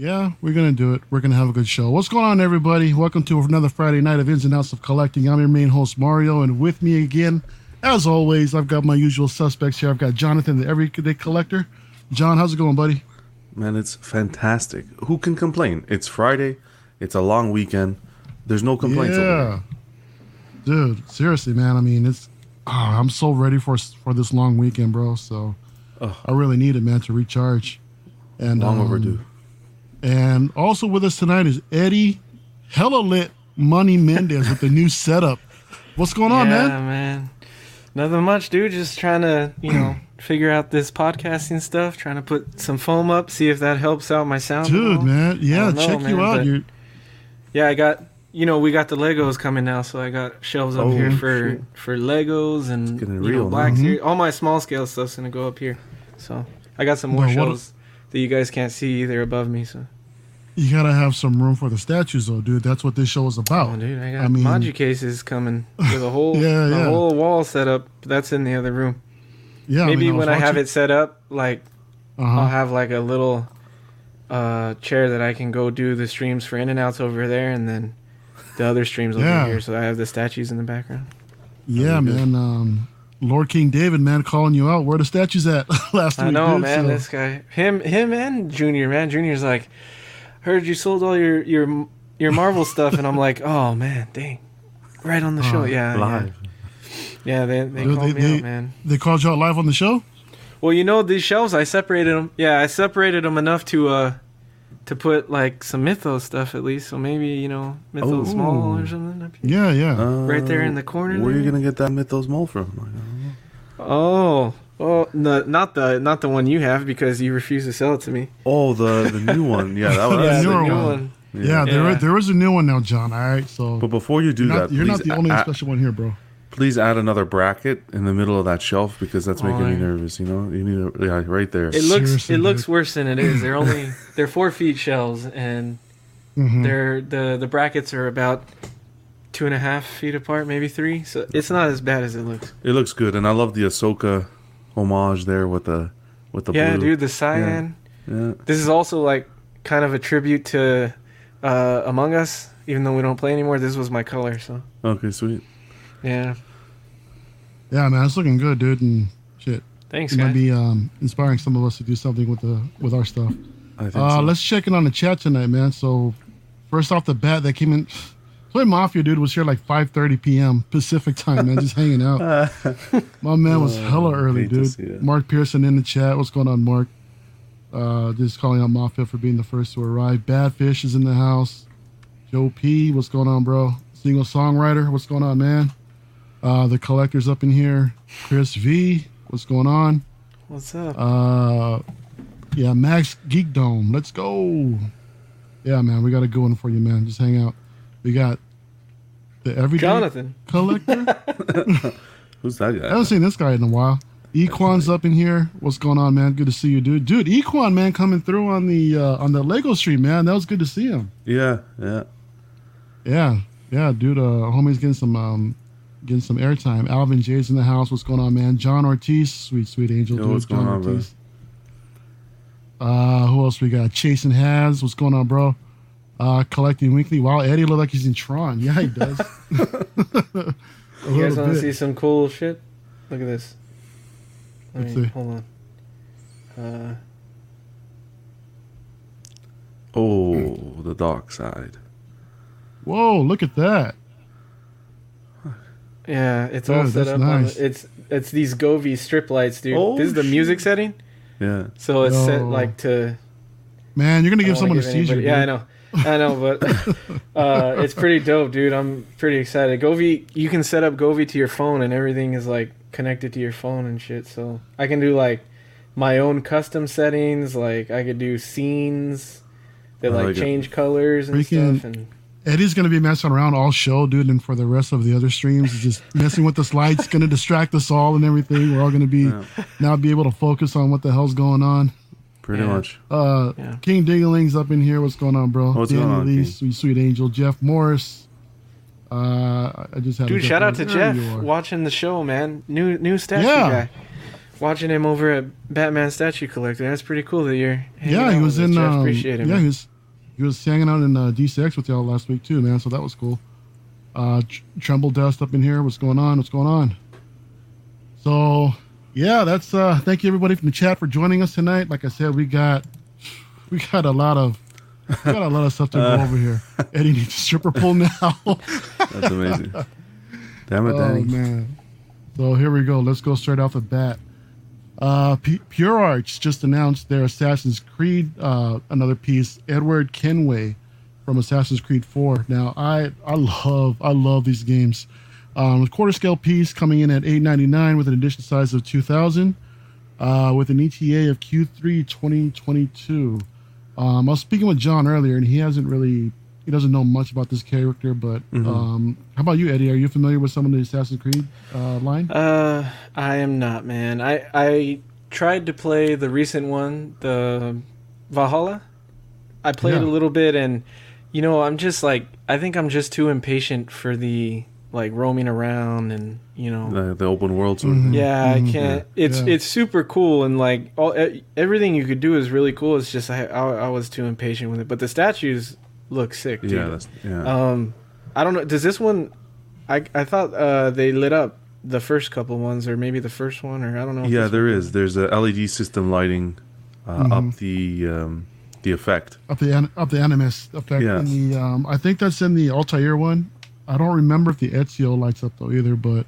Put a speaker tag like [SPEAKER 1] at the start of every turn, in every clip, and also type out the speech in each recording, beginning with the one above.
[SPEAKER 1] Yeah, we're gonna do it. We're gonna have a good show. What's going on, everybody? Welcome to another Friday night of ins and outs of collecting. I'm your main host Mario, and with me again, as always, I've got my usual suspects here. I've got Jonathan, the everyday collector. John, how's it going, buddy?
[SPEAKER 2] Man, it's fantastic. Who can complain? It's Friday. It's a long weekend. There's no complaints.
[SPEAKER 1] Yeah, dude. Seriously, man. I mean, it's. ah, I'm so ready for for this long weekend, bro. So. I really need it, man, to recharge. And.
[SPEAKER 2] Long
[SPEAKER 1] um,
[SPEAKER 2] overdue.
[SPEAKER 1] And also with us tonight is Eddie, hella lit Money Mendez with the new setup. What's going on,
[SPEAKER 3] yeah,
[SPEAKER 1] man?
[SPEAKER 3] man. Nothing much, dude. Just trying to, you know, figure out this podcasting stuff. Trying to put some foam up, see if that helps out my sound.
[SPEAKER 1] Dude, man, yeah,
[SPEAKER 3] know,
[SPEAKER 1] check you out.
[SPEAKER 3] but-
[SPEAKER 1] You,
[SPEAKER 3] Yeah, I got. You know, we got the Legos coming now, so I got shelves up
[SPEAKER 2] Oh,
[SPEAKER 3] here for
[SPEAKER 2] shit.
[SPEAKER 3] for Legos and you
[SPEAKER 2] real,
[SPEAKER 3] know, Black
[SPEAKER 1] huh?
[SPEAKER 3] Series. Mm-hmm. All my small scale stuff's gonna go up here. So I got some more
[SPEAKER 1] But what-
[SPEAKER 3] shelves that you guys can't see. They're above me. So
[SPEAKER 1] you gotta have some room for the statues, though, dude. That's what this show is
[SPEAKER 3] oh,
[SPEAKER 1] about.
[SPEAKER 3] dude, I got
[SPEAKER 1] I mean-
[SPEAKER 3] Maji cases coming with a whole
[SPEAKER 1] Yeah,
[SPEAKER 3] a whole wall set up. That's in the other room.
[SPEAKER 1] Yeah,
[SPEAKER 3] Maybe
[SPEAKER 1] mean, was
[SPEAKER 3] when I have it set up, like I'll
[SPEAKER 1] Uh-huh.
[SPEAKER 3] have like a little uh, chair that I can go do the streams for in and outs over there, and then the other streams over
[SPEAKER 1] Yeah.
[SPEAKER 3] here. So I have the statues in the background.
[SPEAKER 1] Yeah, man. Um, Lord King David, man, calling you out. Where the statues at last week?
[SPEAKER 3] I know,
[SPEAKER 1] dude,
[SPEAKER 3] man.
[SPEAKER 1] so-
[SPEAKER 3] This guy, him, him, and Junior, man. Junior's like, heard you sold all your your your Marvel stuff, and I'm like, oh man, dang, right on the show.
[SPEAKER 1] Oh,
[SPEAKER 3] yeah, yeah,
[SPEAKER 2] Live.
[SPEAKER 3] yeah. They they
[SPEAKER 1] Dude,
[SPEAKER 3] called
[SPEAKER 1] they-
[SPEAKER 3] me
[SPEAKER 1] they-
[SPEAKER 3] out, man.
[SPEAKER 1] They called you out live on the show.
[SPEAKER 3] Well, you know these shelves, I separated them. Yeah, I separated them enough to uh to put like some Mythos stuff at least. So maybe you know Mythos
[SPEAKER 2] Oh.
[SPEAKER 3] small or something. up here.
[SPEAKER 1] Yeah, yeah.
[SPEAKER 2] Uh,
[SPEAKER 3] Right there in the corner
[SPEAKER 2] Where are you gonna get that Mythos mole from? I.
[SPEAKER 3] Oh, oh, no, not the not the one you have because you refuse to sell it to me.
[SPEAKER 2] Oh, the the new one. Yeah, that was.
[SPEAKER 1] Yeah,
[SPEAKER 3] yeah,
[SPEAKER 1] newer
[SPEAKER 3] the new
[SPEAKER 1] one.
[SPEAKER 3] one.
[SPEAKER 1] yeah, there
[SPEAKER 3] Yeah.
[SPEAKER 1] there is a new one now, John. All right, so
[SPEAKER 2] But before you do
[SPEAKER 1] you're, not,
[SPEAKER 2] that,
[SPEAKER 1] you're not the only
[SPEAKER 2] a-
[SPEAKER 1] special one here, bro.
[SPEAKER 2] Please add another bracket in the middle of that shelf because that's making me nervous. You know, you need a yeah, right there.
[SPEAKER 3] It looks
[SPEAKER 1] Seriously,
[SPEAKER 3] it looks worse than it is. They're only they're four feet shells and
[SPEAKER 1] Mhm.
[SPEAKER 3] they're the the brackets are about two and a half feet apart, maybe three. So it's not as bad as it looks.
[SPEAKER 2] It looks good, and I love the Ahsoka homage there with the with the
[SPEAKER 3] yeah,
[SPEAKER 2] blue.
[SPEAKER 3] dude, the cyan.
[SPEAKER 2] Yeah.
[SPEAKER 3] This is also like kind of a tribute to uh, Among Us, even though we don't play anymore. This was my color, so
[SPEAKER 2] Okay, sweet.
[SPEAKER 3] Yeah.
[SPEAKER 1] Yeah, man, it's looking good, dude, and shit.
[SPEAKER 3] Thanks,
[SPEAKER 1] It might be um, inspiring some of us to do something with the with our stuff.
[SPEAKER 2] I think
[SPEAKER 1] Uh,
[SPEAKER 2] so.
[SPEAKER 1] let's check in on the chat tonight, man. So, first off the bat, that came in. Toy Mafia dude was here like 5:30 p.m. Pacific time, man, just hanging out. My man was hella early,
[SPEAKER 2] hate
[SPEAKER 1] dude. Mark Pearson in the chat. What's going on, Mark? Uh, just calling out Mafia for being the first to arrive. Badfish is in the house. Joe P, what's going on, bro? Single songwriter, what's going on, man? Uh, the collector's up in here. Chris V, what's going on?
[SPEAKER 3] What's up?
[SPEAKER 1] Uh, yeah, Max Geek Dome. Let's go. Yeah, man, we got a good one for you, man. Just hang out. We got the everyday
[SPEAKER 3] Jonathan.
[SPEAKER 1] collector.
[SPEAKER 2] Who's that guy?
[SPEAKER 1] I haven't seen this guy in a while. Equan's up in here. What's going on, man? Good to see you, dude. Dude, Equan, man, coming through on the uh, on the Lego stream, man. That was good to see him.
[SPEAKER 2] Yeah, yeah.
[SPEAKER 1] Yeah, yeah, dude. Uh, homie's getting some um, getting some airtime. Alvin Jay's in the house. What's going on, man? John Ortiz, sweet sweet angel,
[SPEAKER 2] Yo,
[SPEAKER 1] dude.
[SPEAKER 2] what's
[SPEAKER 1] John
[SPEAKER 2] going on,
[SPEAKER 1] Ortiz. Uh, who else we got? Chasing Has. What's going on, bro? Uh, collecting weekly. Wow, Eddie look like he's in Tron. Yeah, he does. A
[SPEAKER 3] You guys want to see some cool shit? Look at this. Let
[SPEAKER 1] Let's
[SPEAKER 3] me,
[SPEAKER 1] see.
[SPEAKER 3] hold on. Uh,
[SPEAKER 2] Oh, the dark side.
[SPEAKER 1] Whoa, look at that.
[SPEAKER 3] Yeah, it's all
[SPEAKER 1] Oh,
[SPEAKER 3] set
[SPEAKER 1] that's
[SPEAKER 3] up. On
[SPEAKER 1] nice.
[SPEAKER 3] the, it's it's these Govee strip lights, dude.
[SPEAKER 2] Oh,
[SPEAKER 3] this is the music
[SPEAKER 2] shit.
[SPEAKER 3] setting,
[SPEAKER 2] Yeah.
[SPEAKER 3] so it's set like to.
[SPEAKER 1] Man, you're gonna give someone
[SPEAKER 3] wanna
[SPEAKER 1] a seizure.
[SPEAKER 3] anybody- Yeah, I know. I know, but uh, it's pretty dope, dude. I'm pretty excited. Govee, you can set up Govee to your phone, and everything is like connected to your phone and shit. So I can do like my own custom settings. Like I could do scenes that like
[SPEAKER 2] like it.
[SPEAKER 3] change colors and
[SPEAKER 1] Freaking-
[SPEAKER 3] stuff. And
[SPEAKER 1] Eddie's gonna be messing around all show, dude, and for the rest of the other streams, he's just messing with the slides, gonna distract us all and everything. We're all gonna be
[SPEAKER 2] Yeah.
[SPEAKER 1] now be able to focus on what the hell's going on.
[SPEAKER 2] Pretty
[SPEAKER 3] Yeah.
[SPEAKER 2] much.
[SPEAKER 1] Uh,
[SPEAKER 3] Yeah.
[SPEAKER 1] King Dingling's up in here. What's going on, bro?
[SPEAKER 2] What's
[SPEAKER 1] Danny
[SPEAKER 2] going on,
[SPEAKER 1] Lee,
[SPEAKER 2] King?
[SPEAKER 1] sweet sweet angel, Jeff Morris. Uh, I just had
[SPEAKER 3] dude,
[SPEAKER 1] to
[SPEAKER 3] shout out to
[SPEAKER 1] There
[SPEAKER 3] Jeff watching the show, man. New new statue
[SPEAKER 1] Yeah.
[SPEAKER 3] guy. Watching him over at Batman Statue Collector. That's pretty cool that you're.
[SPEAKER 1] Yeah,
[SPEAKER 3] out
[SPEAKER 1] he was
[SPEAKER 3] us,
[SPEAKER 1] in.
[SPEAKER 3] Jeff.
[SPEAKER 1] Um,
[SPEAKER 3] Appreciate it.
[SPEAKER 1] yeah,
[SPEAKER 3] man.
[SPEAKER 1] he was. He was hanging out in uh, DCX with y'all last week too, man. So that was cool. Uh, Tremble Dust up in here. What's going on? What's going on? So yeah, that's uh thank you everybody from the chat for joining us tonight. Like I said, we got we got a lot of we got a lot of stuff to go over here. Eddie needs a stripper pole now.
[SPEAKER 2] That's amazing. Damn it,
[SPEAKER 1] oh man. So here we go. Let's go straight off the bat. Uh, P- Pure Arts just announced their Assassin's Creed uh, another piece, Edward Kenway from Assassin's Creed 4. Now I I love I love these games. Um, a quarter scale piece coming in at 8.99 with an edition size of 2,000, uh, with an ETA of Q3 2022. Um, I was speaking with John earlier, and he hasn't really he doesn't know much about this character. But um, how about you, Eddie? Are you familiar with some of the Assassin's Creed uh, line?
[SPEAKER 3] Uh, I am not, man. I I tried to play the recent one, the Valhalla. I played
[SPEAKER 1] Yeah.
[SPEAKER 3] a little bit, and you know, I'm just like, I think I'm just too impatient for the like roaming around and you know.
[SPEAKER 2] The, the open world sort
[SPEAKER 1] Mm-hmm.
[SPEAKER 2] of thing.
[SPEAKER 3] Yeah, I can't. It's
[SPEAKER 1] Yeah.
[SPEAKER 3] it's super cool and like all e- everything you could do is really cool. It's just I, I I was too impatient with it, but the statues look sick. Dude.
[SPEAKER 2] Yeah, that's yeah.
[SPEAKER 3] Um, I don't know. Does this one? I I thought uh they lit up the first couple ones, or maybe the first one, or I don't know.
[SPEAKER 2] yeah,
[SPEAKER 3] this
[SPEAKER 2] there
[SPEAKER 3] one-
[SPEAKER 2] is. There's a LED system lighting uh,
[SPEAKER 1] Mm-hmm.
[SPEAKER 2] up the um, the effect.
[SPEAKER 1] Up the an- up the Animus effect
[SPEAKER 2] Yeah.
[SPEAKER 1] in the um, I think that's in the Altair one. I don't remember if the Ezio lights up though either, but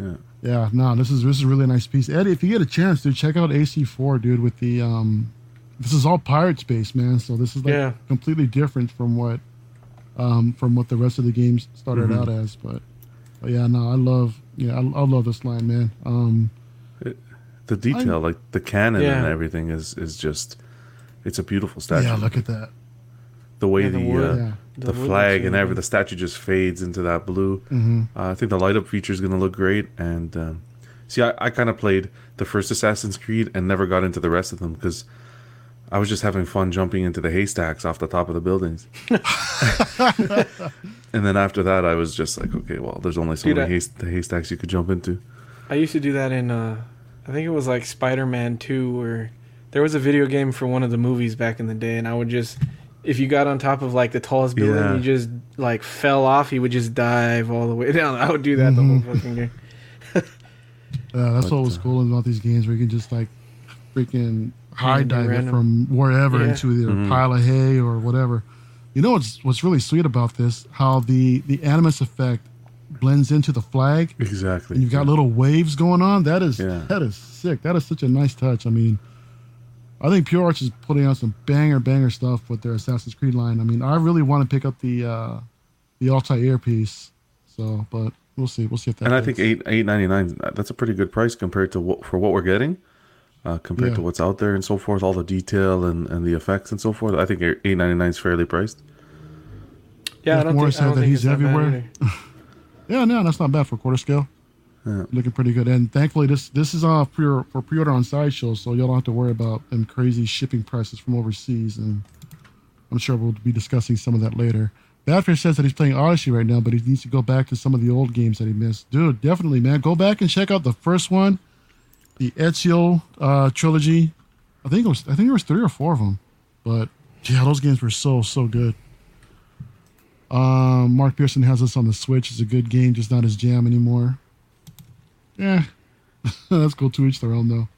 [SPEAKER 2] Yeah.
[SPEAKER 1] yeah, no, this is this is really a really nice piece. Eddie, if you get a chance, dude, check out AC4, dude. With the um, this is all pirate space, man. So this is like
[SPEAKER 3] Yeah.
[SPEAKER 1] completely different from what um from what the rest of the games started
[SPEAKER 2] Mm-hmm.
[SPEAKER 1] out as. But, but yeah, no, I love yeah, I, I love this line, man. Um,
[SPEAKER 2] The detail, like the cannon
[SPEAKER 3] Yeah.
[SPEAKER 2] and everything, is is just it's a beautiful statue.
[SPEAKER 1] yeah, look at that.
[SPEAKER 2] the way
[SPEAKER 3] Yeah,
[SPEAKER 2] the
[SPEAKER 3] the
[SPEAKER 2] the, uh,
[SPEAKER 1] Yeah.
[SPEAKER 2] the,
[SPEAKER 3] The
[SPEAKER 2] flag and
[SPEAKER 3] really
[SPEAKER 2] every the statue just fades into that blue.
[SPEAKER 1] hmm
[SPEAKER 2] Uh, I think the light up feature is going to look great. And um, see, I, I kind of played the first Assassin's Creed and never got into the rest of them because I was just having fun jumping into the haystacks off the top of the buildings. and then after that, I was just like, okay, well, there's only so
[SPEAKER 3] Dude,
[SPEAKER 2] many
[SPEAKER 3] I-
[SPEAKER 2] hayst- the haystacks you could jump into.
[SPEAKER 3] I used to do that in uh, I think it was like Spider-Man Two, where there was a video game for one of the movies back in the day, and I would just. If you got on top of like the tallest building,
[SPEAKER 2] Yeah.
[SPEAKER 3] you just like fell off. You would just dive all the way down. I would do that the whole fucking game.
[SPEAKER 1] Yeah, that's
[SPEAKER 2] But,
[SPEAKER 1] what was
[SPEAKER 2] uh,
[SPEAKER 1] cool about these games where you can just like freaking high
[SPEAKER 3] do
[SPEAKER 1] dive it
[SPEAKER 3] random-
[SPEAKER 1] from wherever
[SPEAKER 3] Yeah.
[SPEAKER 1] into either
[SPEAKER 2] Mhm.
[SPEAKER 1] a pile of hay or whatever. You know what's what's really sweet about this? How the the animus effect blends into the flag,
[SPEAKER 2] Exactly.
[SPEAKER 1] and you've got little waves going on. That is
[SPEAKER 2] Yeah.
[SPEAKER 1] that is sick. That is such a nice touch. I mean, I think Pure Arts is putting out some banger banger stuff with their Assassin's Creed line. I mean, I really want to pick up the uh the Altair piece. So, but we'll see. We'll see if that.
[SPEAKER 2] and I
[SPEAKER 1] fits.
[SPEAKER 2] think eight eight ninety nine. That's a pretty good price compared to what for what we're getting, uh, compared
[SPEAKER 1] Yeah.
[SPEAKER 2] to what's out there and so forth. All the detail and, and the effects and so forth. I think eight ninety nine is fairly priced.
[SPEAKER 3] Yeah, I don't
[SPEAKER 1] Morris
[SPEAKER 3] think, I don't
[SPEAKER 1] that
[SPEAKER 3] think
[SPEAKER 1] he's
[SPEAKER 3] it's that bad
[SPEAKER 1] everywhere. Yeah, no, that's not bad for quarter scale.
[SPEAKER 2] Yeah.
[SPEAKER 1] Looking pretty good, and thankfully this this is uh pre for pre-order on Sideshow, so y'all don't have to worry about them crazy shipping prices from overseas. And I'm sure we'll be discussing some of that later. Badfish says that he's playing Odyssey right now, but he needs to go back to some of the old games that he missed. Dude, definitely, man, go back and check out the first one, the Ezio uh, trilogy. I think it was I think there was three or four of them, but yeah, those games were so so good. Um, Mark Pearson has this on the Switch. It's a good game, just not his jam anymore. Yeah, that's cool. To each their own, though.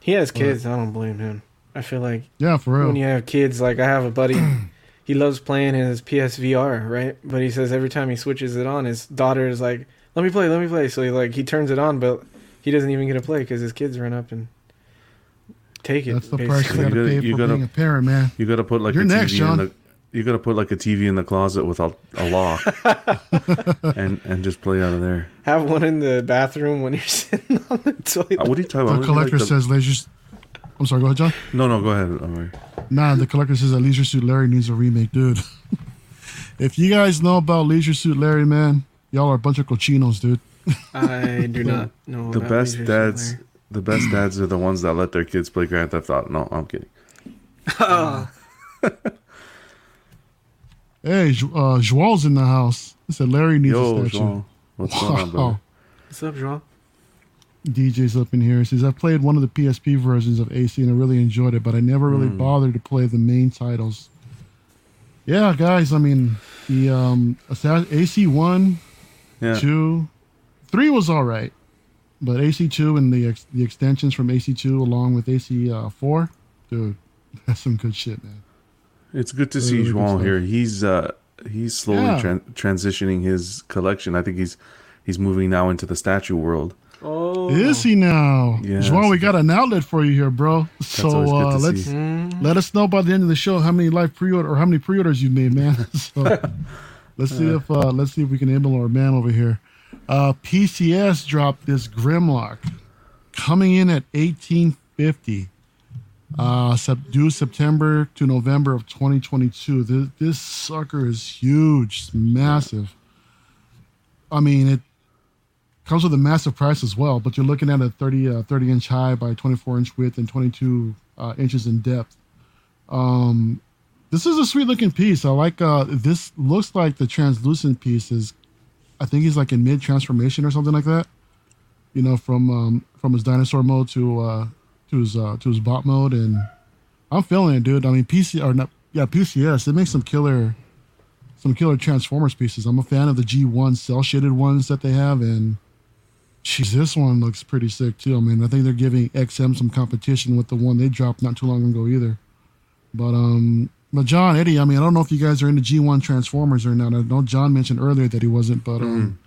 [SPEAKER 3] He has kids. I don't blame him. I feel like
[SPEAKER 1] Yeah, for real.
[SPEAKER 3] when you have kids, like I have a buddy, he loves playing his PSVR, right? But he says every time he switches it on, his daughter is like, "Let me play, let me play." So he like he turns it on, but he doesn't even get to play because his kids run up and take it.
[SPEAKER 1] That's the price you
[SPEAKER 3] basically.
[SPEAKER 1] got to
[SPEAKER 2] You gotta-
[SPEAKER 1] pay
[SPEAKER 2] you
[SPEAKER 1] for
[SPEAKER 2] gotta-
[SPEAKER 1] being a parent, man.
[SPEAKER 2] You got to put like
[SPEAKER 1] You're
[SPEAKER 2] a
[SPEAKER 1] next,
[SPEAKER 2] TV
[SPEAKER 1] John.
[SPEAKER 2] in the. You got to put like a TV in the closet with a, a lock, and and just play out of there.
[SPEAKER 3] Have one in the bathroom when you're sitting on the toilet.
[SPEAKER 2] Uh, what are you talking about?
[SPEAKER 1] The collector
[SPEAKER 2] Like the-
[SPEAKER 1] says Leisure. I'm sorry. Go ahead, John.
[SPEAKER 2] No, no, go ahead. All right.
[SPEAKER 1] Nah, the collector says that Leisure Suit Larry needs a remake, dude. if you guys know about Leisure Suit Larry, man, y'all are a bunch of cochinos, dude.
[SPEAKER 3] I do not know.
[SPEAKER 2] The
[SPEAKER 3] about
[SPEAKER 2] best
[SPEAKER 3] Leisure
[SPEAKER 2] dads,
[SPEAKER 3] Larry.
[SPEAKER 2] the best dads are the ones that let their kids play Grand Theft Auto. No, I'm kidding.
[SPEAKER 1] Hey, Ju- uh, Joel's in the house. I said Larry needs a
[SPEAKER 2] Yo,
[SPEAKER 1] statue.
[SPEAKER 2] Joel, what's going on, brother?
[SPEAKER 3] What's up, Joel?
[SPEAKER 1] DJ's up in here. He says, I've played one of the PSP versions of AC and I really enjoyed it, but I never really
[SPEAKER 2] Hmm.
[SPEAKER 1] bothered to play the main titles. Yeah, guys. I mean, the um, AC one,
[SPEAKER 2] Yeah.
[SPEAKER 1] two, three was all right, but AC two and the ex- the extensions from AC two along with AC uh, four, dude, that's some good shit, man.
[SPEAKER 2] It's good to
[SPEAKER 1] Really
[SPEAKER 2] see
[SPEAKER 1] good
[SPEAKER 2] João here. He's uh he's slowly
[SPEAKER 1] Yeah.
[SPEAKER 2] tran- transitioning his collection. I think he's he's moving now into the statue world.
[SPEAKER 3] Oh,
[SPEAKER 1] Is he now?
[SPEAKER 2] Yes.
[SPEAKER 1] Juan, we got an outlet for you here, bro. so
[SPEAKER 2] always good
[SPEAKER 1] uh,
[SPEAKER 2] to
[SPEAKER 1] let's
[SPEAKER 2] see.
[SPEAKER 1] Let us know by the end of the show how many live pre-order or how many pre-orders you made, man. so let's see if uh, let's see if we can able our man over here. Uh, PCS dropped this Grimlock coming in at eighteen fifty. Uh, due September to November of 2022. This, this sucker is huge, massive. I mean, it comes with a massive price as well, but you're looking at a 30, uh, 30 inch high by 24 inch width and 22 uh, inches in depth. Um, this is a sweet looking piece. I like uh, this. Looks like the translucent piece is, I think he's like in mid transformation or something like that. You know, from um, from his dinosaur mode to uh, to his uh, to his bot mode, and I'm feeling it, dude. I mean, PC or not? Yeah, PCS. It makes some killer, some killer Transformers pieces. I'm a fan of the G1 cell shaded ones that they have, and Jeez, this one looks pretty sick too. I mean, I think they're giving XM some competition with the one they dropped not too long ago either. But um, but John Eddie, I mean, I don't know if you guys are into G1 Transformers or not. I know John mentioned earlier that he wasn't, but um,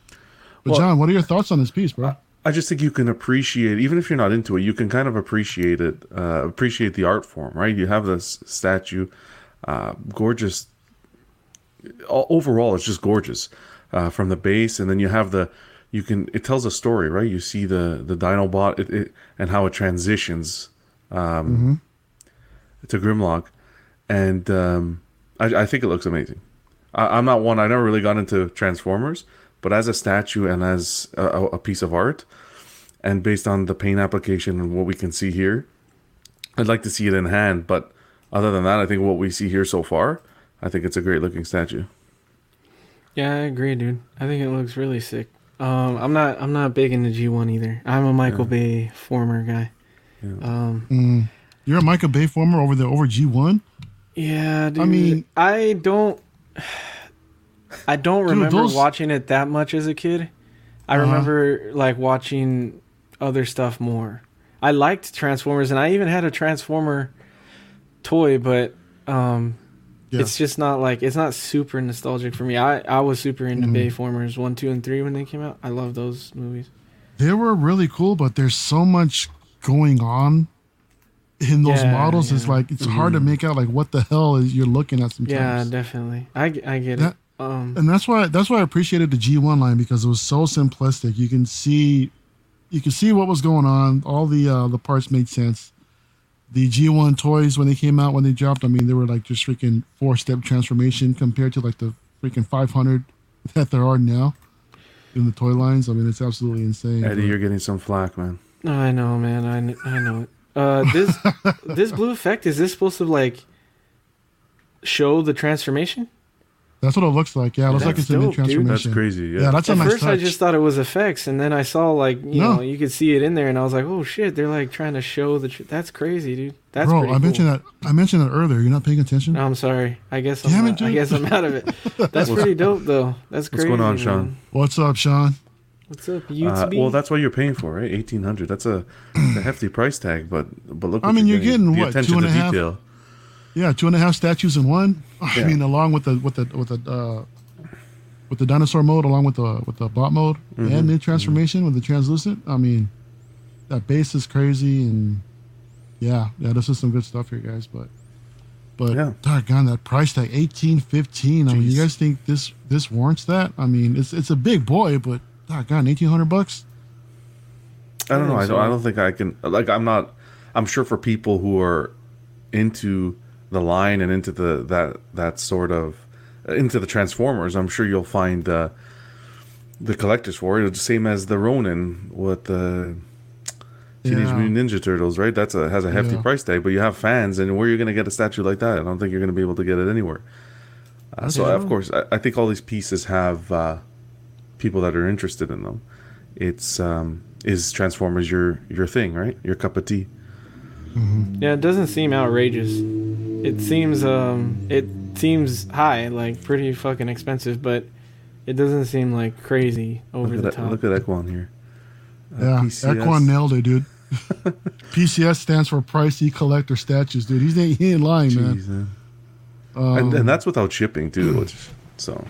[SPEAKER 1] but
[SPEAKER 2] Well-
[SPEAKER 1] John, what are your thoughts on this piece, bro?
[SPEAKER 2] I just think you can appreciate, even if you're not into it, you can kind of appreciate it, uh, appreciate the art form, right? You have this statue, uh, gorgeous. Overall, it's just gorgeous uh, from the base, and then you have the, you can. It tells a story, right? You see the the Dinobot it, it, and how it transitions um, to Grimlock, and um, I, I think it looks amazing. I, I'm not one. I never really got into Transformers, but as a statue and as a, a- a piece of art, and based on the paint application and what we can see here, I'd like to see it in hand. But other than that, I think what we see here so far, I think it's a great looking statue.
[SPEAKER 3] Yeah, I agree, dude. I think it looks really sick. Um, I'm not I'm not big into G1 either. I'm a Michael Bay former guy.
[SPEAKER 2] Yeah.
[SPEAKER 3] Um,
[SPEAKER 1] Mm. You're a Michael Bay former over the over G1.
[SPEAKER 3] Yeah, dude.
[SPEAKER 1] mean-
[SPEAKER 3] I don't I don't
[SPEAKER 1] Dude,
[SPEAKER 3] remember
[SPEAKER 1] those-
[SPEAKER 3] watching it that much as a kid. I
[SPEAKER 1] Uh-huh.
[SPEAKER 3] remember like watching other stuff more. I liked Transformers and I even had a Transformer toy, but um
[SPEAKER 1] Yeah.
[SPEAKER 3] it's just not like it's not super nostalgic for me. I I was super into
[SPEAKER 1] Mhm.
[SPEAKER 3] Bayformers one, two, and three when they came out. I love those movies.
[SPEAKER 1] They were really cool, but there's so much going on in those
[SPEAKER 3] Yeah,
[SPEAKER 1] models. It's
[SPEAKER 3] yeah.
[SPEAKER 1] like it's hard to make out like what the hell is you're looking at sometimes.
[SPEAKER 3] Yeah, definitely. i, I get
[SPEAKER 1] That-
[SPEAKER 3] it. Um,
[SPEAKER 1] and that's why that's why I appreciated the G1 line because it was so simplistic. You can see you can see what was going on. All the uh, the parts made sense. The G1 toys when they came out when they dropped, I mean they were like just freaking four step transformation compared to like the freaking 500 that there are now in the toy lines. I mean it's absolutely insane.
[SPEAKER 2] Eddie,
[SPEAKER 1] but-
[SPEAKER 2] you're getting some flack, man.
[SPEAKER 3] I know, man. I, I know it. Uh, this this blue effect is this supposed to like show the transformation?
[SPEAKER 1] That's what it looks like. Yeah, it looks like
[SPEAKER 3] That's
[SPEAKER 1] it's a new
[SPEAKER 3] dope, dude.
[SPEAKER 1] transformation.
[SPEAKER 2] That's crazy. Yeah.
[SPEAKER 1] Yeah, that's a
[SPEAKER 3] At
[SPEAKER 1] nice
[SPEAKER 3] first, I just thought it was effects, and then I saw like you
[SPEAKER 1] No.
[SPEAKER 3] know you could see it in there, and I was like, oh shit, they're like trying to show the. Tr- that's crazy, dude. That's
[SPEAKER 1] Bro, I
[SPEAKER 3] cool.
[SPEAKER 1] mentioned that. I mentioned that earlier. You're not paying attention.
[SPEAKER 3] I'm sorry. I guess I'm.
[SPEAKER 1] It,
[SPEAKER 3] not- I guess I'm out of it. That's pretty dope, though. That's
[SPEAKER 2] What's going on,
[SPEAKER 3] man.
[SPEAKER 2] Sean?
[SPEAKER 1] What's up, Sean?
[SPEAKER 3] What's up,
[SPEAKER 2] Uh, well, that's what you're paying for, right? Eighteen hundred. That's a, a hefty price tag, but but look.
[SPEAKER 1] I mean, you're getting,
[SPEAKER 2] the
[SPEAKER 1] what,
[SPEAKER 2] attention
[SPEAKER 1] two and
[SPEAKER 2] to
[SPEAKER 1] a half?
[SPEAKER 2] detail.
[SPEAKER 1] Yeah, two and a half statues in one. I
[SPEAKER 2] Yeah.
[SPEAKER 1] mean, along with the with the with the uh, with the dinosaur mode, along with the with the bot mode
[SPEAKER 2] Mm-hmm.
[SPEAKER 1] and mid transformation with the translucent. I mean, that base is crazy, and yeah, yeah, this is some good stuff here, guys. But but
[SPEAKER 2] Yeah.
[SPEAKER 1] doggone that price tag, eighteen fifteen. I mean, you guys think this this warrants that? I mean, it's it's a big boy, but doggone eighteen hundred bucks.
[SPEAKER 2] I don't know. I don't. I don't think I can. Like, I'm not. I'm sure for people who are into the line and into the that that sort of into the Transformers, I'm sure you'll find uh, the collectors for it. It's the same as the Ronin with the Teenage
[SPEAKER 1] Yeah.
[SPEAKER 2] Mutant Ninja Turtles, right? That's a has a hefty
[SPEAKER 1] Yeah.
[SPEAKER 2] price tag, but you have fans, and where you're going to get a statue like that? I don't think you're going to be able to get it anywhere. Uh, so,
[SPEAKER 1] Yeah.
[SPEAKER 2] of course, I, I think all these pieces have uh, people that are interested in them. It's um, is Transformers your your thing, right? Your cup of tea.
[SPEAKER 3] Yeah, it doesn't seem outrageous. It seems um it seems high, like pretty fucking expensive, but it doesn't seem like crazy over the
[SPEAKER 2] that,
[SPEAKER 3] top.
[SPEAKER 2] look at Equan here. Uh,
[SPEAKER 1] Yeah,
[SPEAKER 2] PCS.
[SPEAKER 1] Equan nailed it, dude. PCS stands for Pricey Collector Statues, dude. He's ain't, he ain't lying, man.
[SPEAKER 2] Man.
[SPEAKER 1] Um,
[SPEAKER 2] and, and that's without shipping too. Which, so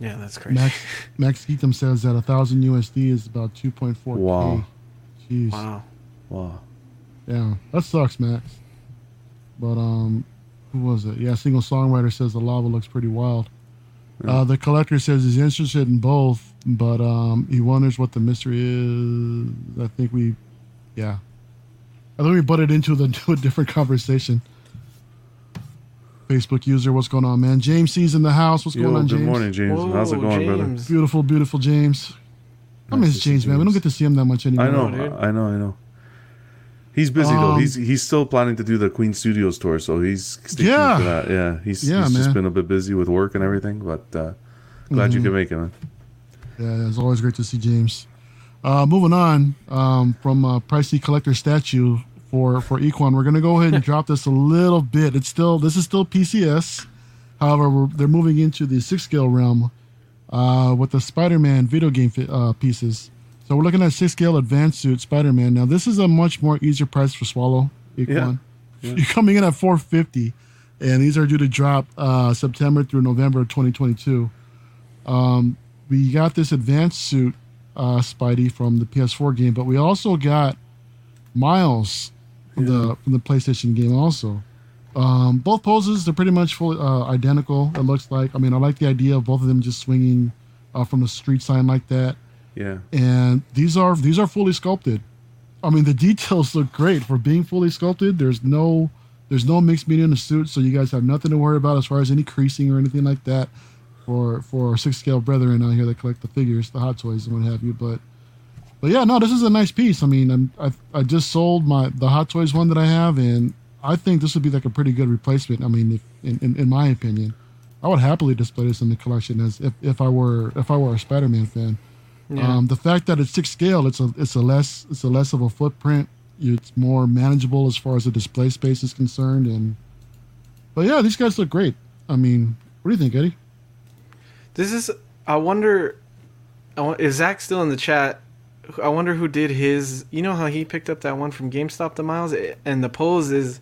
[SPEAKER 3] yeah, that's crazy.
[SPEAKER 1] Max Max Geek Dome says that a thousand USD is about two point four.
[SPEAKER 2] Wow.
[SPEAKER 1] Jeez.
[SPEAKER 3] Wow.
[SPEAKER 2] wow.
[SPEAKER 1] Yeah, that sucks, Max. But um, who was it? Yeah, single songwriter says the lava looks pretty wild. Uh, the collector says he's interested in both, but um, he wonders what the mystery is. I think we, yeah, I think we butted into the to a different conversation. Facebook user, what's going on, man? James C's in the house. What's
[SPEAKER 2] Yo,
[SPEAKER 1] going on,
[SPEAKER 2] good
[SPEAKER 1] James?
[SPEAKER 2] morning, James.
[SPEAKER 3] Whoa,
[SPEAKER 2] How's it going, brother?
[SPEAKER 1] Beautiful, beautiful James. I
[SPEAKER 2] Nice
[SPEAKER 1] miss
[SPEAKER 2] to see
[SPEAKER 1] James, man. We don't get to see him that much anymore.
[SPEAKER 2] I know,
[SPEAKER 3] dude.
[SPEAKER 2] I know, I know. He's busy though.
[SPEAKER 1] Um,
[SPEAKER 2] He's he's still planning to do the Queen Studios tour, so he's sticking
[SPEAKER 1] Yeah.
[SPEAKER 2] to that. Yeah, he's,
[SPEAKER 1] Yeah,
[SPEAKER 2] he's just been a bit busy with work and everything, but uh, glad you
[SPEAKER 1] Mhm.
[SPEAKER 2] can make it, man.
[SPEAKER 1] Yeah, it's always great to see James. Uh, moving on um, from uh, pricey collector statue for for Equan, we're gonna go ahead and drop this a little bit. It's still this is still PCS, however, we're, they're moving into the six scale realm uh, with the Spider-Man video game fi- uh, pieces. So we're looking at six scale advanced suit Spider-Man. Now this is a much more easier price for Swallow Equan.
[SPEAKER 2] Yeah.
[SPEAKER 1] You're coming in at 450, and these are due to drop uh, September through November of 2022 we got this advanced suit uh, Spidey from the PS4 game, but we also got Miles from the from the PlayStation game also. Um, both poses they're pretty much fully uh, identical. It looks like. I mean, I like the idea of both of them just swinging uh, from the street sign like that.
[SPEAKER 2] Yeah,
[SPEAKER 1] And these are these are fully sculpted. I mean, the details look great for being fully sculpted. There's no there's no mixed media in the suit, so you guys have nothing to worry about as far as any creasing or anything like that for for our six scale brethren out here that collect the figures, the hot toys and what have you. But but yeah, no, this is a nice piece. I mean, I'm, I I just sold my the hot toys one that I have, and I think this would be like a pretty good replacement. I mean, if, in, in in my opinion, I would happily display this in the collection as if, if I were if I were a Spider-Man fan.
[SPEAKER 3] Yeah.
[SPEAKER 1] Um, the fact that it's six scale, it's a it's a less it's a less of a footprint. It's more manageable as far as the display space is concerned, and but yeah, these guys look great. I mean, what do you think, Eddie?
[SPEAKER 3] This is. I wonder. Is Zach still in the chat? I wonder who did his. You know how he picked up that one from GameStop the Miles, and the pose is.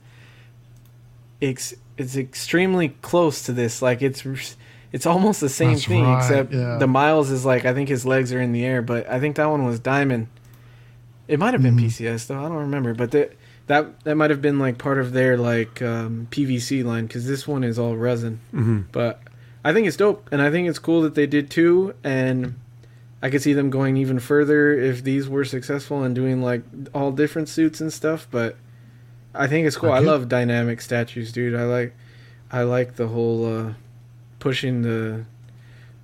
[SPEAKER 3] Ex, it's extremely close to this. Like it's, it's almost the same
[SPEAKER 1] That's
[SPEAKER 3] thing,
[SPEAKER 1] right,
[SPEAKER 3] except
[SPEAKER 1] yeah.
[SPEAKER 3] the Miles is like I think his legs are in the air, but I think that one was diamond. It might have been
[SPEAKER 1] Mhm.
[SPEAKER 3] PCS though. I don't remember, but that that that might have been like part of their like um, PVC line because this one is all resin.
[SPEAKER 2] hmm
[SPEAKER 3] But I think it's dope, and I think it's cool that they did two, and I could see them going even further if these were successful and doing like all different suits and stuff. But I think it's cool. I love dynamic statues, dude. I like, I like the whole uh, pushing the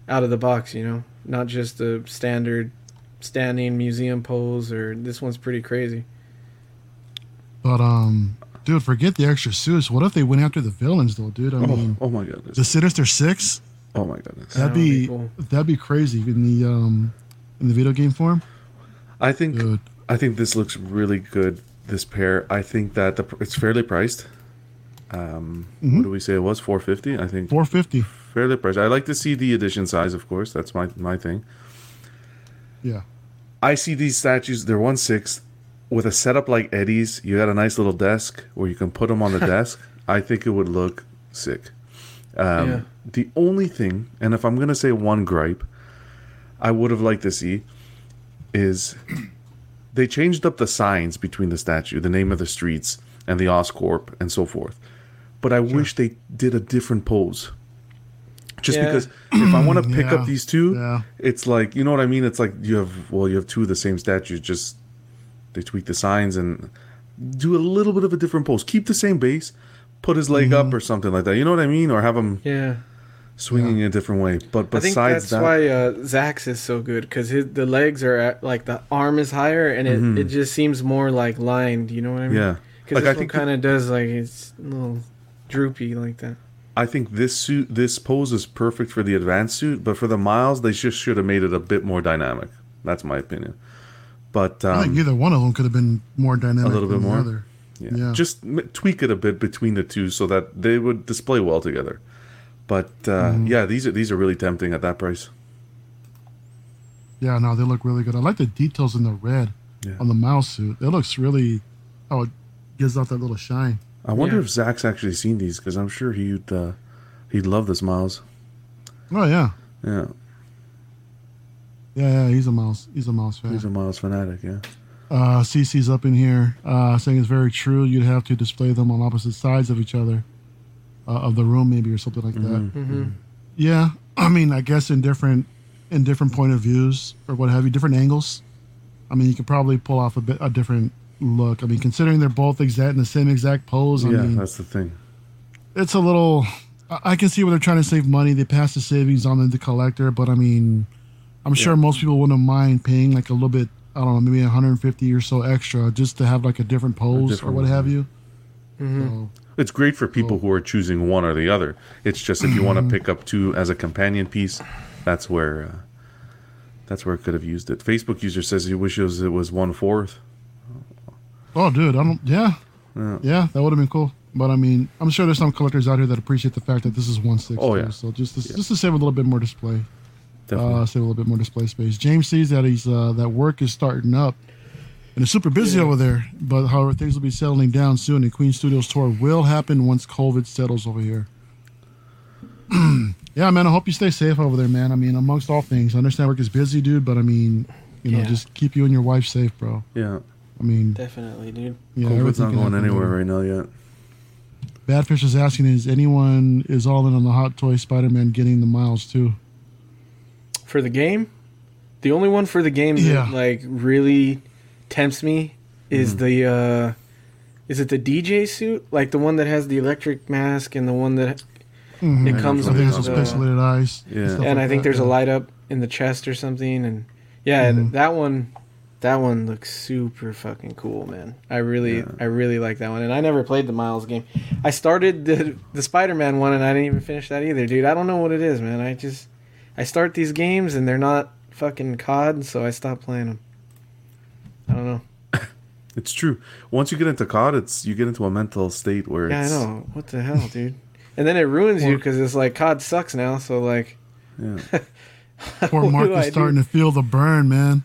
[SPEAKER 3] out of the box. You know, not just the standard standing museum pose. Or this one's pretty crazy.
[SPEAKER 1] But um, dude, forget the extra suits. What if they went after the villains though, dude? I
[SPEAKER 2] Oh,
[SPEAKER 1] mean,
[SPEAKER 2] oh my goodness.
[SPEAKER 1] the Sinister Six.
[SPEAKER 2] Oh my goodness.
[SPEAKER 1] That'd
[SPEAKER 3] be
[SPEAKER 1] be
[SPEAKER 3] cool.
[SPEAKER 1] that'd be crazy in the um in the video game form.
[SPEAKER 2] I think
[SPEAKER 1] Dude,
[SPEAKER 2] I think this looks really good. This pair. I think that the, it's fairly priced. Um,
[SPEAKER 1] Mhm.
[SPEAKER 2] What do we say it was? Four fifty. I think
[SPEAKER 1] four fifty.
[SPEAKER 2] fairly priced. I like to see the edition size, of course. That's my my thing.
[SPEAKER 1] Yeah.
[SPEAKER 2] I see these statues. They're one sixth with a setup like Eddie's. You got a nice little desk where you can put them on the desk. I think it would look sick. Um,
[SPEAKER 3] Yeah.
[SPEAKER 2] The only thing, and if I'm gonna say one gripe, I would have liked to see is they changed up the signs between the statue, the name of the streets, and the Oscorp, and so forth. But I wish they did a different pose. Just
[SPEAKER 3] Yeah.
[SPEAKER 2] because if I want to pick
[SPEAKER 1] Yeah.
[SPEAKER 2] up these two,
[SPEAKER 1] Yeah.
[SPEAKER 2] it's like you know what I mean. It's like you have well, you have two of the same statues. Just they tweak the signs and do a little bit of a different pose. Keep the same base, put his leg
[SPEAKER 1] Mm-hmm.
[SPEAKER 2] up or something like that. You know what I mean? Or have him
[SPEAKER 3] Yeah.
[SPEAKER 2] swinging in a different way. But
[SPEAKER 3] I think
[SPEAKER 2] besides
[SPEAKER 3] that's
[SPEAKER 2] that,
[SPEAKER 3] why uh, Zach's is so good because the legs are at, like the arm is higher and it,
[SPEAKER 2] Mhm.
[SPEAKER 3] it just seems more like lined. You know what I mean?
[SPEAKER 2] yeah,
[SPEAKER 3] Because
[SPEAKER 2] Like, I
[SPEAKER 3] this one
[SPEAKER 2] think
[SPEAKER 3] kind of does like it's a little droopy like that.
[SPEAKER 2] I think this suit, this pose is perfect for the advanced suit. But for the miles, they just should have made it a bit more dynamic. That's my opinion. But
[SPEAKER 1] I think
[SPEAKER 2] um,
[SPEAKER 1] either one of them could have been more dynamic.
[SPEAKER 2] A little bit
[SPEAKER 1] than the
[SPEAKER 2] more?
[SPEAKER 1] Other.
[SPEAKER 2] Yeah.
[SPEAKER 1] Yeah.
[SPEAKER 2] Just m- tweak it a bit between the two so that they would display well together. But uh,
[SPEAKER 1] Mm-hmm.
[SPEAKER 2] yeah, these are these are really tempting at that price.
[SPEAKER 1] Yeah, no, they look really good. I like the details in the red
[SPEAKER 2] Yeah.
[SPEAKER 1] on the mouse suit. It looks really, oh, it gives off that little shine.
[SPEAKER 2] I wonder
[SPEAKER 3] Yeah.
[SPEAKER 2] if Zach's actually seen these because I'm sure he'd uh, he'd love this Miles.
[SPEAKER 1] Oh yeah,
[SPEAKER 2] Yeah,
[SPEAKER 1] yeah, yeah. He's a mouse. He's a mouse fan.
[SPEAKER 2] he's a Miles fanatic. Yeah,
[SPEAKER 1] Uh, CC's up in here uh, saying it's very true. You'd have to display them on opposite sides of each other, uh, of the room, maybe or something like that.
[SPEAKER 3] Mm-hmm.
[SPEAKER 1] Yeah, I mean, I guess in different in different point of views or what have you, different angles. I mean, you could probably pull off a bit a different look. I mean, considering they're both exact in the same exact pose. I
[SPEAKER 2] yeah,
[SPEAKER 1] mean,
[SPEAKER 2] that's the thing.
[SPEAKER 1] it's a little. I I can see where they're trying to save money. They pass the savings on to the collector, but I mean, I'm sure
[SPEAKER 2] Yeah.
[SPEAKER 1] most people wouldn't mind paying like a little bit. I don't know, maybe 150 or so extra just to have like a different pose
[SPEAKER 2] different
[SPEAKER 1] or what
[SPEAKER 2] one.
[SPEAKER 1] have you.
[SPEAKER 3] Mm-hmm.
[SPEAKER 1] So,
[SPEAKER 2] It's great for people who are choosing one or the other. It's just if you want to pick up two as a companion piece, that's where uh, that's where it could have used it. Facebook user says he wishes it was one fourth.
[SPEAKER 1] oh, dude, I don't. Yeah,
[SPEAKER 2] Yeah.
[SPEAKER 1] yeah, that would have been cool. But I mean, I'm sure there's some collectors out here that appreciate the fact that this is one six.
[SPEAKER 2] Oh, yeah.
[SPEAKER 1] So just to, just to save a little bit more display,
[SPEAKER 2] Definitely.
[SPEAKER 1] uh, save a little bit more display space. James sees that he's uh, that work is starting up. And it's super busy over there, but however, things will be settling down soon. And Queen Studios tour will happen once COVID settles over here. yeah, man. I hope you stay safe over there, man. I mean, amongst all things, I understand work is busy, dude, but I mean, you know,
[SPEAKER 3] Yeah.
[SPEAKER 1] just keep you and your wife safe, bro.
[SPEAKER 2] yeah,
[SPEAKER 1] I mean,
[SPEAKER 3] Definitely, dude.
[SPEAKER 1] yeah,
[SPEAKER 2] COVID's not going anywhere right now yet.
[SPEAKER 1] Badfish is asking, is anyone is all in on the Hot Toy Spider-Man getting the miles too?
[SPEAKER 3] For the game, the only one for the game
[SPEAKER 1] Yeah.
[SPEAKER 3] that like really tempts me is the uh is it the DJ suit? Like the one that has the electric mask and the one that
[SPEAKER 1] Mhm.
[SPEAKER 3] it comes
[SPEAKER 1] I think
[SPEAKER 3] with
[SPEAKER 1] it's
[SPEAKER 3] the,
[SPEAKER 1] those pixelated eyes.
[SPEAKER 2] Yeah.
[SPEAKER 1] stuff
[SPEAKER 3] and
[SPEAKER 1] like
[SPEAKER 3] I think
[SPEAKER 1] that,
[SPEAKER 3] there's a light up in the chest or something and yeah,
[SPEAKER 1] Mhm.
[SPEAKER 3] that one that one looks super fucking cool, man. I really
[SPEAKER 2] Yeah.
[SPEAKER 3] I really like that one. And I never played the Miles game. I started the the Spider-Man one and I didn't even finish that either, dude. I don't know what it is, man. I just I start these games and they're not fucking COD, so I stop playing them. I don't know.
[SPEAKER 2] It's true. Once you get into COD, it's you get into a mental state where
[SPEAKER 3] Yeah, I
[SPEAKER 2] it's
[SPEAKER 3] know. What the hell, dude? And then it ruins you because it's like COD sucks now. So like,
[SPEAKER 2] yeah.
[SPEAKER 1] Poor Mark is
[SPEAKER 3] I do?
[SPEAKER 1] starting to feel the burn, man.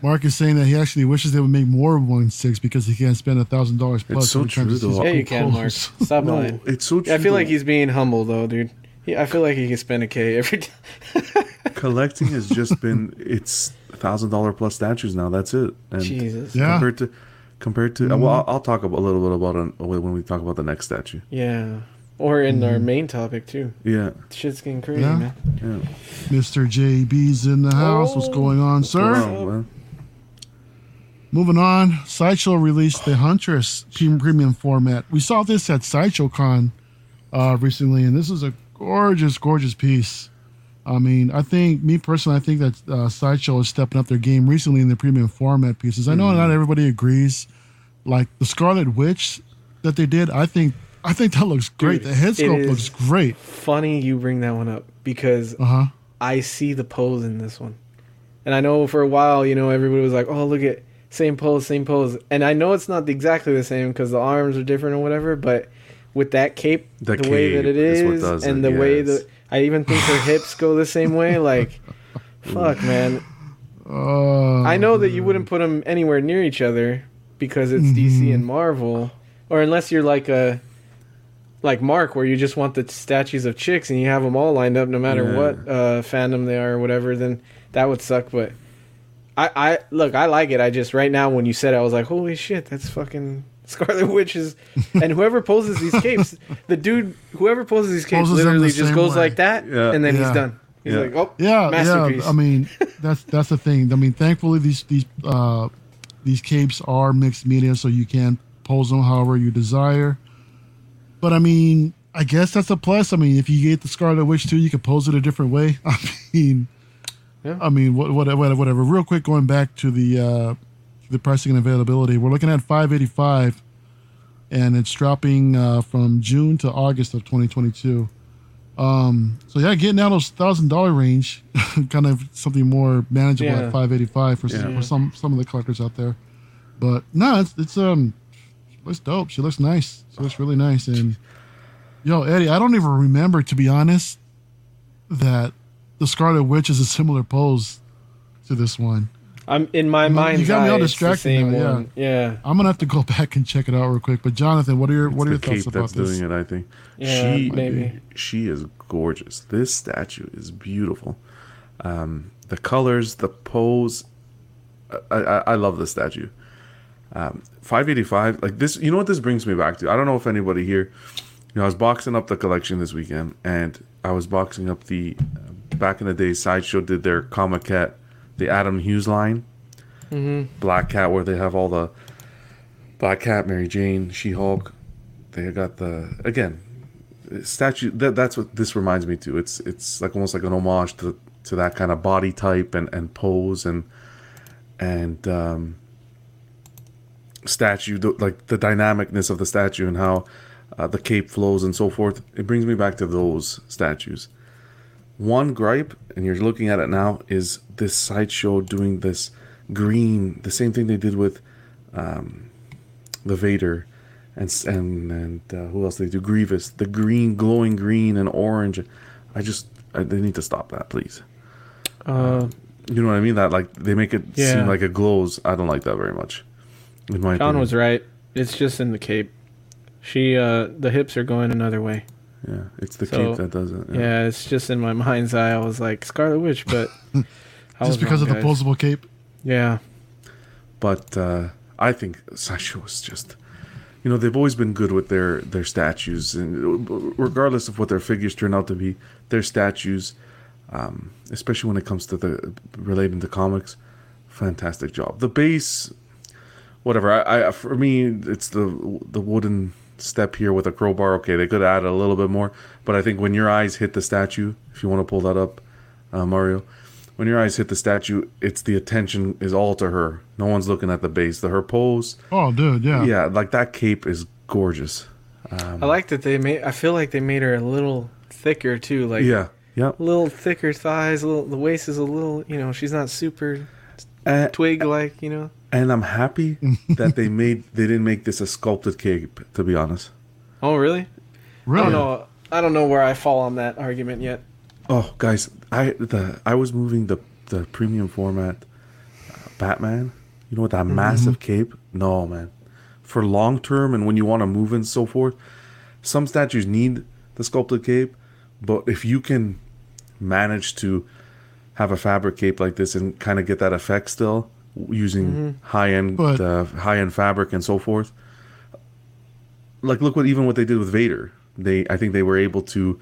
[SPEAKER 1] Mark is saying that he actually wishes they would make more one six because he can't spend a thousand dollars plus.
[SPEAKER 2] so
[SPEAKER 1] every time
[SPEAKER 2] true, though.
[SPEAKER 3] Yeah, you can, Mark. Stop
[SPEAKER 2] No,
[SPEAKER 3] lying.
[SPEAKER 2] it's so true.
[SPEAKER 3] I feel like he's being humble though, dude. He, I feel like he can spend a K every time.
[SPEAKER 2] collecting has just been it's thousand dollar plus statues now. That's it. And
[SPEAKER 3] Jesus.
[SPEAKER 1] Yeah.
[SPEAKER 2] compared to compared to
[SPEAKER 1] Mhm.
[SPEAKER 2] well, I'll, I'll talk a little bit about it when we talk about the next statue.
[SPEAKER 3] Yeah. Or in our
[SPEAKER 1] Mm-hmm.
[SPEAKER 3] main topic too.
[SPEAKER 2] Yeah,
[SPEAKER 3] Shit's getting crazy,
[SPEAKER 1] Yeah.
[SPEAKER 3] man.
[SPEAKER 2] yeah.
[SPEAKER 1] Mr. JB's in the house. What's
[SPEAKER 3] Oh.
[SPEAKER 1] going on, sir?
[SPEAKER 2] Wow, man.
[SPEAKER 1] Moving on, Sideshow released the Huntress pre- premium format. We saw this at Sideshow Con uh, recently, and this is a gorgeous, gorgeous piece. I mean, I think, me personally, I think that uh, Sideshow is stepping up their game recently in the premium format pieces. I know
[SPEAKER 3] Mm-hmm.
[SPEAKER 1] not everybody agrees. Like the Scarlet Witch that they did, I think, I think that looks great.
[SPEAKER 3] Dude,
[SPEAKER 1] the head sculpt looks great.
[SPEAKER 3] Funny you bring that one up because
[SPEAKER 1] Uh huh.
[SPEAKER 3] I see the pose in this one. And I know for a while, you know, everybody was like, "Oh, look at same pose, same pose." And I know it's not exactly the same because the arms are different or whatever. But with that cape,
[SPEAKER 2] The
[SPEAKER 3] the, way that it
[SPEAKER 2] is
[SPEAKER 3] is,
[SPEAKER 2] what does
[SPEAKER 3] and
[SPEAKER 2] it,
[SPEAKER 3] the way that I even think her hips go the same way. Like, fuck, man.
[SPEAKER 1] Uh,
[SPEAKER 3] I know that you wouldn't put them anywhere near each other because it's
[SPEAKER 1] Mhm.
[SPEAKER 3] DC and Marvel, or unless you're like a like Mark, where you just want the statues of chicks and you have them all lined up, no matter
[SPEAKER 2] Yeah.
[SPEAKER 3] what uh, fandom they are or whatever. Then that would suck. But I, I look, I like it. I just right now when you said it, I was like, holy shit, that's fucking Scarlet Witches. and whoever poses these capes, the dude, whoever poses these capes,
[SPEAKER 1] Poses
[SPEAKER 3] literally
[SPEAKER 1] the
[SPEAKER 3] just goes
[SPEAKER 1] way.
[SPEAKER 3] like that,
[SPEAKER 2] Yeah.
[SPEAKER 3] and then
[SPEAKER 1] Yeah.
[SPEAKER 3] he's done. He's
[SPEAKER 2] Yeah.
[SPEAKER 3] like, oh,
[SPEAKER 1] Yeah,
[SPEAKER 3] masterpiece.
[SPEAKER 1] yeah. I mean, that's that's the thing. I mean, thankfully these these uh, these capes are mixed media, so you can pose them however you desire. But I mean, I guess that's a plus. I mean, if you get the Scarlet Witch too, you can pose it a different way. I mean,
[SPEAKER 3] Yeah.
[SPEAKER 1] I mean, what, what, what- whatever. Real quick, going back to the uh, the pricing and availability, we're looking at five eighty five, and it's dropping uh, from June to August of twenty twenty two. Um, so yeah, getting out of those thousand dollar range, kind of something more manageable
[SPEAKER 3] Yeah.
[SPEAKER 1] at five eighty five for, some
[SPEAKER 2] Yeah.
[SPEAKER 1] for some some of the collectors out there. But no, it's it's um looks dope. She looks nice. She looks really nice. And yo, Eddie, I don't even remember to be honest that the Scarlet Witch is a similar pose to this one.
[SPEAKER 3] I'm in my
[SPEAKER 1] You- you
[SPEAKER 3] mind's
[SPEAKER 1] got me all
[SPEAKER 3] eye, it's the
[SPEAKER 1] distracted now, yeah.
[SPEAKER 3] one. Yeah.
[SPEAKER 1] I'm gonna have to go back and check it out real quick. But Jonathan, what are your what are your
[SPEAKER 2] the
[SPEAKER 1] thoughts
[SPEAKER 2] cape
[SPEAKER 1] about
[SPEAKER 2] that's
[SPEAKER 1] this?
[SPEAKER 2] doing it. I think.
[SPEAKER 3] Yeah,
[SPEAKER 2] she,
[SPEAKER 3] maybe.
[SPEAKER 2] She is gorgeous. This statue is beautiful. Um, the colors, the pose. I, I, I love this statue. Um, 585, like this. You know what this brings me back to? I don't know if anybody here. You know, I was boxing up the collection this weekend, and I was boxing up the. back in the day, Sideshow did their Comic Cat, the Adam Hughes line.
[SPEAKER 3] Mm-hmm.
[SPEAKER 2] Black Cat, where they have all the Black Cat, Mary Jane, She Hulk. They got the again statue. That, that's what this reminds me to. It's it's like almost like an homage to to that kind of body type and and pose and and um, statue. The, like the dynamicness of the statue and how uh, the cape flows and so forth. It brings me back to those statues. One gripe, and you're looking at it now, is this sideshow doing this green, the same thing they did with um, the Vader, and and and uh, who else they do Grievous, the green, glowing green and orange. I just I, they need to stop that, please.
[SPEAKER 3] Uh,
[SPEAKER 2] You know what I mean? That like they make it
[SPEAKER 3] Yeah.
[SPEAKER 2] seem like it glows. I don't like that very much. In my
[SPEAKER 3] John
[SPEAKER 2] opinion.
[SPEAKER 3] was right. It's just in the cape. She, uh, the hips are going another way.
[SPEAKER 2] Yeah, it's the
[SPEAKER 3] So,
[SPEAKER 2] cape that does it.
[SPEAKER 3] Yeah, it's just in my mind's eye. I was like Scarlet Witch, but
[SPEAKER 1] Just because
[SPEAKER 3] wrong,
[SPEAKER 1] of the
[SPEAKER 3] guys.
[SPEAKER 1] posable cape.
[SPEAKER 3] Yeah,
[SPEAKER 2] but uh, I think Sideshow was just, you know, they've always been good with their their statues, and regardless of what their figures turn out to be, their statues, um, especially when it comes to the relating to comics, fantastic job. The base, whatever. I, I for me, it's the the wooden step here with a crowbar. Okay, they could add a little bit more, but I think when your eyes hit the statue, if you want to pull that up, uh, Mario, when your eyes hit the statue, it's the attention is all to her. No one's looking at the base. The her pose,
[SPEAKER 1] Oh, dude, yeah.
[SPEAKER 2] yeah, like that cape is gorgeous.
[SPEAKER 3] I like that they made. I feel like they made her a little thicker too. Like
[SPEAKER 2] yeah, yeah.
[SPEAKER 3] a little thicker thighs. A little, the waist is a little. You know, she's not super
[SPEAKER 2] And,
[SPEAKER 3] twig like. You know.
[SPEAKER 2] And I'm happy that they made they didn't make this a sculpted cape. To be honest.
[SPEAKER 3] Oh really?
[SPEAKER 1] Really?
[SPEAKER 3] I don't know. I don't know where I fall on that argument yet.
[SPEAKER 2] Oh, guys, I the I was moving the the premium format uh, Batman. You know, what that massive cape. No, man. For long term and when you want to move and so forth, some statues need the sculpted cape, but if you can manage to have a fabric cape like this and kind of get that effect still using high end
[SPEAKER 1] But-
[SPEAKER 2] uh, high end fabric and so forth. Like look what even what they did with Vader. They I think they were able to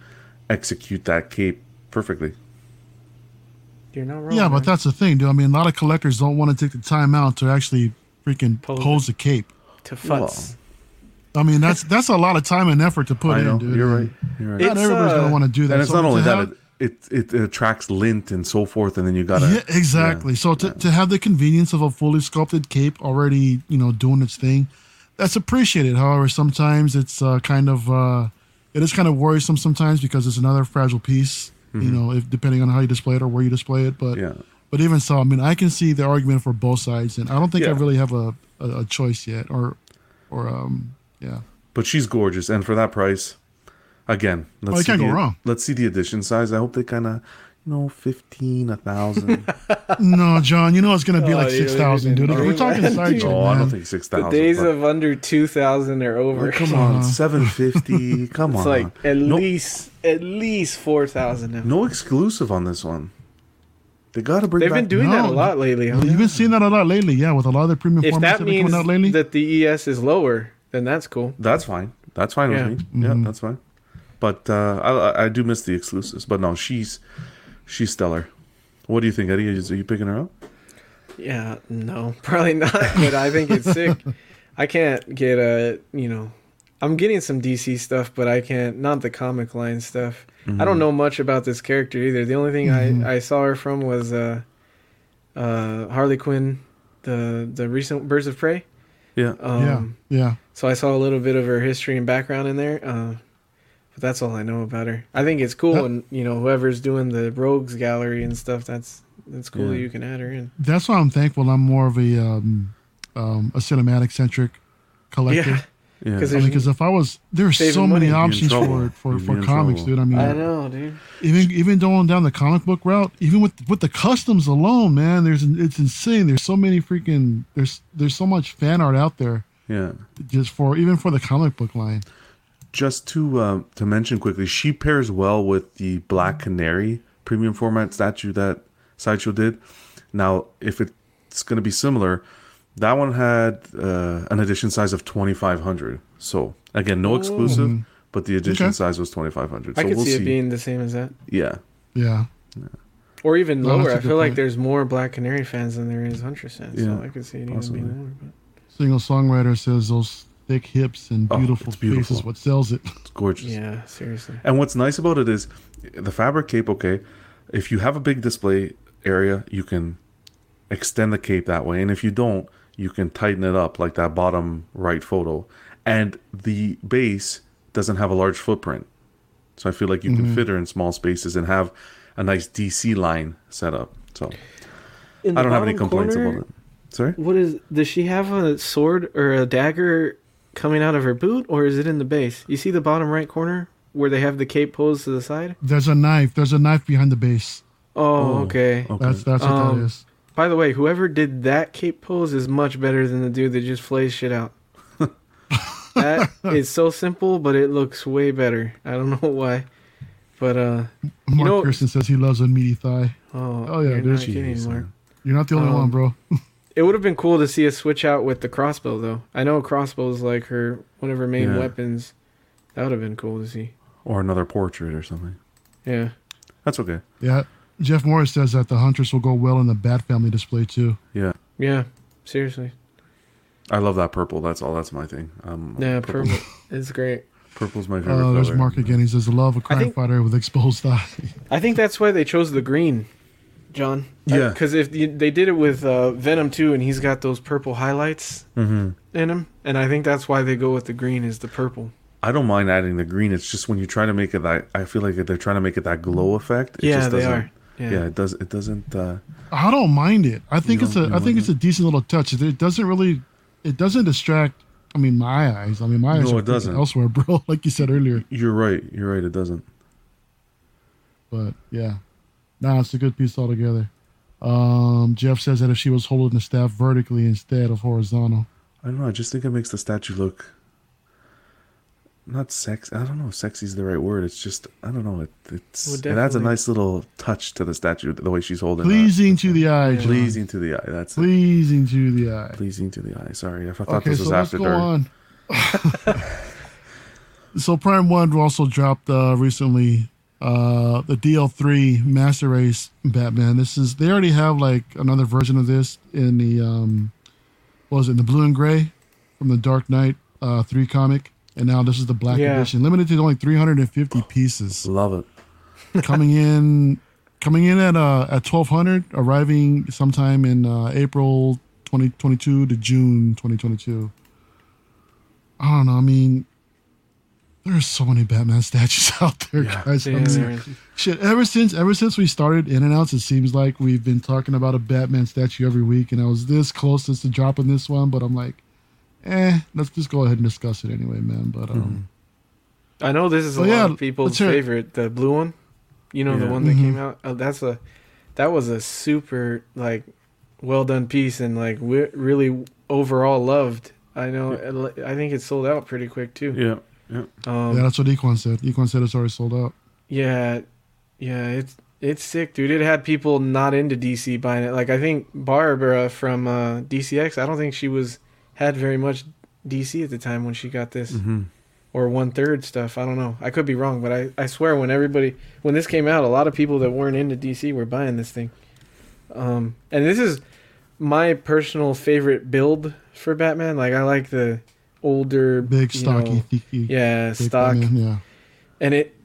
[SPEAKER 2] execute that cape perfectly.
[SPEAKER 3] You're not wrong.
[SPEAKER 1] Yeah, but that's the thing, dude. I mean, a lot of collectors don't want to take the time out to actually freaking
[SPEAKER 3] Pose
[SPEAKER 1] pose,
[SPEAKER 3] it.
[SPEAKER 1] a cape.
[SPEAKER 3] to futz.
[SPEAKER 1] I mean, that's that's a lot of time and effort to put
[SPEAKER 2] I
[SPEAKER 1] in, dude.
[SPEAKER 2] you're right. You're right.
[SPEAKER 1] Not
[SPEAKER 3] It's,
[SPEAKER 1] everybody's
[SPEAKER 3] uh,
[SPEAKER 1] gonna want to do that.
[SPEAKER 2] and it's
[SPEAKER 1] So
[SPEAKER 2] not only that
[SPEAKER 1] have-
[SPEAKER 2] it, it it attracts lint and so forth, and then you gotta
[SPEAKER 1] yeah, exactly. So to, to have the convenience of a fully sculpted cape already, you know, doing its thing, that's appreciated. However, sometimes it's uh, kind of uh, it is kind of worrisome sometimes because it's another fragile piece. You know, if depending on how you display it or where you display it, but
[SPEAKER 2] Mm-hmm. yeah.
[SPEAKER 1] but even so, I mean, I can see the argument for both sides, and I don't think I really have a, a, a choice yet, or or um, yeah.
[SPEAKER 2] But she's gorgeous, and for that price, again, let's
[SPEAKER 1] Oh, you
[SPEAKER 2] see
[SPEAKER 1] can't
[SPEAKER 2] the,
[SPEAKER 1] go wrong.
[SPEAKER 2] Let's see the edition size. I hope they kind of, you know, fifteen, a thousand.
[SPEAKER 1] No, John, you know it's gonna be
[SPEAKER 3] Oh,
[SPEAKER 1] like six thousand, dude. If we're talking
[SPEAKER 3] dreamland,
[SPEAKER 1] sideshow,
[SPEAKER 2] no, I don't think 6,000.
[SPEAKER 3] The
[SPEAKER 2] thousand.
[SPEAKER 3] days of under two thousand are over.
[SPEAKER 2] come on, seven fifty. Come
[SPEAKER 3] It's
[SPEAKER 2] on, It's
[SPEAKER 3] like at
[SPEAKER 2] no,
[SPEAKER 3] least at least four thousand now.
[SPEAKER 2] no exclusive on this one. They got to bring.
[SPEAKER 3] They've
[SPEAKER 2] back,
[SPEAKER 3] been doing that a lot lately. huh?
[SPEAKER 1] You've been seeing that a lot lately, yeah, with a lot of the premium
[SPEAKER 3] If
[SPEAKER 1] formats
[SPEAKER 3] that
[SPEAKER 1] that
[SPEAKER 3] means
[SPEAKER 1] coming out lately.
[SPEAKER 3] that the ES is lower, then that's cool.
[SPEAKER 2] That's fine. That's fine
[SPEAKER 3] Yeah.
[SPEAKER 2] with me. Yeah,
[SPEAKER 1] Mhm.
[SPEAKER 2] that's fine. But uh, I, I- I do miss the exclusives. But no, she's she's stellar. What do you think, Eddie? Are you picking her up?
[SPEAKER 3] Yeah, no, probably not. But I think it's sick. I can't get a you know, I'm getting some DC stuff, but I can't not the comic line stuff. I don't know much about this character either. The only thing
[SPEAKER 1] Mhm.
[SPEAKER 3] I, I saw her from was uh, uh, Harley Quinn, the the recent Birds of Prey.
[SPEAKER 2] Yeah.
[SPEAKER 3] Um,
[SPEAKER 1] yeah, yeah.
[SPEAKER 3] So I saw a little bit of her history and background in there. Uh, but that's all I know about her. I think it's cool,
[SPEAKER 1] That-
[SPEAKER 3] and you know, whoever's doing the rogues gallery and stuff, that's that's cool.
[SPEAKER 2] Yeah.
[SPEAKER 3] that You can add her in.
[SPEAKER 1] That's why I'm thankful. I'm more of a um, um, a cinematic centric collector.
[SPEAKER 3] Yeah,
[SPEAKER 2] Yeah.
[SPEAKER 3] Because
[SPEAKER 1] I mean, if I was, there's so many
[SPEAKER 3] money.
[SPEAKER 1] options for for, for comics,
[SPEAKER 2] trouble.
[SPEAKER 1] dude. I mean,
[SPEAKER 3] I know, dude.
[SPEAKER 1] even even going down the comic book route, even with with the customs alone, man, there's it's insane. There's so many freaking there's there's so much fan art out there
[SPEAKER 2] Yeah.
[SPEAKER 1] just for even for the comic book line.
[SPEAKER 2] Just to uh, to mention quickly, she pairs well with the Black Canary premium format statue that Sideshow did. Now, if it's going to be similar, that one had uh, an edition size of 2500. So again, no exclusive, but the edition
[SPEAKER 1] Okay.
[SPEAKER 2] size was 2500. So
[SPEAKER 3] I could
[SPEAKER 2] we'll
[SPEAKER 3] see,
[SPEAKER 2] see.
[SPEAKER 3] it being the same as that,
[SPEAKER 2] yeah,
[SPEAKER 1] Yeah,
[SPEAKER 3] or even
[SPEAKER 1] No,
[SPEAKER 3] lower. I
[SPEAKER 1] good
[SPEAKER 3] feel like there's more Black Canary fans than there is Huntress fans.
[SPEAKER 2] Yeah,
[SPEAKER 3] so I could see it even
[SPEAKER 2] possibly.
[SPEAKER 3] being lower. But.
[SPEAKER 1] single songwriter says those thick hips and
[SPEAKER 2] Oh,
[SPEAKER 1] beautiful,
[SPEAKER 2] it's beautiful.
[SPEAKER 1] faces what sells it.
[SPEAKER 2] it's gorgeous.
[SPEAKER 3] Yeah, seriously.
[SPEAKER 2] And what's nice about it is the fabric cape, okay, if you have a big display area, you can extend the cape that way. And if you don't, you can tighten it up like that bottom right photo. And the base doesn't have a large footprint. So I feel like you can mm-hmm. fit her in small spaces and have a nice DC line set up. So I don't have any complaints
[SPEAKER 3] corner,
[SPEAKER 2] about it. Sorry?
[SPEAKER 3] What is? Does she have a sword or a dagger coming out of her boot, or is it in the base? You see the bottom right corner where they have the cape posed to the side.
[SPEAKER 1] There's a knife. There's a knife behind the base.
[SPEAKER 3] Oh, okay.
[SPEAKER 2] Okay.
[SPEAKER 1] That's that's what
[SPEAKER 3] Um,
[SPEAKER 1] that is.
[SPEAKER 3] By the way, whoever did that cape pose is much better than the dude that just flays shit out. that is so simple, but it looks way better. I don't know why, but uh,
[SPEAKER 1] Mark
[SPEAKER 3] know-
[SPEAKER 1] Pearson says he loves a meaty thigh.
[SPEAKER 3] oh,
[SPEAKER 1] Oh, yeah,
[SPEAKER 3] you're
[SPEAKER 1] there's-
[SPEAKER 3] not kidding,
[SPEAKER 2] Jeez,
[SPEAKER 3] Mark.
[SPEAKER 1] You're not the only
[SPEAKER 3] Um,
[SPEAKER 1] one, bro.
[SPEAKER 3] It would have been cool to see a switch out with the crossbow, though. I know a crossbow is like her one of her main
[SPEAKER 2] Yeah.
[SPEAKER 3] weapons. That would have been cool to see.
[SPEAKER 2] Or another portrait or something.
[SPEAKER 3] Yeah.
[SPEAKER 2] That's okay.
[SPEAKER 1] Yeah. Jeff Morris says that the Huntress will go well in the Bat Family display too.
[SPEAKER 2] Yeah.
[SPEAKER 3] Yeah. Seriously.
[SPEAKER 2] I love that purple. That's all. That's my thing. Um,
[SPEAKER 3] Yeah, purple. it's great.
[SPEAKER 2] Purple's my favorite
[SPEAKER 1] Uh, there's
[SPEAKER 2] color.
[SPEAKER 1] Mark again. He says, "Love a crime
[SPEAKER 3] think-
[SPEAKER 1] fighter with exposed eye."
[SPEAKER 3] I think that's why they chose the green, John.
[SPEAKER 2] Yeah.
[SPEAKER 3] Because if you, they did it with uh, Venom too, and he's got those purple highlights
[SPEAKER 2] hmm
[SPEAKER 3] in him, and I think that's why they go with the green is the purple.
[SPEAKER 2] I don't mind adding the green. It's just when you try to make it that, I feel like they're trying to make it that glow effect. It
[SPEAKER 3] yeah,
[SPEAKER 2] just
[SPEAKER 3] they
[SPEAKER 2] doesn't,
[SPEAKER 3] are.
[SPEAKER 2] Yeah.
[SPEAKER 3] Yeah.
[SPEAKER 2] it does. It doesn't. Uh,
[SPEAKER 1] I don't mind it. I think it's
[SPEAKER 2] don't-
[SPEAKER 1] a.
[SPEAKER 2] you
[SPEAKER 1] I think
[SPEAKER 2] like
[SPEAKER 1] it's a decent little touch. It doesn't really. It doesn't distract. I mean, my eyes. I mean, my eyes
[SPEAKER 2] No,
[SPEAKER 1] are
[SPEAKER 2] it doesn't.
[SPEAKER 1] elsewhere, bro. Like you said earlier.
[SPEAKER 2] you're right. You're right. It doesn't.
[SPEAKER 1] But yeah, nah, it's a good piece altogether. Um, Jeff says that if she was holding the staff vertically instead of horizontal,
[SPEAKER 2] I don't know. I just think it makes the statue look not sexy. I don't know. if Sexy is the right word. It's just I don't know. It it's
[SPEAKER 3] Well,
[SPEAKER 2] it adds a nice little touch to the statue. The way she's holding. it.
[SPEAKER 1] pleasing to the eye, John.
[SPEAKER 2] pleasing to the eye. That's it.
[SPEAKER 1] pleasing to the eye.
[SPEAKER 2] Pleasing to the eye. Sorry, I thought
[SPEAKER 1] Okay,
[SPEAKER 2] this
[SPEAKER 1] so
[SPEAKER 2] was
[SPEAKER 1] let's
[SPEAKER 2] after
[SPEAKER 1] go
[SPEAKER 2] dark.
[SPEAKER 1] on. so Prime One also dropped uh, recently uh, the DK3 Master Race Batman. This is they already have like another version of this in the um, what was it in the blue and gray from the Dark Knight uh, three comic, and now this is the black
[SPEAKER 3] Yeah.
[SPEAKER 1] edition, limited to only 350 pieces,
[SPEAKER 2] Love it.
[SPEAKER 1] coming in coming in at uh, at 1200, arriving sometime in uh, April 2022 to June 2022. I don't know. I mean, there's so many Batman statues out there, guys. I mean, shit. Ever since ever since we started in and outs, it seems like we've been talking about a Batman statue every week, and I was this closest to dropping this one, but I'm like, eh, let's just go ahead and discuss it anyway, man. But um,
[SPEAKER 3] I know this is a lot
[SPEAKER 1] yeah,
[SPEAKER 3] of people's
[SPEAKER 1] let's hear it.
[SPEAKER 3] favorite, the blue one. You know the one that
[SPEAKER 1] Mhm.
[SPEAKER 3] came out. Oh, that's a that was a super like well done piece and like we really overall loved. I know. I think it sold out pretty quick too.
[SPEAKER 2] Yeah. Yeah.
[SPEAKER 3] Um,
[SPEAKER 1] yeah, that's what Equan said. Equan said it's already sold out.
[SPEAKER 3] Yeah, yeah, it's it's sick, dude. It had people not into DC buying it. Like I think Barbara from uh, DCX, I don't think she was had very much DC at the time when she got this,
[SPEAKER 2] hmm
[SPEAKER 3] or one third stuff. I don't know. I could be wrong, but I I swear when everybody when this came out, a lot of people that weren't into DC were buying this thing. Um, and this is my personal favorite build for Batman. Like I like the older,
[SPEAKER 1] Big,
[SPEAKER 3] you
[SPEAKER 1] stocky,
[SPEAKER 3] know,
[SPEAKER 1] thicky,
[SPEAKER 3] yeah, stock.
[SPEAKER 1] Batman, Yeah.
[SPEAKER 3] and it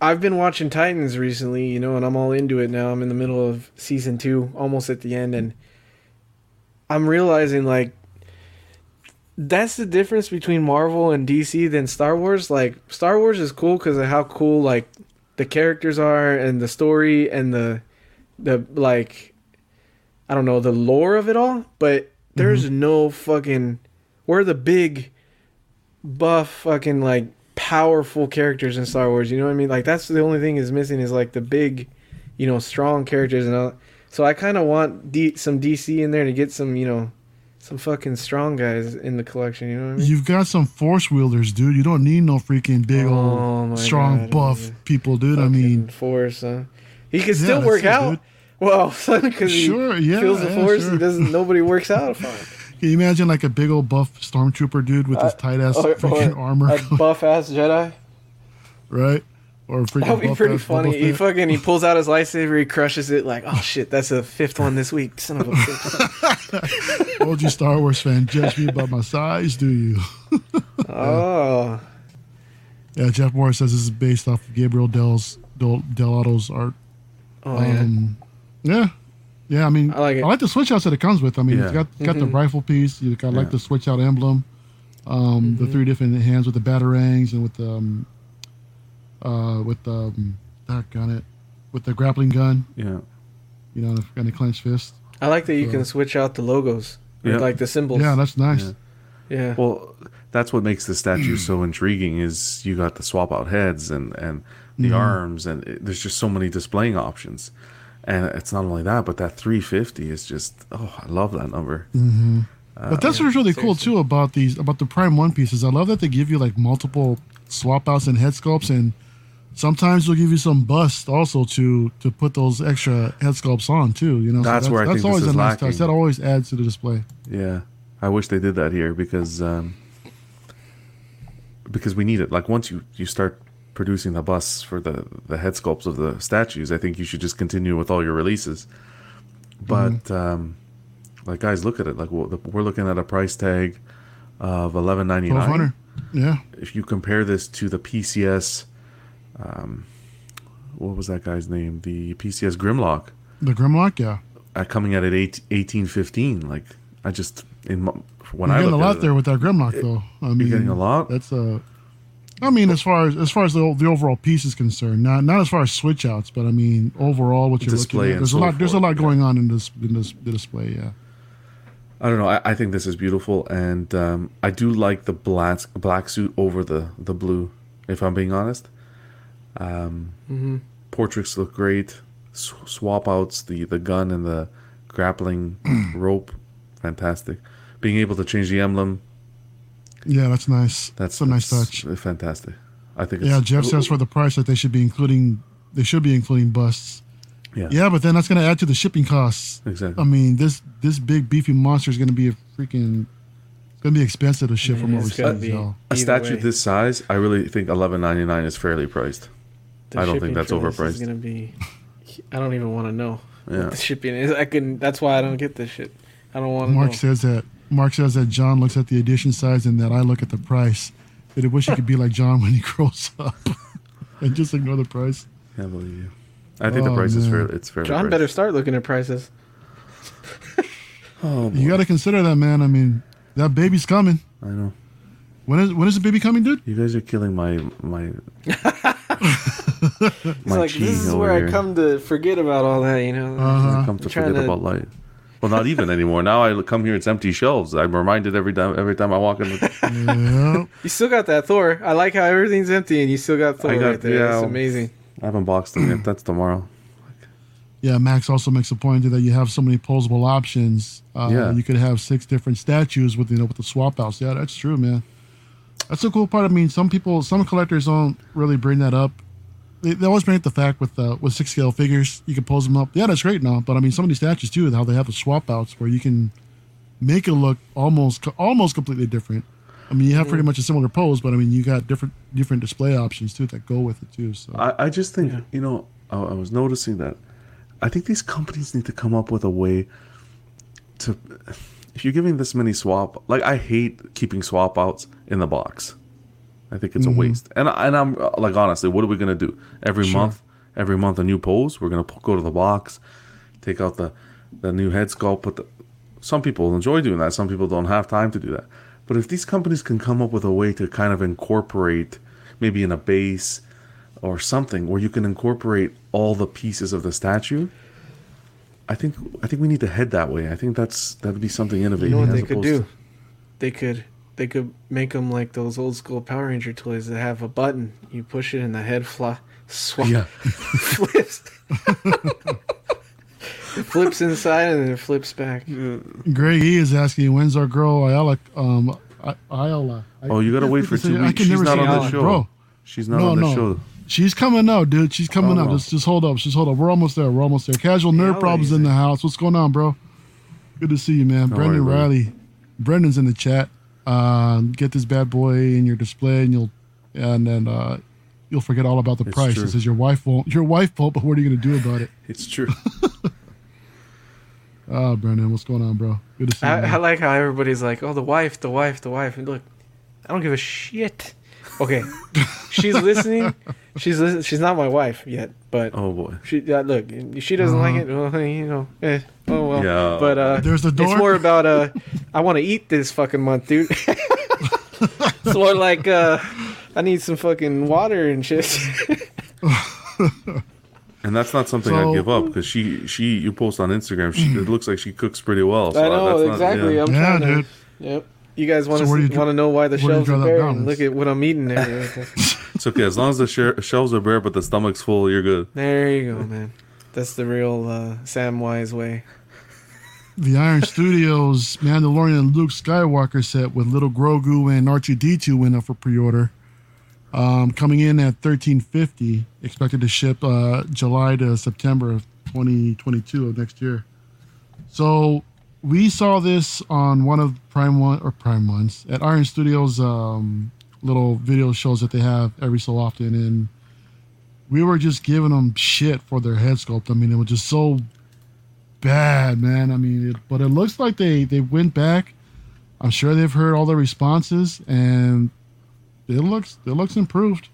[SPEAKER 3] i've been watching titans recently you know and i'm all into it now. I'm in the middle of season two almost at the end and i'm realizing like that's the difference between marvel and dc than star wars. Like star wars is cool because of how cool like the characters are and the story and the the like i don't know the lore of it all but there's mm-hmm. no fucking we're the big buff, fucking like powerful characters in Star Wars. You know what I mean? Like that's the only thing is missing is like the big, you know, strong characters and all. So I kind of want D- some DC in there to get some, you know, some fucking strong guys in the collection. You know what I mean?
[SPEAKER 1] You've got some force wielders, dude. You don't need no freaking big
[SPEAKER 3] Oh
[SPEAKER 1] old strong
[SPEAKER 3] God,
[SPEAKER 1] buff people, dude. I mean,
[SPEAKER 3] force. Huh? He can
[SPEAKER 1] Yeah,
[SPEAKER 3] still
[SPEAKER 1] that's
[SPEAKER 3] work
[SPEAKER 1] it,
[SPEAKER 3] out.
[SPEAKER 1] dude.
[SPEAKER 3] Well, because
[SPEAKER 1] Sure,
[SPEAKER 3] he
[SPEAKER 1] yeah,
[SPEAKER 3] feels the
[SPEAKER 1] yeah,
[SPEAKER 3] force.
[SPEAKER 1] sure.
[SPEAKER 3] He doesn't. Nobody works out. Fine.
[SPEAKER 1] can you imagine like a big old buff stormtrooper dude with his
[SPEAKER 3] Uh,
[SPEAKER 1] tight ass freaking
[SPEAKER 3] or
[SPEAKER 1] armor,
[SPEAKER 3] A buff ass Jedi.
[SPEAKER 1] right? Or a freaking
[SPEAKER 3] That would be pretty funny. He fucking he pulls out his lightsaber, he crushes it like, oh shit, that's a fifth one this week. Son of a bitch.
[SPEAKER 1] Told you, Star Wars fan, judge me by my size, do you?
[SPEAKER 3] oh,
[SPEAKER 1] Yeah, Jeff Morris says this is based off of Gabriel Del's Del, Dell'Otto's art.
[SPEAKER 3] oh.
[SPEAKER 1] Um, yeah. Yeah, I mean,
[SPEAKER 3] I like it.
[SPEAKER 1] I like the switch outs that it comes with. I mean, it's
[SPEAKER 2] Yeah.
[SPEAKER 1] got got the
[SPEAKER 3] Mhm.
[SPEAKER 1] rifle piece. You got like
[SPEAKER 2] Yeah.
[SPEAKER 1] the switch out emblem, um, the
[SPEAKER 3] Mhm.
[SPEAKER 1] three different hands with the batarangs and with the, um, uh, with the, um, that gun it, with the grappling gun.
[SPEAKER 2] Yeah.
[SPEAKER 1] You know, and the clenched fist.
[SPEAKER 3] I like that you
[SPEAKER 1] So-
[SPEAKER 3] can switch out the logos,
[SPEAKER 2] Yeah.
[SPEAKER 3] like the symbols.
[SPEAKER 1] Yeah, that's nice.
[SPEAKER 2] Yeah.
[SPEAKER 3] yeah.
[SPEAKER 2] Well, that's what makes the statue so intriguing. Is you got the swap out heads and and the
[SPEAKER 1] Mhm.
[SPEAKER 2] arms, and it, there's just so many displaying options. And it's not only that, but that 350 is just oh, I love that number.
[SPEAKER 1] hmm but that's
[SPEAKER 3] yeah,
[SPEAKER 1] what's really cool too about these about the Prime One pieces. I love that they give you like multiple swap outs and head sculpts, and sometimes they'll give you some bust also to to put those extra head sculpts on too. You know, So
[SPEAKER 2] That's where I think this
[SPEAKER 1] always
[SPEAKER 2] is
[SPEAKER 1] a nice
[SPEAKER 2] lacking.
[SPEAKER 1] touch. That always adds to the display.
[SPEAKER 2] Yeah, I wish they did that here because um, because we need it. Like once you you start producing the busts for the the head sculpts of the statues, I think you should just continue with all your releases. But um, like guys, look at it. Like we're looking at a price tag of eleven ninety nine.
[SPEAKER 1] Yeah,
[SPEAKER 2] If you compare this to the PCS, um, what was that guy's name? The PCS Grimlock
[SPEAKER 1] the Grimlock. Yeah,
[SPEAKER 2] uh, coming out at it eight, 1815. Like I just in my, when
[SPEAKER 1] you're
[SPEAKER 2] I
[SPEAKER 1] getting a
[SPEAKER 2] at
[SPEAKER 1] lot
[SPEAKER 2] it,
[SPEAKER 1] there with that Grimlock though. I mean,
[SPEAKER 2] You're getting a lot.
[SPEAKER 1] That's a. I mean, as far as as far as the, the overall piece is concerned, not not as far as switch outs, but I mean overall what you're
[SPEAKER 2] Display
[SPEAKER 1] looking at. There's a lot. There's a lot going on in this in this the display. Yeah.
[SPEAKER 2] I don't know. I, I think this is beautiful, and um, I do like the black black suit over the the blue. If I'm being honest, um,
[SPEAKER 3] hmm
[SPEAKER 2] portraits look great. S- swap outs the the gun and the grappling rope, fantastic. Being able to change the emblem,
[SPEAKER 1] Yeah, that's nice.
[SPEAKER 2] that's
[SPEAKER 1] That's a nice
[SPEAKER 2] that's
[SPEAKER 1] touch.
[SPEAKER 2] Fantastic. I think. It's,
[SPEAKER 1] Yeah, Jeff says for the price that they should be including, they should be including busts.
[SPEAKER 2] Yeah.
[SPEAKER 1] Yeah, but then that's going to add to the shipping costs.
[SPEAKER 2] exactly.
[SPEAKER 1] I mean, this this big beefy monster is going to be a freaking, going to be expensive to ship
[SPEAKER 3] I
[SPEAKER 1] from
[SPEAKER 3] mean,
[SPEAKER 1] overseas.
[SPEAKER 3] it's gonna be-
[SPEAKER 1] so.
[SPEAKER 2] a statue
[SPEAKER 3] way.
[SPEAKER 2] this size, I really think 11.99 is fairly priced.
[SPEAKER 3] The
[SPEAKER 2] I don't think that's overpriced.
[SPEAKER 3] Is gonna be. I don't even want to know
[SPEAKER 2] Yeah.
[SPEAKER 3] what the shipping is. I can. That's why I don't get this shit. I don't want to
[SPEAKER 1] Mark
[SPEAKER 3] know.
[SPEAKER 1] says that Mark says that John looks at the edition size and that I look at the price. That I wish he could be like John when he grows up, and just ignore the price.
[SPEAKER 2] I believe you. I think the
[SPEAKER 1] Oh,
[SPEAKER 2] price is fair. It's fair.
[SPEAKER 3] John better start looking at prices.
[SPEAKER 2] Oh,
[SPEAKER 1] You got to consider that, man. I mean, that baby's coming.
[SPEAKER 2] I know.
[SPEAKER 1] When is when is the baby coming, dude?
[SPEAKER 2] You guys are killing my my
[SPEAKER 3] It's
[SPEAKER 2] my
[SPEAKER 3] like
[SPEAKER 2] chi
[SPEAKER 3] this is where
[SPEAKER 2] here.
[SPEAKER 3] I come to forget about all that. You know.
[SPEAKER 1] Uh-huh.
[SPEAKER 2] I come to forget
[SPEAKER 3] to-
[SPEAKER 2] about light. Well, not even anymore. Now I come here, it's empty shelves. I'm reminded every time every time I walk in. The.
[SPEAKER 3] You still got that Thor. I like how everything's empty and you still got Thor
[SPEAKER 2] got-
[SPEAKER 3] right there.
[SPEAKER 2] yeah,
[SPEAKER 3] That's amazing.
[SPEAKER 2] I haven't boxed them yet. That's tomorrow.
[SPEAKER 1] Yeah, Max also makes a point that you have so many posable options. Uh,
[SPEAKER 2] Yeah.
[SPEAKER 1] You could have six different statues with you know with the swap outs. Yeah, that's true, man. That's a cool part. I mean, some people, some collectors don't really bring that up. They, they always bring up the fact with uh, with six scale figures, you can pose them up. Yeah, that's great now. But I mean, some of these statues too, how they have the swap outs where you can make it look almost almost completely different. I mean, you have pretty much a similar pose, but I mean, you got different different display options too that go with it too. So
[SPEAKER 2] I, I just think
[SPEAKER 3] Yeah.
[SPEAKER 2] you know I, I was noticing that I think these companies need to come up with a way to if you're giving this many swap like I hate keeping swap outs in the box. I think it's a mm-hmm. waste. And and I'm like honestly, what are we gonna do every
[SPEAKER 1] Sure.
[SPEAKER 2] month? Every month a new pose. We're gonna go to the box, take out the the new head sculpt. Put the some people enjoy doing that. Some people don't have time to do that. But if these companies can come up with a way to kind of incorporate, maybe in a base or something, where you can incorporate all the pieces of the statue, I think I think we need to head that way. I think that's that would be something
[SPEAKER 3] innovative.
[SPEAKER 2] You
[SPEAKER 3] know what they could do?
[SPEAKER 2] to-
[SPEAKER 3] They could they could make them like those old school Power Ranger toys that have a button. You push it and the head fly, swap,
[SPEAKER 2] Yeah.
[SPEAKER 3] flips. it flips inside and then it flips back.
[SPEAKER 1] Greg E is asking when's our girl Ayala um I- Ayala. I-
[SPEAKER 2] Oh, you gotta wait for two
[SPEAKER 1] I
[SPEAKER 2] weeks.
[SPEAKER 1] can
[SPEAKER 2] She's
[SPEAKER 1] never
[SPEAKER 2] not
[SPEAKER 1] say
[SPEAKER 2] on the show.
[SPEAKER 1] bro.
[SPEAKER 2] She's not
[SPEAKER 1] No,
[SPEAKER 2] on the
[SPEAKER 1] no.
[SPEAKER 2] show.
[SPEAKER 1] She's coming out, dude. She's coming
[SPEAKER 2] Oh,
[SPEAKER 1] out. Just, just hold up. Just hold up. We're almost there. We're almost there. Casual nerd problems in the house. What's going on, bro? Good to see you, man.
[SPEAKER 2] How
[SPEAKER 1] Brendan
[SPEAKER 2] are you.
[SPEAKER 1] Riley. Brendan's in the chat. Um, get this bad boy in your display, and you'll, and then uh, you'll forget all about the
[SPEAKER 2] It's
[SPEAKER 1] price.
[SPEAKER 2] true.
[SPEAKER 1] It says your wife won't. Your wife won't. But what are you gonna do about it?
[SPEAKER 2] It's true.
[SPEAKER 1] Ah, Brendan, what's going on, bro? Good to see you.
[SPEAKER 3] I, I like how everybody's like, "Oh, the wife, the wife, the wife." And look, I don't give a shit. Okay, she's listening. She's she's not my wife yet, but
[SPEAKER 2] oh boy.
[SPEAKER 3] she uh, look. She doesn't like it. Well, you know, eh, oh well.
[SPEAKER 2] Yeah.
[SPEAKER 3] But uh,
[SPEAKER 1] There's the door.
[SPEAKER 3] It's more about uh, I want to eat this fucking month, dude. it's more like uh, I need some fucking water and shit.
[SPEAKER 2] And that's not something
[SPEAKER 1] So-
[SPEAKER 2] I give up because she she you post on Instagram. She it looks like she cooks pretty well. So
[SPEAKER 3] I know
[SPEAKER 2] that's not-
[SPEAKER 3] exactly.
[SPEAKER 2] yeah.
[SPEAKER 3] I'm
[SPEAKER 1] Yeah,
[SPEAKER 3] trying to.
[SPEAKER 1] dude.
[SPEAKER 3] Yep. You guys want
[SPEAKER 1] So where do
[SPEAKER 3] to
[SPEAKER 1] you dr-
[SPEAKER 3] want to know why the
[SPEAKER 1] where do you
[SPEAKER 3] shelves are
[SPEAKER 1] that
[SPEAKER 3] bare? look at what I'm eating there. right there.
[SPEAKER 2] It's okay as long as the sh- shelves are bare but the stomach's full. You're good.
[SPEAKER 3] There you go, man. That's the real uh, Samwise way.
[SPEAKER 1] The Iron Studios Mandalorian and Luke Skywalker set with Little Grogu and R2D2 went up for pre-order. Um, coming in at 1350, expected to ship uh, July to September of 2022 of next year. So we saw this on one of Prime One or Prime Ones at Iron Studios um, little video shows that they have every so often, and we were just giving them shit for their head sculpt. I mean, it was just so bad, man. I mean, it, but it looks like they they went back. I'm sure they've heard all the responses, and it looks it looks improved.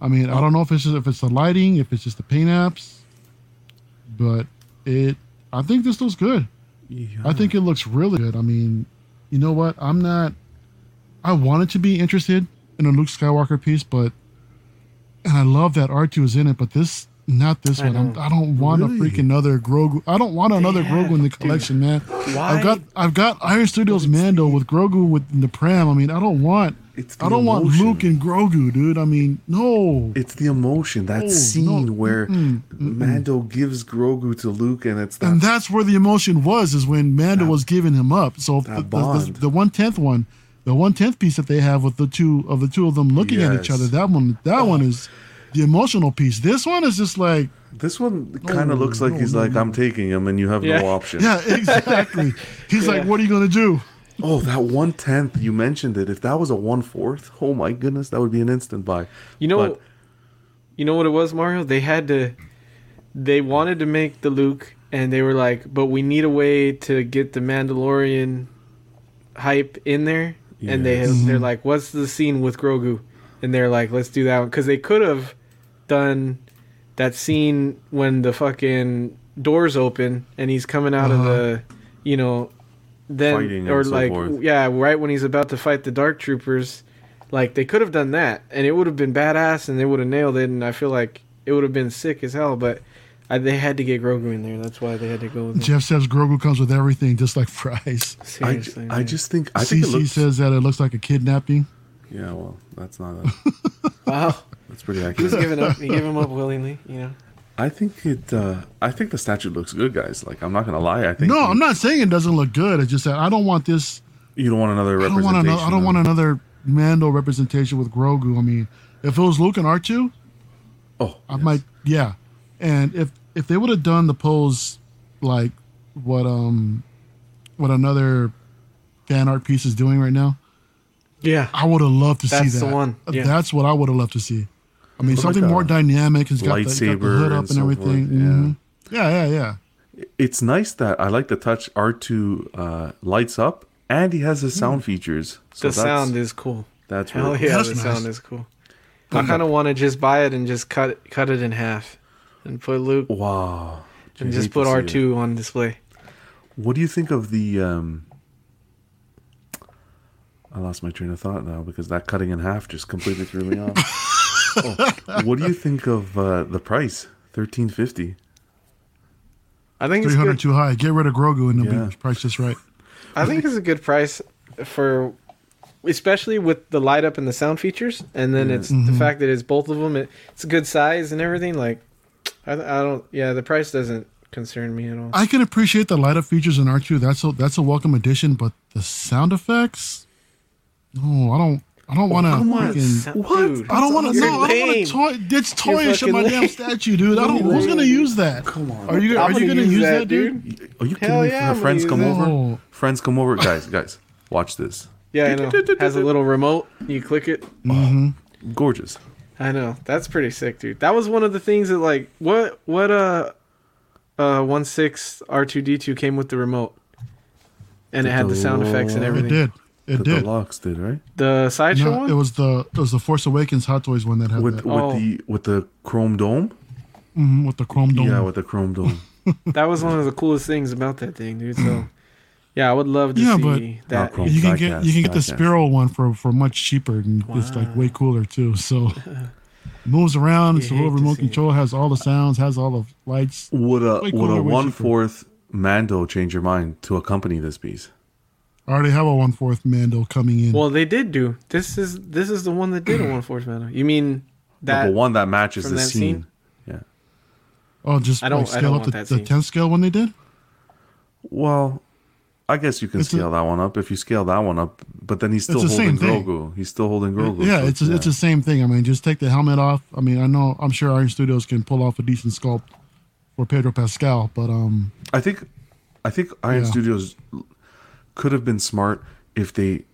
[SPEAKER 1] I mean, I don't know if it's just, if it's the lighting, if it's just the paint apps, but it. I think this looks good. I think it looks really good. I mean, you know what? I'm not. I wanted to be interested in a Luke Skywalker piece, but and I love that R2 is in it, but this not this
[SPEAKER 3] I
[SPEAKER 1] one. I'm. I don't want a freaking another Grogu. I don't want another
[SPEAKER 3] Yeah,
[SPEAKER 1] Grogu in the
[SPEAKER 3] dude.
[SPEAKER 1] collection, man.
[SPEAKER 3] Why?
[SPEAKER 1] I've got I've got Iron Studios Mando with Grogu with the pram. I mean, I don't want
[SPEAKER 2] It's
[SPEAKER 1] I don't want. Luke and Grogu, dude. I mean, no.
[SPEAKER 2] It's the emotion. That
[SPEAKER 1] Oh,
[SPEAKER 2] scene
[SPEAKER 1] no.
[SPEAKER 2] where
[SPEAKER 1] Mm-mm, mm-mm.
[SPEAKER 2] Mando gives Grogu to Luke, and it's that.
[SPEAKER 1] and that's where the emotion was is when Mando
[SPEAKER 2] That-
[SPEAKER 1] was giving him up. So the,
[SPEAKER 2] that
[SPEAKER 1] the,
[SPEAKER 2] bond.
[SPEAKER 1] the one tenth one, the one tenth piece that they have with the two of the two of them looking at each other, that one that one is the emotional piece. This one is just like
[SPEAKER 2] this one kind of
[SPEAKER 1] No,
[SPEAKER 2] looks like
[SPEAKER 1] no,
[SPEAKER 2] he's
[SPEAKER 1] no,
[SPEAKER 2] like,
[SPEAKER 1] no.
[SPEAKER 2] "I'm taking him," and you have
[SPEAKER 3] Yeah.
[SPEAKER 2] no option.
[SPEAKER 1] yeah, exactly. He's like, what are you gonna do?
[SPEAKER 2] Oh, that one tenth you mentioned it. If that was a one fourth, oh my goodness, that would be an instant buy.
[SPEAKER 3] You know,
[SPEAKER 2] But-
[SPEAKER 3] you know what it was, Mario? They had to, they wanted to make the Luke, and they were like, but we need a way to get the Mandalorian hype in there, and they they're like, what's the scene with Grogu? And they're like, let's do that one because they could have done that scene when the fucking doors open and he's coming out of
[SPEAKER 1] Uh-huh.
[SPEAKER 3] the, you know, then
[SPEAKER 2] Fighting
[SPEAKER 3] or
[SPEAKER 2] so
[SPEAKER 3] like
[SPEAKER 2] forth.
[SPEAKER 3] yeah, right when he's about to fight the Dark Troopers. Like they could have done that, and it would have been badass, and they would have nailed it. And I feel like it would have been sick as hell. But I, they had to get Grogu in there. That's why they had to go with him.
[SPEAKER 1] Jeff says Grogu comes with everything, just like fries.
[SPEAKER 2] I,
[SPEAKER 3] Seriously,
[SPEAKER 2] I
[SPEAKER 3] man.
[SPEAKER 2] just think I think it
[SPEAKER 1] CC
[SPEAKER 2] looks.
[SPEAKER 1] says that it looks like a kidnapping.
[SPEAKER 2] yeah, well, that's not. A,
[SPEAKER 3] wow.
[SPEAKER 2] that's pretty
[SPEAKER 3] He was
[SPEAKER 2] accurate.
[SPEAKER 3] giving up. He gave him up willingly. You know.
[SPEAKER 2] I think it. Uh, I think the statue looks good, guys. Like I'm not gonna lie. I think
[SPEAKER 1] No, I'm not saying it doesn't look good. It's just that I don't want this.
[SPEAKER 2] You don't want another
[SPEAKER 1] I don't
[SPEAKER 2] representation.
[SPEAKER 1] want another. I don't
[SPEAKER 2] of-
[SPEAKER 1] want another Mando representation with Grogu. I mean, if it was Luke and R2,
[SPEAKER 2] Oh,
[SPEAKER 1] I
[SPEAKER 2] yes.
[SPEAKER 1] might. Yeah, and if if they would have done the pose like what um what another fan art piece is doing right now,
[SPEAKER 3] Yeah.
[SPEAKER 1] I would have loved to
[SPEAKER 3] That's
[SPEAKER 1] see
[SPEAKER 3] the
[SPEAKER 1] that.
[SPEAKER 3] one, yeah.
[SPEAKER 1] That's what I would have loved to see. I mean,
[SPEAKER 2] Or
[SPEAKER 1] something
[SPEAKER 2] like
[SPEAKER 1] more dynamic. It's got the, got the
[SPEAKER 2] lightsaber
[SPEAKER 1] hood up
[SPEAKER 2] and
[SPEAKER 1] and, everything.
[SPEAKER 2] forth, yeah.
[SPEAKER 1] Mhm. Yeah, yeah, yeah.
[SPEAKER 2] It's nice that I like the touch R2 uh, lights up, and he has his sound features. So
[SPEAKER 3] the sound is cool.
[SPEAKER 2] that's
[SPEAKER 3] Hell
[SPEAKER 2] really
[SPEAKER 3] yeah,
[SPEAKER 1] That's
[SPEAKER 3] the
[SPEAKER 1] nice.
[SPEAKER 3] sound is cool. I kind of want to just buy it and just cut cut it in half, and put Luke
[SPEAKER 2] Wow.
[SPEAKER 3] and just put
[SPEAKER 2] to see
[SPEAKER 3] R
[SPEAKER 2] it.
[SPEAKER 3] two on display.
[SPEAKER 2] What do you think of the? Um, I lost my train of thought now because that cutting in half just completely threw me off. Oh, what do you think of uh, the price? Thirteen fifty.
[SPEAKER 3] I think it's
[SPEAKER 1] Three hundred too high. Get rid of Grogu and it'll
[SPEAKER 2] Yeah.
[SPEAKER 1] be priced just right.
[SPEAKER 3] I think it's a good price for especially with the light up and the sound features, and then
[SPEAKER 2] Yeah.
[SPEAKER 3] it's the
[SPEAKER 1] Mhm.
[SPEAKER 3] fact that it's both of them. It, it's a good size and everything. Like, I, I don't. Yeah, the price doesn't concern me at all.
[SPEAKER 1] I can appreciate the light up features in R2. That's a that's a welcome addition, but the sound effects, no, I don't. I don't want to.
[SPEAKER 3] Come on,
[SPEAKER 1] freaking.
[SPEAKER 3] sa- dude.
[SPEAKER 1] I don't want to.
[SPEAKER 3] You're
[SPEAKER 1] No, I don't want to toy. It's toyish of
[SPEAKER 3] fucking
[SPEAKER 1] my damn statue, dude. I don't.
[SPEAKER 3] You're
[SPEAKER 1] Who's gonna use that?
[SPEAKER 2] Come on.
[SPEAKER 1] Are you?
[SPEAKER 3] I'm
[SPEAKER 1] Are you gonna use that, dude?
[SPEAKER 2] Are you kidding
[SPEAKER 3] Hell
[SPEAKER 2] me?
[SPEAKER 3] yeah,
[SPEAKER 2] friends come
[SPEAKER 3] use
[SPEAKER 2] over.
[SPEAKER 1] No.
[SPEAKER 2] Friends come over. Guys, guys, watch this.
[SPEAKER 3] Yeah, I know. Has a little remote. You click it.
[SPEAKER 1] Mm-hmm.
[SPEAKER 2] Gorgeous.
[SPEAKER 3] I know. That's pretty sick, dude. That was one of the things that like what what uh uh one six R two D two came with the remote, and it had the sound effects and
[SPEAKER 2] It
[SPEAKER 1] It
[SPEAKER 3] everything.
[SPEAKER 1] did. It did.
[SPEAKER 2] the locks did right
[SPEAKER 3] The sideshow
[SPEAKER 1] No,
[SPEAKER 3] one.
[SPEAKER 1] it was the it was the Force Awakens Hot Toys one that had
[SPEAKER 2] with
[SPEAKER 1] that.
[SPEAKER 2] with
[SPEAKER 3] Oh.
[SPEAKER 2] the with the chrome dome.
[SPEAKER 1] Mhm, with the chrome dome.
[SPEAKER 2] Yeah, with the chrome dome.
[SPEAKER 3] that was one of the coolest things about that thing, dude. So yeah, I would love to
[SPEAKER 1] Yeah,
[SPEAKER 3] see
[SPEAKER 1] but-
[SPEAKER 3] that.
[SPEAKER 2] Chrome
[SPEAKER 1] you can get you can get the
[SPEAKER 2] diecast.
[SPEAKER 1] Sphero one for for much cheaper and it's like way cooler too. So moves around. It's a
[SPEAKER 3] You
[SPEAKER 1] little remote
[SPEAKER 3] see it.
[SPEAKER 1] control. Has all the sounds. Has all the lights.
[SPEAKER 2] Would a would a
[SPEAKER 1] way
[SPEAKER 2] one Mando change your mind to accompany this piece?
[SPEAKER 1] I already have a one fourth Mando coming in.
[SPEAKER 3] Well, they did do this. Is this is the one that did a one force man? You mean
[SPEAKER 2] That,
[SPEAKER 3] that?
[SPEAKER 2] one that matches the
[SPEAKER 3] that
[SPEAKER 2] scene.
[SPEAKER 3] scene?
[SPEAKER 2] Yeah.
[SPEAKER 1] oh, just
[SPEAKER 3] I don't-
[SPEAKER 1] like
[SPEAKER 3] I
[SPEAKER 1] scale
[SPEAKER 3] don't
[SPEAKER 1] up
[SPEAKER 3] want
[SPEAKER 1] the,
[SPEAKER 3] that
[SPEAKER 1] the
[SPEAKER 3] scene.
[SPEAKER 1] 10 scale when they did.
[SPEAKER 2] Well, I guess you can
[SPEAKER 1] It's a-
[SPEAKER 2] scale that one up if you scale that one up, but then he's still
[SPEAKER 1] the
[SPEAKER 2] holding. Grogu. He's still holding Grogu.
[SPEAKER 1] yeah,
[SPEAKER 2] so
[SPEAKER 1] it's it's the same thing. I mean, just take the helmet off. I mean, I know I'm sure Iron Studios can pull off a decent sculpt for Pedro Pascal, but um,
[SPEAKER 2] I think I think Iron
[SPEAKER 1] Yeah.
[SPEAKER 2] Studios could have been smart if they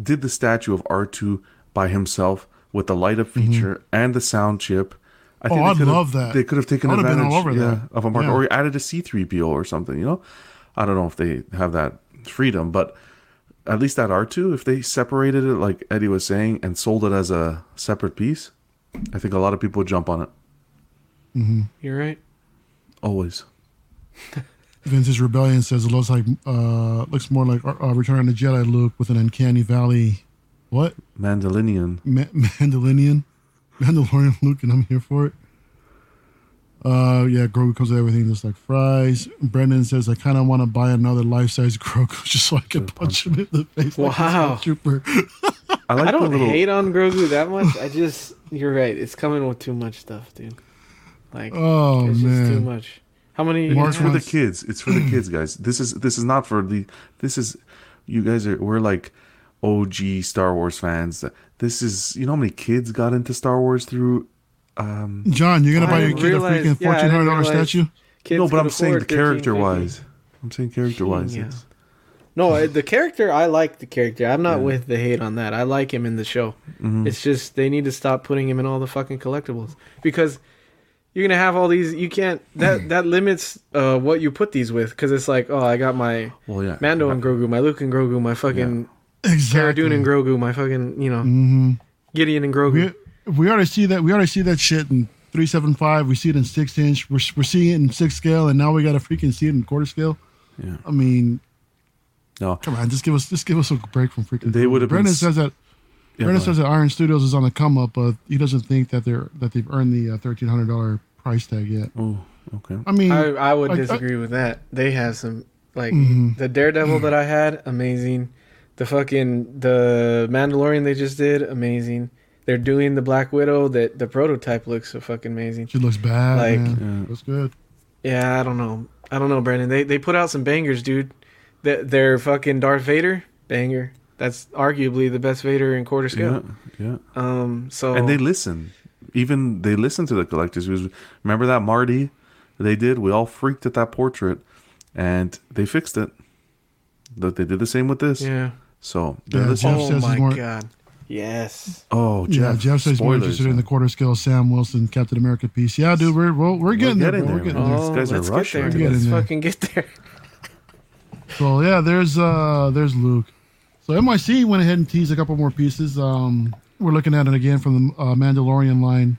[SPEAKER 2] did the statue of R2 by himself with the light up feature and the sound chip. I
[SPEAKER 1] Mm-hmm. Oh,
[SPEAKER 2] they
[SPEAKER 1] I'd
[SPEAKER 2] have-
[SPEAKER 1] love that.
[SPEAKER 2] They could have taken
[SPEAKER 1] I
[SPEAKER 2] advantage yeah, of a market
[SPEAKER 1] Yeah.
[SPEAKER 2] or added a C3PO or something, you know? I don't know if they have that freedom, but at least that R2, if they separated it like Eddie was saying and sold it as a separate piece, I think a lot of people would jump on it.
[SPEAKER 3] You're right.
[SPEAKER 2] Always.
[SPEAKER 1] Vince's Rebellion says it looks like uh looks more like uh, Return of the Jedi Luke with an uncanny valley. What
[SPEAKER 2] Mandalorian.
[SPEAKER 1] Ma- Mandalorian, Mandalorian Luke, and I'm here for it. Uh, yeah, Grogu comes with everything just like fries. Brendan says, I kind of want to buy another life size Grogu just so I can punch him in the face. like
[SPEAKER 3] Wow.
[SPEAKER 1] Trooper.
[SPEAKER 2] I like
[SPEAKER 3] I don't
[SPEAKER 2] little
[SPEAKER 3] hate on Grogu that much. I just you're right. It's coming with too much stuff, dude. Like
[SPEAKER 1] Oh,
[SPEAKER 3] it's just too much. How many?
[SPEAKER 1] Mark
[SPEAKER 2] it's for the kids. It's for the kids, guys. This is this is not for the. This is you guys are. We're like OG Star Wars fans. This is you know how many kids got into Star Wars through. Um,
[SPEAKER 1] John, you're going to
[SPEAKER 3] I
[SPEAKER 1] buy your
[SPEAKER 3] didn't
[SPEAKER 1] kid
[SPEAKER 3] realize-
[SPEAKER 1] a freaking
[SPEAKER 3] yeah, I didn't
[SPEAKER 1] $1,400 statue?
[SPEAKER 3] kids
[SPEAKER 2] no, but I'm saying
[SPEAKER 3] afford 13,
[SPEAKER 2] character
[SPEAKER 3] 15.
[SPEAKER 2] wise. I'm saying character wise.
[SPEAKER 3] Yeah. No, the character I like the character. I'm not
[SPEAKER 2] Yeah.
[SPEAKER 3] with the hate on that. I like him in the show.
[SPEAKER 2] mhm.
[SPEAKER 3] It's just they need to stop putting him in all the fucking collectibles because you're gonna have all these. You can't that that limits uh, what you put these with because it's like oh I got my
[SPEAKER 2] well, yeah.
[SPEAKER 3] Mando and Grogu, my Luke and Grogu, my fucking Cara
[SPEAKER 1] Exactly.
[SPEAKER 3] Dune and Grogu, my fucking you know
[SPEAKER 1] hmm
[SPEAKER 3] Gideon and Grogu.
[SPEAKER 1] We, we already see that. We already see that shit in 375. We see it in six inch. We're, we're seeing it in six scale, and now we got to freaking see it in quarter scale.
[SPEAKER 2] Yeah.
[SPEAKER 1] I mean,
[SPEAKER 2] No.
[SPEAKER 1] come on, just give us just give us a break from freaking.
[SPEAKER 2] They would have been
[SPEAKER 1] Brendan
[SPEAKER 2] s-
[SPEAKER 1] says that.
[SPEAKER 2] Yeah,
[SPEAKER 1] Brendan says that Iron Studios is on the come up, but he doesn't think that they're that they've earned the uh, thirteen hundred dollar price tag yet.
[SPEAKER 2] Oh, okay.
[SPEAKER 1] I mean,
[SPEAKER 3] I I would
[SPEAKER 1] Like, I-
[SPEAKER 3] disagree with that. They have some like
[SPEAKER 1] Mhm.
[SPEAKER 3] the Daredevil that I had, amazing. The fucking the Mandalorian they just did, amazing. They're doing the Black Widow. That the prototype looks so fucking amazing.
[SPEAKER 1] she looks bad.
[SPEAKER 3] like-
[SPEAKER 1] man.
[SPEAKER 2] Yeah.
[SPEAKER 1] Looks good.
[SPEAKER 3] Yeah, I don't know. I don't know, Brandon. They they put out some bangers, dude. That their fucking Darth Vader banger. That's arguably the best Vader in quarter
[SPEAKER 2] Yeah,
[SPEAKER 3] scale.
[SPEAKER 2] yeah.
[SPEAKER 3] Um. So
[SPEAKER 2] And they listen. Even they listen to the collectors. Remember that Marty they did? We all freaked at that portrait, and they fixed it. That they did the same with this.
[SPEAKER 3] yeah.
[SPEAKER 2] So they're
[SPEAKER 1] Yeah,
[SPEAKER 2] listening.
[SPEAKER 1] Jeff
[SPEAKER 3] oh
[SPEAKER 1] says he's
[SPEAKER 3] my
[SPEAKER 1] more-
[SPEAKER 3] god. Yes.
[SPEAKER 2] Oh, Jeff.
[SPEAKER 1] yeah, Jeff says more
[SPEAKER 2] spoilers,
[SPEAKER 1] interested in the quarter scale Sam Wilson Captain America piece. Yeah, dude, we're we're, we're getting there.
[SPEAKER 2] getting
[SPEAKER 1] bro. We're getting
[SPEAKER 2] man.
[SPEAKER 1] there.
[SPEAKER 2] These guys are
[SPEAKER 3] let's
[SPEAKER 2] rushing
[SPEAKER 3] get there. Let's fucking get there.
[SPEAKER 1] So yeah, there's uh there's Luke. So MIC went ahead and teased a couple more pieces. Um, we're looking at it again from the uh, Mandalorian line,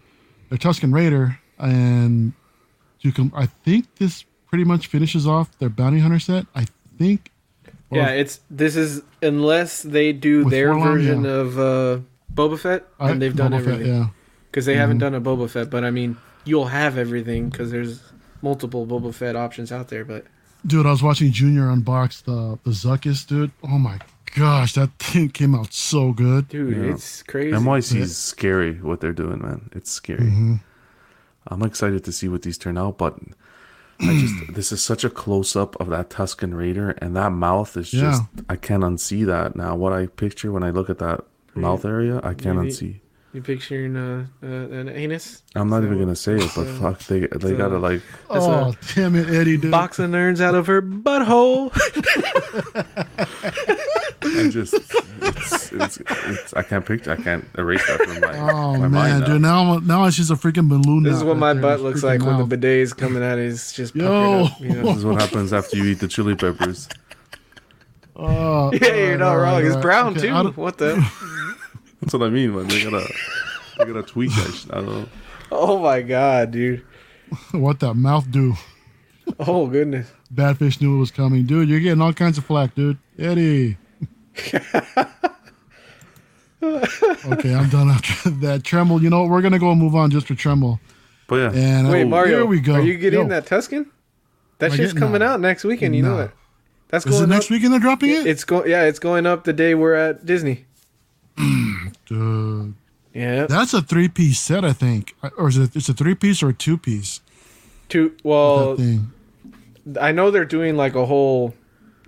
[SPEAKER 1] the Tusken Raider, and you can. I think this pretty much finishes off their bounty hunter set. I think. Or-
[SPEAKER 3] yeah, it's this is unless they do
[SPEAKER 1] With
[SPEAKER 3] their
[SPEAKER 1] Forlorn,
[SPEAKER 3] version
[SPEAKER 1] yeah.
[SPEAKER 3] of uh, Boba Fett,
[SPEAKER 1] I-
[SPEAKER 3] and they've done
[SPEAKER 1] Boba Fett,
[SPEAKER 3] everything
[SPEAKER 1] yeah.
[SPEAKER 3] because they haven't
[SPEAKER 1] Mhm.
[SPEAKER 3] done a Boba Fett. But I mean, you'll have everything because there's multiple Boba Fett options out there. But
[SPEAKER 1] Dude, I was watching Junior unbox the the Zuckuss, dude. Oh my gosh, that thing came out so good.
[SPEAKER 3] Dude,
[SPEAKER 2] Yeah.
[SPEAKER 3] it's crazy.
[SPEAKER 2] NYC is scary what they're doing, man. It's scary.
[SPEAKER 1] Mhm.
[SPEAKER 2] I'm excited to see what these turn out, but I just this is such a close up of that Tusken Raider, and that mouth is just I can't unsee that now. What I picture when I look at that mouth area, I can't
[SPEAKER 3] Maybe-
[SPEAKER 2] unsee.
[SPEAKER 3] You picturing uh, uh, an anus?
[SPEAKER 2] I'm not
[SPEAKER 3] So-
[SPEAKER 2] even gonna say it, but
[SPEAKER 3] so-
[SPEAKER 2] fuck, they they
[SPEAKER 3] so-
[SPEAKER 2] gotta like
[SPEAKER 3] That's
[SPEAKER 1] Oh, damn it, Eddie, dude.
[SPEAKER 3] Boxing nerds out of her butthole.
[SPEAKER 2] I just it's, it's, it's I can't picture I can't erase that from my,
[SPEAKER 1] Oh
[SPEAKER 2] my
[SPEAKER 1] man,
[SPEAKER 2] mind
[SPEAKER 1] dude! Now, now it's just a freaking balloon.
[SPEAKER 3] This is what my butt looks
[SPEAKER 1] freaking
[SPEAKER 3] like when the
[SPEAKER 1] mouth.
[SPEAKER 3] bidet is coming out. It's just
[SPEAKER 1] Yo.
[SPEAKER 3] up, you know?
[SPEAKER 2] This is what happens after you eat the chili peppers.
[SPEAKER 1] Oh,
[SPEAKER 3] Yeah, you're
[SPEAKER 1] alright,
[SPEAKER 3] not
[SPEAKER 1] alright,
[SPEAKER 3] wrong. It's brown
[SPEAKER 1] Okay,
[SPEAKER 3] too. What the?
[SPEAKER 2] That's what I mean, man. They gotta they gotta tweak that. Shit. I don't know.
[SPEAKER 3] Oh my god, dude.
[SPEAKER 1] what that mouth do?
[SPEAKER 3] Oh goodness.
[SPEAKER 1] Badfish knew it was coming, dude. You're getting all kinds of flack, dude. Eddie. okay, I'm done after that. Tremble, you know what? We're gonna go and move on just for Tremble.
[SPEAKER 2] But yeah,
[SPEAKER 1] And uh,
[SPEAKER 3] Wait,
[SPEAKER 1] oh,
[SPEAKER 3] Mario.
[SPEAKER 1] Here we go.
[SPEAKER 3] Are you getting
[SPEAKER 1] Yo,
[SPEAKER 3] that Tusken? That
[SPEAKER 1] Am
[SPEAKER 3] shit's coming
[SPEAKER 1] that?
[SPEAKER 3] out next weekend. You know
[SPEAKER 1] No.
[SPEAKER 3] it. That's
[SPEAKER 1] Is
[SPEAKER 3] going
[SPEAKER 1] it next
[SPEAKER 3] up.
[SPEAKER 1] weekend they're dropping it?
[SPEAKER 3] It's going. Yeah, it's going up the day we're at Disney.
[SPEAKER 1] Dude,
[SPEAKER 3] Yeah.
[SPEAKER 1] that's a three piece set, I think, or is it? It's a three piece or a two piece.
[SPEAKER 3] Two. Well. I know they're doing like a whole,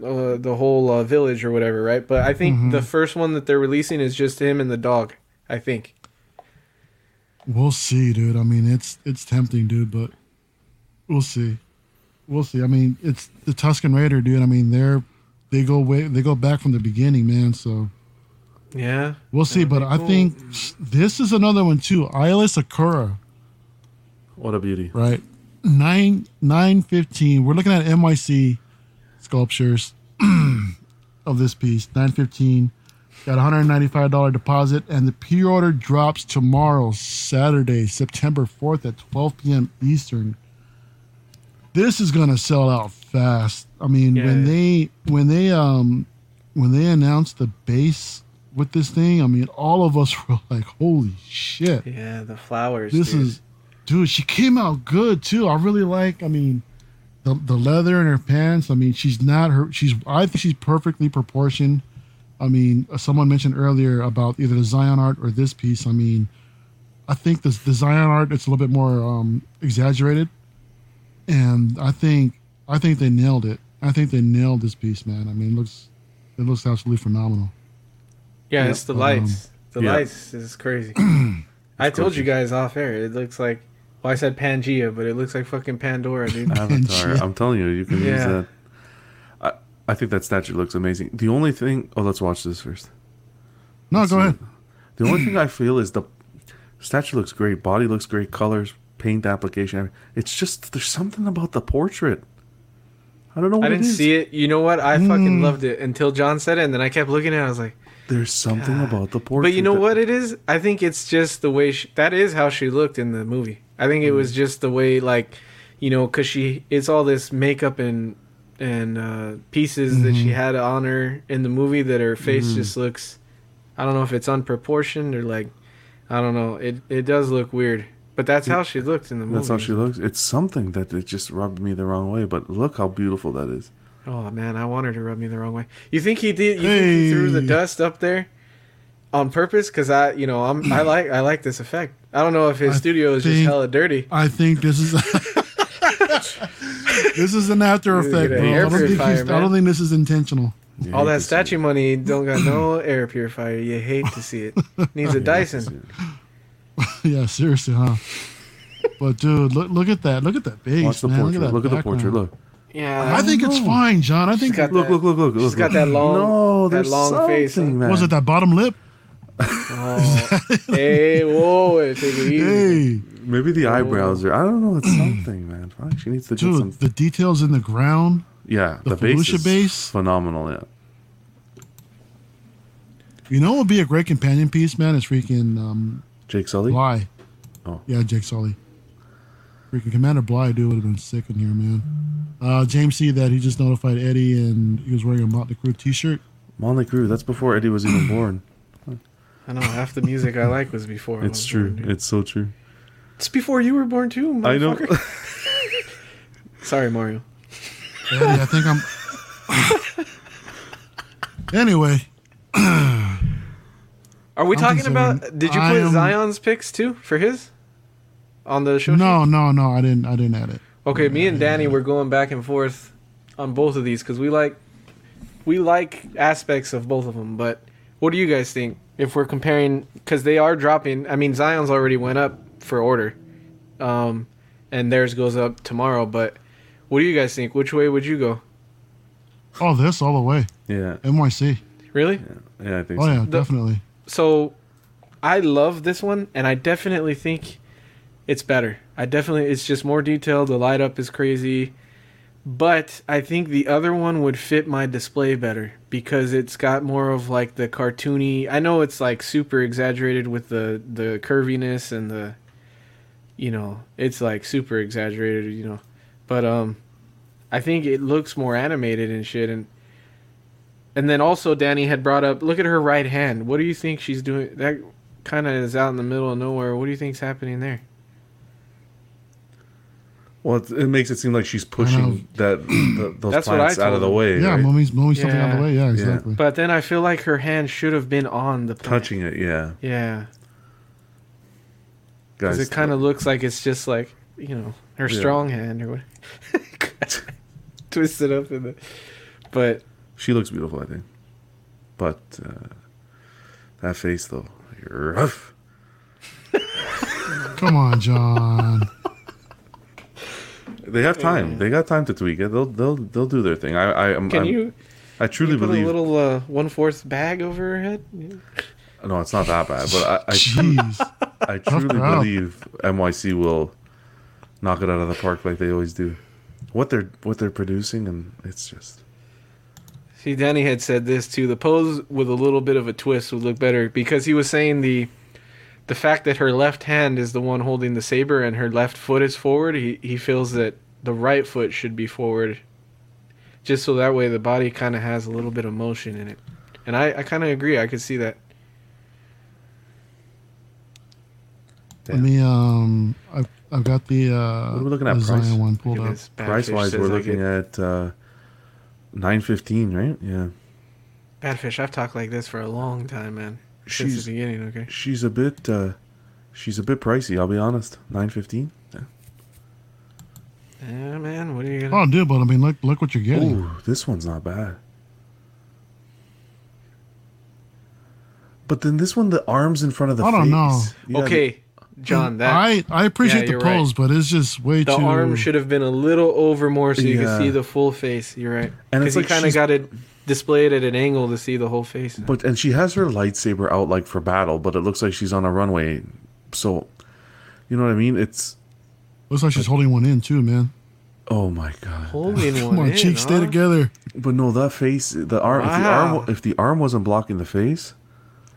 [SPEAKER 3] uh, the whole uh, village or whatever, right? But I think
[SPEAKER 1] Mm-hmm.
[SPEAKER 3] the first one that they're releasing is just him and the dog. I think.
[SPEAKER 1] We'll see, dude. I mean, it's it's tempting, dude, but we'll see. We'll see. I mean, it's the Tusken Raider, dude. I mean, they're they go way they go back from the beginning, man. So
[SPEAKER 3] Yeah.
[SPEAKER 1] we'll see. But
[SPEAKER 3] be
[SPEAKER 1] I think this is another one too. Aayla Secura,
[SPEAKER 2] what a beauty.
[SPEAKER 1] right? Nine nine fifteen. We're looking at NYC sculptures of this piece. Nine fifteen. Got a hundred ninety five dollar deposit, and the pre order drops tomorrow, Saturday, September fourth at twelve p.m. Eastern. This is gonna sell out fast. I mean, when they when they um when they announced the base with this thing, I mean, all of us were like, "Holy shit!"
[SPEAKER 3] Yeah, the flowers.
[SPEAKER 1] this
[SPEAKER 3] dude.
[SPEAKER 1] is dude she came out good too i really like i mean the the leather in her pants i mean she's not her she's i think she's perfectly proportioned i mean uh, someone mentioned earlier about either the zion art or this piece i mean i think this the zion art it's a little bit more um exaggerated and i think i think they nailed it i think they nailed this piece man i mean it looks it looks absolutely phenomenal
[SPEAKER 3] Yeah,
[SPEAKER 2] Yeah.
[SPEAKER 3] it's the
[SPEAKER 1] Um,
[SPEAKER 3] lights. The
[SPEAKER 2] yeah.
[SPEAKER 3] lights is crazy. I told you guys off air. It looks like. Well, I said Pangea, but it looks like fucking Pandora, dude.
[SPEAKER 2] Avatar. I'm telling you, you can use that. I, I think that statue looks amazing. The only thing, oh, let's watch this first.
[SPEAKER 1] no go ahead
[SPEAKER 2] The only thing I feel is the statue looks great, body looks great, colors, paint application. It's just there's something about the portrait. I don't know what
[SPEAKER 3] I didn't
[SPEAKER 2] it is.
[SPEAKER 3] see it. You know what? I fucking
[SPEAKER 1] Mm.
[SPEAKER 3] loved it until John said it, and then I kept looking at it. I was like,
[SPEAKER 2] There's something about the portrait.
[SPEAKER 3] but you know
[SPEAKER 2] that-
[SPEAKER 3] what it is? I think it's just the way she, that is how she looked in the movie. I think it was mm. just the way, like, you know, because she it's all this makeup and and uh, pieces that she mm-hmm. had on her in the movie that her face mm-hmm. just looks. I don't know if it's unproportioned or like, I don't know. It it does look weird, but that's how she looked in the movie.
[SPEAKER 2] That's how she looks. It's something that it just rubbed me the wrong way. But look how beautiful that is.
[SPEAKER 3] Oh man, I want her to rub me the wrong way. You think he did? You think he threw the dust up there on purpose? Because I, you know, I'm I like I like this effect. I don't know if his
[SPEAKER 1] I
[SPEAKER 3] studio is just hella dirty.
[SPEAKER 1] I think this is this is an after effect, bro. I
[SPEAKER 3] air
[SPEAKER 1] don't, think
[SPEAKER 3] purifier,
[SPEAKER 1] he's, I don't think this is intentional.
[SPEAKER 2] You
[SPEAKER 3] All that statue money don't got no air purifier. You hate to see it. Needs a. Dyson.
[SPEAKER 1] yeah, seriously, huh? But dude, look look at that. Look at that base,
[SPEAKER 2] Watch the
[SPEAKER 1] man.
[SPEAKER 2] portrait.
[SPEAKER 1] Look at,
[SPEAKER 2] Look,
[SPEAKER 1] that
[SPEAKER 2] at the portrait. Look.
[SPEAKER 3] Yeah,
[SPEAKER 1] I think it's fine, John. I think
[SPEAKER 3] got
[SPEAKER 2] Look,
[SPEAKER 3] that-
[SPEAKER 2] look, look, look, look.
[SPEAKER 3] she's got that long-
[SPEAKER 2] No,
[SPEAKER 3] that long face,
[SPEAKER 2] something,
[SPEAKER 3] huh?
[SPEAKER 2] man.
[SPEAKER 1] was it that bottom lip?
[SPEAKER 3] Oh. hey, whoa, take it easy.
[SPEAKER 1] Hey,
[SPEAKER 2] Maybe the eyebrows are. I don't know. It's something, man. Fuck, she needs to do some.
[SPEAKER 1] dude, the details in the ground.
[SPEAKER 2] Yeah,
[SPEAKER 1] the
[SPEAKER 2] the, base
[SPEAKER 1] Felucia
[SPEAKER 2] is
[SPEAKER 1] base?
[SPEAKER 2] phenomenal. Yeah.
[SPEAKER 1] You know what would be a great companion piece, man? Is freaking um,
[SPEAKER 2] Jake Sully.
[SPEAKER 1] Bly.
[SPEAKER 2] Oh.
[SPEAKER 1] Yeah, Jake Sully. Freaking Commander Bly, dude, would have been sick in here, man. Uh, James see that he just notified Eddie and he was wearing a Motley Crue t shirt.
[SPEAKER 2] Motley Crue. That's before Eddie was even born.
[SPEAKER 3] I know half the music I like was before.
[SPEAKER 2] It's
[SPEAKER 3] was
[SPEAKER 2] true.
[SPEAKER 3] born.
[SPEAKER 2] It's so true.
[SPEAKER 3] It's before you were born too.
[SPEAKER 2] I know.
[SPEAKER 3] Sorry, Mario.
[SPEAKER 1] Eddie, I think I'm. anyway,
[SPEAKER 3] Are we
[SPEAKER 1] I'm
[SPEAKER 3] talking about? Did you put
[SPEAKER 1] am-
[SPEAKER 3] Zion's picks too for his on the show?
[SPEAKER 1] No, no, no. I didn't. I didn't add it.
[SPEAKER 3] Okay, me and Danny were going back and forth on both of these because we like we like aspects of both of them. But what do you guys think if we're comparing? Because they are dropping. I mean, Zion's already went up for order, um, and theirs goes up tomorrow. But what do you guys think? Which way would you go?
[SPEAKER 1] Oh, this all the way.
[SPEAKER 2] Yeah,
[SPEAKER 1] NYC.
[SPEAKER 3] Really?
[SPEAKER 2] yeah, I think
[SPEAKER 1] Oh
[SPEAKER 2] so.
[SPEAKER 1] yeah,
[SPEAKER 3] The-
[SPEAKER 1] definitely.
[SPEAKER 3] So, I love this one, and I definitely think it's better. I definitely, it's just more detailed. The light up is crazy, but I think the other one would fit my display better because it's got more of like the cartoony. I know it's like super exaggerated with the the curviness and the, you know, it's like super exaggerated, you know, but um, I think it looks more animated and shit, and and then also Danny had brought up, look at her right hand. What do you think she's doing? That kind of is out in the middle of nowhere. What do you think's happening there?
[SPEAKER 2] Well, it, it makes it seem like she's pushing that the, those
[SPEAKER 3] That's what I
[SPEAKER 2] plants out of the way,
[SPEAKER 1] Yeah,
[SPEAKER 2] right?
[SPEAKER 1] moving, moving something out of the way. Yeah,
[SPEAKER 2] Yeah.
[SPEAKER 1] exactly.
[SPEAKER 3] But then I feel like her hand should have been on the plant.
[SPEAKER 2] touching it. Yeah,
[SPEAKER 3] Yeah, because
[SPEAKER 2] guys,
[SPEAKER 3] it kind of looks like it's just like you know her
[SPEAKER 2] Yeah.
[SPEAKER 3] strong hand or what. Twisted up in the. But
[SPEAKER 2] she looks beautiful. I think, but uh, that face though, rough.
[SPEAKER 1] Come on, John.
[SPEAKER 2] They have time. They got time to tweak it. They'll they'll they'll do their thing. I I am.
[SPEAKER 3] can
[SPEAKER 2] I'm-
[SPEAKER 3] you,
[SPEAKER 2] I truly
[SPEAKER 3] you put
[SPEAKER 2] believe.
[SPEAKER 3] a little uh, one fourth bag over her head?
[SPEAKER 2] No, it's not that bad. But I I,
[SPEAKER 1] Jeez.
[SPEAKER 2] I truly
[SPEAKER 1] crowd.
[SPEAKER 2] believe NYC will knock it out of the park like they always do. What they're what they're producing, and it's just
[SPEAKER 3] See, Danny had said this too. The pose with a little bit of a twist would look better because he was saying the the fact that her left hand is the one holding the saber and her left foot is forward. He he feels that the right foot should be forward, just so that way the body kind of has a little bit of motion in it. And I I kind of agree. I could see that.
[SPEAKER 1] Let me. Um, I've, I've got the. Uh,
[SPEAKER 2] What are we looking at,
[SPEAKER 1] the Zion
[SPEAKER 2] price?
[SPEAKER 1] one pulled up.
[SPEAKER 2] Price wise, we're looking
[SPEAKER 3] get-
[SPEAKER 2] at uh, nine fifteen, right? Yeah,
[SPEAKER 3] Badfish. I've talked like this for a long time, man. Since
[SPEAKER 2] she's
[SPEAKER 3] the beginning. Okay.
[SPEAKER 2] she's a bit uh, she's a bit pricey. I'll be honest. Nine fifteen. Yeah.
[SPEAKER 3] Yeah, man. What are you gonna?
[SPEAKER 1] Oh, dude, but I mean, look, look what you're getting.
[SPEAKER 2] Ooh, this one's not bad. But then this one, the arms in front of the
[SPEAKER 1] I don't
[SPEAKER 2] face.
[SPEAKER 1] know.
[SPEAKER 2] Yeah,
[SPEAKER 3] okay, John. That
[SPEAKER 1] I I appreciate
[SPEAKER 3] Yeah,
[SPEAKER 1] the
[SPEAKER 3] you're right.
[SPEAKER 1] pose, but it's just way
[SPEAKER 3] The
[SPEAKER 1] too.
[SPEAKER 3] The arm should have been a little over more so you
[SPEAKER 2] Yeah.
[SPEAKER 3] could see the full face. You're right.
[SPEAKER 2] And it's
[SPEAKER 3] he
[SPEAKER 2] like
[SPEAKER 3] kind of got it displayed at an angle to see the whole face.
[SPEAKER 2] But and she has her lightsaber out like for battle, but it looks like she's on a runway. So, you know what I mean? It's
[SPEAKER 1] Looks like she's holding one in too, man.
[SPEAKER 2] oh my god.
[SPEAKER 3] Holding one
[SPEAKER 1] Come on,
[SPEAKER 3] in,
[SPEAKER 1] cheeks stay together.
[SPEAKER 2] But no, that face, the arm, if the arm, if the arm wasn't blocking the face,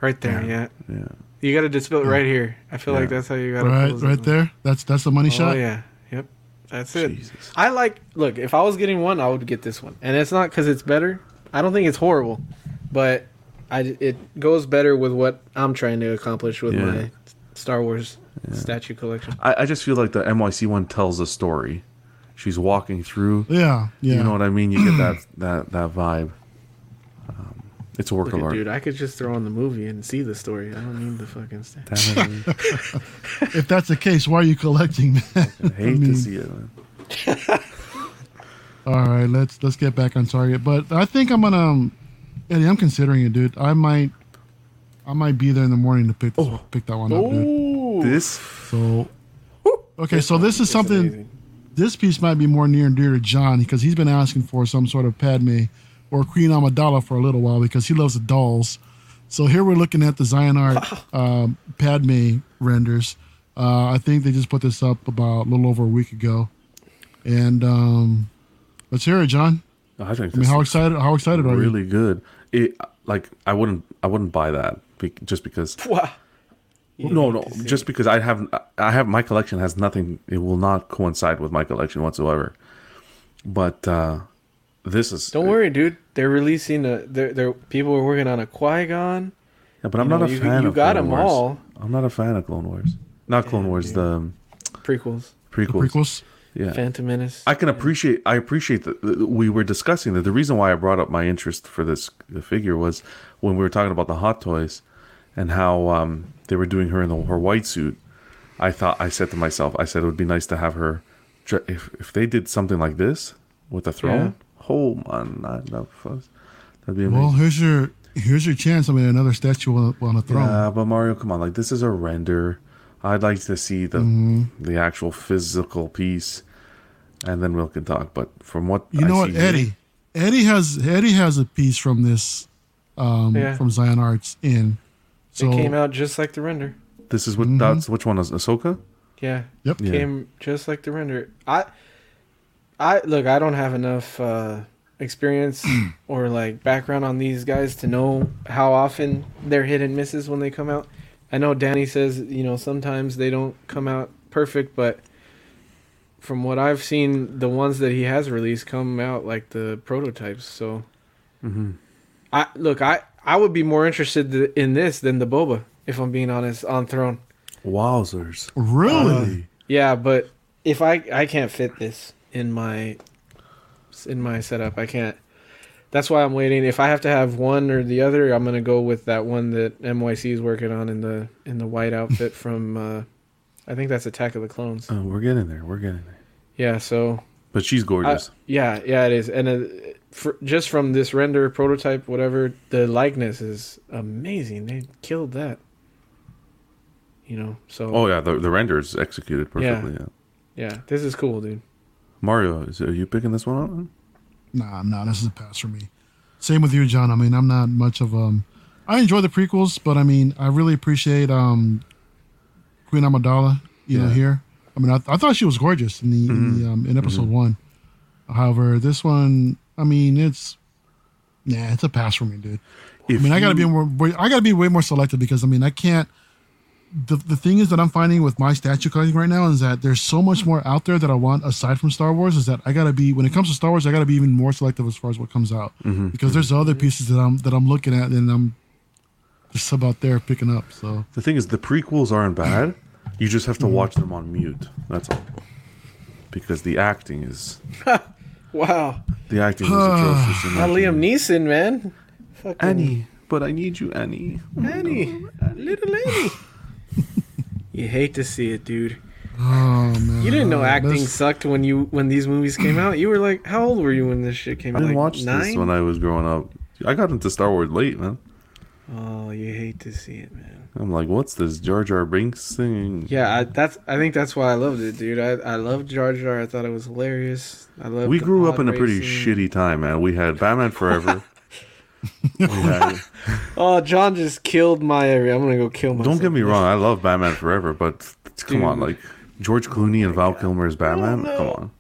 [SPEAKER 3] Right there, yeah.
[SPEAKER 2] yeah.
[SPEAKER 3] You got to display it right here. I feel like that's how you got to
[SPEAKER 1] Right, right there. That's that's the money
[SPEAKER 3] Oh
[SPEAKER 1] shot.
[SPEAKER 3] yeah, yep. That's it.
[SPEAKER 2] Jesus.
[SPEAKER 3] I like. Look, if I was getting one, I would get this one, and it's not because it's better. I don't think it's horrible, but I it goes better with what I'm trying to accomplish with
[SPEAKER 2] Yeah.
[SPEAKER 3] my Star Wars statue collection.
[SPEAKER 2] I, I just feel like the NYC one tells a story. She's walking through.
[SPEAKER 1] Yeah, yeah.
[SPEAKER 2] You know what I mean? You get that that that vibe. Um, it's a work
[SPEAKER 3] Look
[SPEAKER 2] of
[SPEAKER 3] at,
[SPEAKER 2] art.
[SPEAKER 3] dude, I could just throw on the movie and see the story. I don't need the fucking statue.
[SPEAKER 1] If that's the case, why are you collecting, man?
[SPEAKER 2] I hate
[SPEAKER 1] mean-
[SPEAKER 2] to see it. Man.
[SPEAKER 1] All right, let's let's get back on target. But I think I'm gonna, um, Eddie. I'm considering it, dude. I might, I might be there in the morning to pick this, pick that one up, dude.
[SPEAKER 2] This
[SPEAKER 1] So, okay, so this is something.
[SPEAKER 3] amazing.
[SPEAKER 1] This piece might be more near and dear to John because he's been asking for some sort of Padme or Queen Amidala for a little while because he loves the dolls. So here we're looking at the Zion Art um, Padme renders. Uh, I think they just put this up about a little over a week ago, and um, let's hear it, John.
[SPEAKER 2] I think
[SPEAKER 1] I mean,
[SPEAKER 2] this
[SPEAKER 1] how excited? How excited are you?
[SPEAKER 2] really good. It like I wouldn't I wouldn't buy that be, just because.
[SPEAKER 3] Wow.
[SPEAKER 2] no, no, just because I have I have my collection has nothing. It will not coincide with my collection whatsoever. But uh this is
[SPEAKER 3] Don't worry, dude. They're releasing a. They're, they're people are working on a Qui Gon.
[SPEAKER 2] Yeah, but I'm
[SPEAKER 3] You
[SPEAKER 2] not
[SPEAKER 3] know,
[SPEAKER 2] a
[SPEAKER 3] you-
[SPEAKER 2] fan
[SPEAKER 3] you
[SPEAKER 2] of
[SPEAKER 3] got them
[SPEAKER 2] Wars.
[SPEAKER 3] all.
[SPEAKER 2] I'm not a fan of Clone Wars. Not Clone Wars,
[SPEAKER 3] dude.
[SPEAKER 2] the prequels.
[SPEAKER 3] prequels.
[SPEAKER 1] The
[SPEAKER 2] prequels.
[SPEAKER 1] Prequels.
[SPEAKER 2] Yeah.
[SPEAKER 3] Phantom Menace.
[SPEAKER 2] I can appreciate. I appreciate that that we were discussing that. The reason why I brought up my interest for this figure was when we were talking about the hot toys and how um, they were doing her in the, her white suit. I thought I said to myself, I said it would be nice to have her. If if they did something like this with a throne, oh man, that, that was- that'd be amazing.
[SPEAKER 1] Well, here's your here's your chance. I mean, another statue on, on a throne.
[SPEAKER 2] Yeah, but Mario, come on! Like this is a render. I'd like to see the
[SPEAKER 1] Mm-hmm.
[SPEAKER 2] the actual physical piece, and then we can talk. But from what
[SPEAKER 1] You
[SPEAKER 2] I
[SPEAKER 1] know what,
[SPEAKER 2] see here-
[SPEAKER 1] Eddie? Eddie has Eddie has a piece from this um
[SPEAKER 3] Yeah.
[SPEAKER 1] from Zion Arts in. So
[SPEAKER 3] it came out just like the render.
[SPEAKER 2] this is what
[SPEAKER 1] Mhm.
[SPEAKER 2] that's which one is Ahsoka?
[SPEAKER 3] Yeah,
[SPEAKER 1] Yep.
[SPEAKER 2] Yeah.
[SPEAKER 3] came just like the render. I, I look. I don't have enough uh, experience or like background on these guys to know how often they're hit and misses when they come out. I know Danny says you know sometimes they don't come out perfect, but from what I've seen, the ones that he has released come out like the prototypes. So
[SPEAKER 2] Mm-hmm.
[SPEAKER 3] I look. I I would be more interested in this than the boba, if I'm being honest, on Throne.
[SPEAKER 2] Wowzers!
[SPEAKER 1] Really?
[SPEAKER 3] Yeah, but if I I can't fit this in my in my setup, I can't. That's why I'm waiting. If I have to have one or the other, I'm gonna go with that one that MYC is working on in the in the white outfit from. Uh, I think that's Attack of the Clones.
[SPEAKER 2] Oh, we're getting there. We're getting there.
[SPEAKER 3] Yeah. So
[SPEAKER 2] But she's
[SPEAKER 3] I,
[SPEAKER 2] gorgeous.
[SPEAKER 3] yeah, yeah, it is, and uh, for, just from this render prototype, whatever, the likeness is amazing. They killed that. You know. So
[SPEAKER 2] oh yeah, the the render is executed perfectly. Yeah.
[SPEAKER 3] yeah, this is cool, dude.
[SPEAKER 2] Mario, is, are you picking this one up?
[SPEAKER 1] Nah, nah, this is a pass for me. Same with you, John. I mean, I'm not much of um. I enjoy the prequels, but I mean, I really appreciate um, Queen Amidala. You know, here. I mean, I, I thought she was gorgeous in the, in, the um, in episode one. However, this one, I mean, it's yeah, it's a pass for me, dude.
[SPEAKER 2] If
[SPEAKER 1] I mean, I gotta
[SPEAKER 2] you-
[SPEAKER 1] be more. I gotta be way more selective because I mean, I can't. The the thing is that I'm finding with my statue collecting right now is that there's so much more out there that I want aside from Star Wars. Is that I gotta be when it comes to Star Wars, I gotta be even more selective as far as what comes out
[SPEAKER 2] Mm-hmm.
[SPEAKER 1] because there's other pieces that I'm that I'm looking at and I'm just about there picking up. So
[SPEAKER 2] The thing is, the prequels aren't bad. You just have to watch them on mute. That's all. Because the acting is
[SPEAKER 3] Wow,
[SPEAKER 2] the acting is atrocious. in my
[SPEAKER 3] not Liam. Neeson, man. Fucking
[SPEAKER 2] Annie, but I need you, Annie.
[SPEAKER 3] Annie, little Annie. you hate to see it, dude.
[SPEAKER 1] oh man,
[SPEAKER 3] You didn't know acting
[SPEAKER 1] Let's-
[SPEAKER 3] sucked when you when these movies came out. You were like, how old were you when this shit came
[SPEAKER 2] I
[SPEAKER 3] out?
[SPEAKER 2] I didn't
[SPEAKER 3] Like
[SPEAKER 2] watch this when I was growing up. I got into Star Wars late, man.
[SPEAKER 3] Oh, you hate to see it, man.
[SPEAKER 2] I'm like, what's this Jar Jar Binks thing?
[SPEAKER 3] Yeah, I, that's. I think that's why I loved it, dude. I I loved Jar Jar. I thought it was hilarious. I loved.
[SPEAKER 2] we grew up
[SPEAKER 3] pod
[SPEAKER 2] in a pretty
[SPEAKER 3] racing.
[SPEAKER 2] shitty time, man. We had Batman Forever. we had,
[SPEAKER 3] Oh, John just killed my area. I'm gonna go kill myself.
[SPEAKER 2] don't get me wrong, I love Batman Forever, but come on, like George Clooney and Val Kilmer as oh,
[SPEAKER 3] Batman.
[SPEAKER 2] Come on.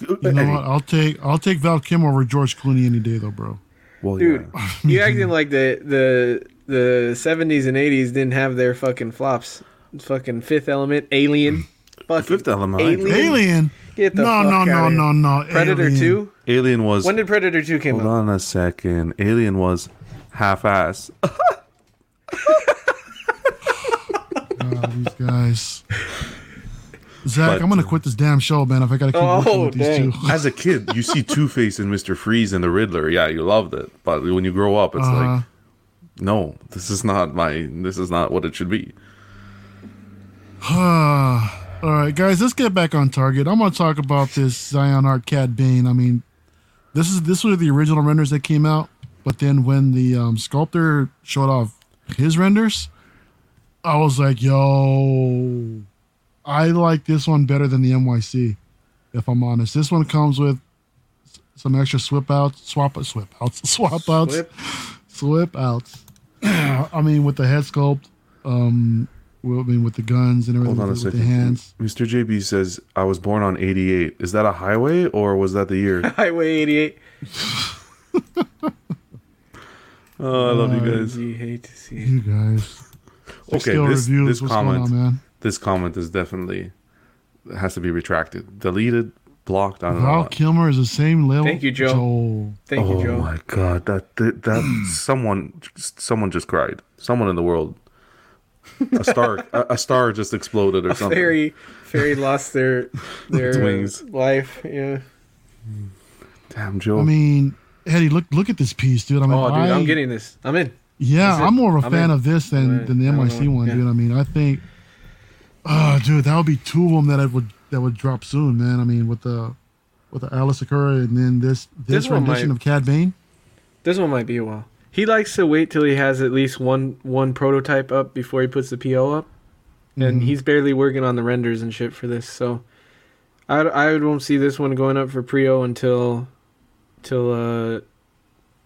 [SPEAKER 1] You know what? I'll take I'll take Val Kilmer over George Clooney any day though, bro.
[SPEAKER 2] Well,
[SPEAKER 3] Dude,
[SPEAKER 2] yeah.
[SPEAKER 3] you acting like the the the 70s and 80s didn't have their fucking flops. Fucking Fifth Element, Alien, fucking
[SPEAKER 2] Fifth Element. I-
[SPEAKER 3] Alien.
[SPEAKER 1] Alien.
[SPEAKER 3] Get the
[SPEAKER 1] no,
[SPEAKER 3] fuck
[SPEAKER 1] no,
[SPEAKER 3] outta
[SPEAKER 1] no,
[SPEAKER 3] here.
[SPEAKER 1] no, no.
[SPEAKER 3] Predator
[SPEAKER 1] Alien.
[SPEAKER 3] 2.
[SPEAKER 2] Alien was.
[SPEAKER 3] When did Predator 2 came out?
[SPEAKER 2] hold
[SPEAKER 3] out?
[SPEAKER 2] on a second. Alien was half-ass.
[SPEAKER 1] Oh, these guys. Zach,
[SPEAKER 2] But-
[SPEAKER 1] I'm gonna quit this damn show, man. If I gotta keep
[SPEAKER 3] Oh,
[SPEAKER 1] working with these
[SPEAKER 3] dang.
[SPEAKER 1] two.
[SPEAKER 2] As a kid, you see Two Face and Mister Freeze and the Riddler. Yeah, you loved it. But when you grow up, it's
[SPEAKER 1] Uh-huh.
[SPEAKER 2] like, no, this is not my. This is not what it should be.
[SPEAKER 1] All right, guys, let's get back on target. I'm gonna talk about this Zion Art Cad Bane. I mean, this is this was the original renders that came out, but then when the um, sculptor showed off his renders, I was like, "Yo, I like this one better than the NYC." If I'm honest, this one comes with some extra swip outs, swap out swip outs, swap outs,
[SPEAKER 3] Whip.
[SPEAKER 1] slip outs. I mean, with the head sculpt, um, well, I mean, with the guns and everything,
[SPEAKER 2] Hold on a
[SPEAKER 1] with, with the
[SPEAKER 2] second.
[SPEAKER 1] hands.
[SPEAKER 2] Mr. JB says, I was born on 88. Is that a highway or was that the year?
[SPEAKER 3] Highway 88.
[SPEAKER 2] oh, I love you guys.
[SPEAKER 3] You hate to see it.
[SPEAKER 1] You guys.
[SPEAKER 2] Okay,
[SPEAKER 1] Scale
[SPEAKER 2] this,
[SPEAKER 1] reviews.
[SPEAKER 2] this
[SPEAKER 1] What's
[SPEAKER 2] comment,
[SPEAKER 1] going on, man?
[SPEAKER 2] this comment is definitely has to be retracted, deleted, blocked. I don't
[SPEAKER 1] Val
[SPEAKER 2] know.
[SPEAKER 1] Kilmer is the same level.
[SPEAKER 3] Thank you, Joe. Thank
[SPEAKER 2] oh
[SPEAKER 3] you, Joe.
[SPEAKER 2] Oh my god, that that, that someone someone just cried. Someone in the world a star a, a star just exploded or
[SPEAKER 3] A
[SPEAKER 2] something.
[SPEAKER 3] fairy, fairy lost their their
[SPEAKER 2] wings.
[SPEAKER 3] life. Yeah.
[SPEAKER 2] Damn, Joe.
[SPEAKER 1] I mean, Eddie, look look at this piece, dude. I mean,
[SPEAKER 3] Oh, dude,
[SPEAKER 1] I,
[SPEAKER 3] I'm getting this. I'm in.
[SPEAKER 1] Yeah, I'm more of a
[SPEAKER 3] I'm
[SPEAKER 1] fan
[SPEAKER 3] in.
[SPEAKER 1] of this than
[SPEAKER 3] in.
[SPEAKER 1] than the
[SPEAKER 3] I don't
[SPEAKER 1] MIC one,
[SPEAKER 3] Yeah.
[SPEAKER 1] dude. I mean, I think, oh, dude, that would be two of them that I would that would drop soon, man. I mean, with the with the Aayla Secura and then this this,
[SPEAKER 3] This
[SPEAKER 1] rendition
[SPEAKER 3] might-
[SPEAKER 1] of Cad Bane.
[SPEAKER 3] This one might be a while. He likes to wait till he has at least one one prototype up before he puts the PO up, and
[SPEAKER 1] Mhm.
[SPEAKER 3] he's barely working on the renders and shit for this. So, I I won't see this one going up for pre-O until till uh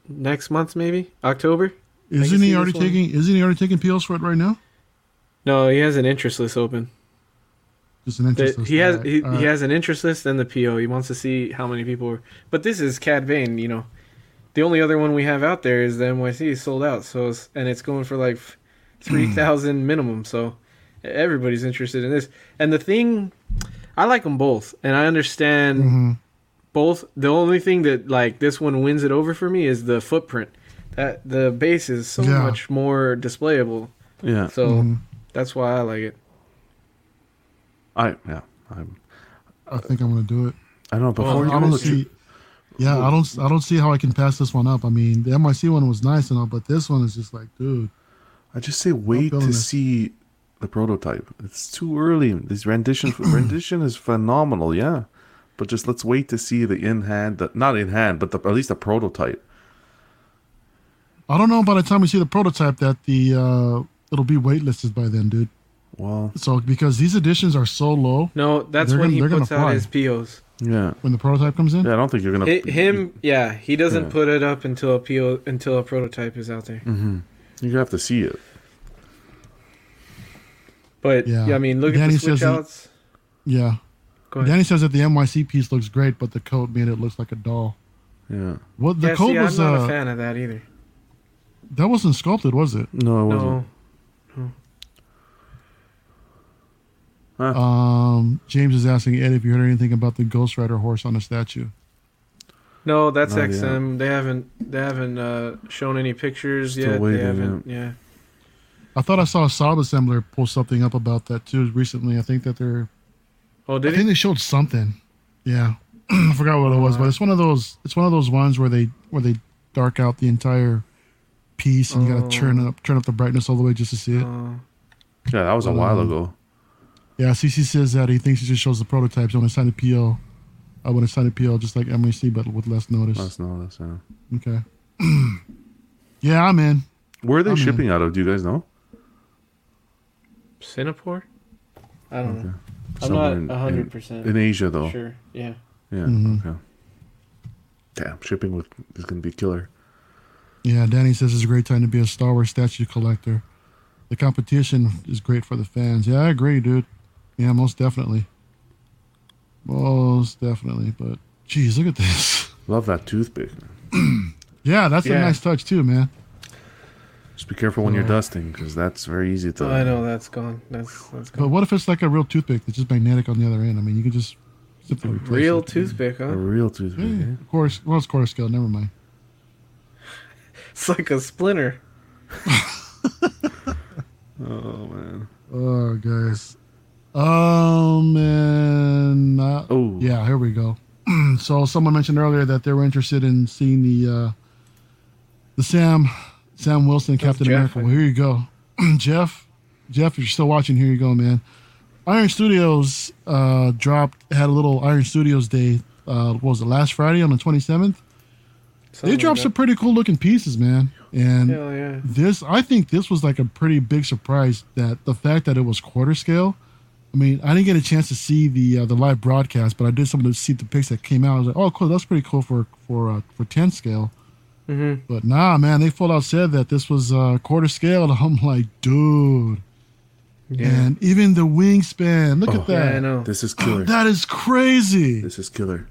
[SPEAKER 3] next month maybe October.
[SPEAKER 1] Isn't he already taking? Isn't he already taking POs for it right now?
[SPEAKER 3] No, he has an interest list open.
[SPEAKER 1] Just an interest.
[SPEAKER 3] The-
[SPEAKER 1] list,
[SPEAKER 3] he has he, he has an interest list and the PO. He wants to see how many people are. But this is Cad Bane, you know. The only other one we have out there is the NYC is sold out. So it's, and it's going for like three thousand minimum. So everybody's interested in this. And the thing, I like them both, and I understand
[SPEAKER 1] Mhm.
[SPEAKER 3] both. The only thing that like this one wins it over for me is the footprint. That the base is so
[SPEAKER 1] Yeah.
[SPEAKER 3] much more displayable.
[SPEAKER 2] yeah,
[SPEAKER 3] So
[SPEAKER 1] Mhm.
[SPEAKER 3] that's why I like it.
[SPEAKER 2] I yeah, I'm.
[SPEAKER 1] I think I'm gonna do it.
[SPEAKER 2] I don't know. Before
[SPEAKER 3] Well,
[SPEAKER 2] you
[SPEAKER 1] I Yeah, I don't. I don't see how I can pass this one up. I mean, the MIC one was nice and all, but this one is just like, dude.
[SPEAKER 2] I just say wait to
[SPEAKER 1] this.
[SPEAKER 2] see the prototype. It's too early. This rendition rendition is phenomenal, yeah. But just let's wait to see the in hand, the, not in hand, but the, at least the prototype.
[SPEAKER 1] I don't know by the time we see the prototype that the uh it'll be waitlisted by then, dude.
[SPEAKER 2] Well,
[SPEAKER 1] So because these editions are so low
[SPEAKER 3] No, that's
[SPEAKER 1] They're
[SPEAKER 3] when
[SPEAKER 1] gonna-
[SPEAKER 3] he
[SPEAKER 1] they're gonna
[SPEAKER 3] puts out
[SPEAKER 1] fly.
[SPEAKER 3] his POs.
[SPEAKER 2] Yeah,
[SPEAKER 1] when the prototype comes in.
[SPEAKER 2] yeah. I don't think you're gonna
[SPEAKER 3] Hi- him, yeah, he doesn't
[SPEAKER 2] Yeah.
[SPEAKER 3] put it up until a PO until a prototype is out there.
[SPEAKER 2] You're gonna have to see it.
[SPEAKER 3] But
[SPEAKER 1] Yeah.
[SPEAKER 3] yeah, I mean, look
[SPEAKER 1] Danny
[SPEAKER 3] at the switch
[SPEAKER 1] says he-
[SPEAKER 3] outs.
[SPEAKER 1] Yeah.
[SPEAKER 3] Go ahead.
[SPEAKER 1] Danny says that the NYC piece looks great, but the coat made it look like a doll.
[SPEAKER 2] Yeah.
[SPEAKER 1] Well, the
[SPEAKER 3] yeah,
[SPEAKER 1] coat
[SPEAKER 3] see,
[SPEAKER 1] was
[SPEAKER 3] I'm not
[SPEAKER 1] uh,
[SPEAKER 3] a fan of that either.
[SPEAKER 1] that wasn't sculpted, was it?
[SPEAKER 2] No, it wasn't.
[SPEAKER 3] No,
[SPEAKER 1] Um, James is asking Ed if you heard anything about the Ghost Rider horse on the statue.
[SPEAKER 3] no, that's
[SPEAKER 2] Not yet.
[SPEAKER 3] XM. They haven't they haven't uh, shown any pictures
[SPEAKER 2] Still
[SPEAKER 3] yet.
[SPEAKER 2] waiting,
[SPEAKER 3] they haven't. Yeah.
[SPEAKER 1] I thought I saw a solid assembler post something up about that too recently. I think that they're.
[SPEAKER 3] Oh, did
[SPEAKER 1] I
[SPEAKER 3] did
[SPEAKER 1] think they showed something. Yeah, I forgot what it was, but it's one of those. It's one of those ones where they where they dark out the entire piece and you
[SPEAKER 3] Oh.
[SPEAKER 1] gotta turn up turn up the brightness all the way just to see it.
[SPEAKER 3] Uh,
[SPEAKER 2] Yeah, that was a while
[SPEAKER 1] Um,
[SPEAKER 2] ago.
[SPEAKER 1] Yeah, CC says that he thinks he just shows the prototypes. I want to sign a PO. I want to sign a PO just like MAC, but with less notice.
[SPEAKER 2] Let's know this. Yeah.
[SPEAKER 1] Okay. yeah, I'm in.
[SPEAKER 2] Where are they
[SPEAKER 1] I'm in.
[SPEAKER 2] shipping out of? Do you guys know?
[SPEAKER 3] Singapore. I don't know.
[SPEAKER 2] Okay.
[SPEAKER 3] I'm
[SPEAKER 2] Somewhere
[SPEAKER 3] not hundred percent
[SPEAKER 2] In Asia, though.
[SPEAKER 3] sure. Yeah.
[SPEAKER 2] Yeah.
[SPEAKER 1] Mhm.
[SPEAKER 2] Okay. Damn, shipping with is gonna be killer.
[SPEAKER 1] Yeah, Danny says it's a great time to be a Star Wars statue collector. The competition is great for the fans. Yeah, I agree, dude. Yeah, most definitely. Most definitely. But, geez, look at this.
[SPEAKER 2] Love that toothpick.
[SPEAKER 1] Yeah, that's a nice touch, too, man.
[SPEAKER 2] Just be careful when you're dusting, because that's very easy to.
[SPEAKER 3] Oh, I know that's gone. That's that's
[SPEAKER 1] But
[SPEAKER 3] gone.
[SPEAKER 1] what if it's like a real toothpick that's just magnetic on the other end? I mean, you can just simply replace
[SPEAKER 3] Real
[SPEAKER 1] it.
[SPEAKER 3] toothpick, huh?
[SPEAKER 2] A real toothpick.
[SPEAKER 1] Yeah, of course. Well, it's quarter scale. Never mind.
[SPEAKER 3] It's like a splinter.
[SPEAKER 2] Oh man.
[SPEAKER 1] Oh, guys. Um, and uh,
[SPEAKER 2] Oh.
[SPEAKER 1] yeah, here we go. so someone mentioned earlier that they were interested in seeing the uh, the Sam Sam Wilson Captain
[SPEAKER 3] Jeff,
[SPEAKER 1] America. Well, here you go, Jeff. Jeff, if you're still watching, here you go, man. Iron Studios uh, dropped had a little Iron Studios day. Uh, what was it last Friday on the 27th?
[SPEAKER 3] Something
[SPEAKER 1] they dropped
[SPEAKER 3] like
[SPEAKER 1] some pretty cool looking pieces, man. And.
[SPEAKER 3] Hell yeah.
[SPEAKER 1] this i think this was like a pretty big surprise that the fact that it was quarter scale i mean i didn't get a chance to see the uh, the live broadcast but i did some of the see the pics that came out i was like oh cool that's pretty cool for for uh, for 10 scale
[SPEAKER 3] Mm-hmm.
[SPEAKER 1] but nah man they full out said that this was uh quarter scale and i'm like dude
[SPEAKER 3] Yeah.
[SPEAKER 1] and even the wingspan look
[SPEAKER 2] Oh.
[SPEAKER 1] at
[SPEAKER 3] yeah,
[SPEAKER 1] that
[SPEAKER 3] I know.
[SPEAKER 2] This is killer.
[SPEAKER 1] that is crazy
[SPEAKER 2] this is killer.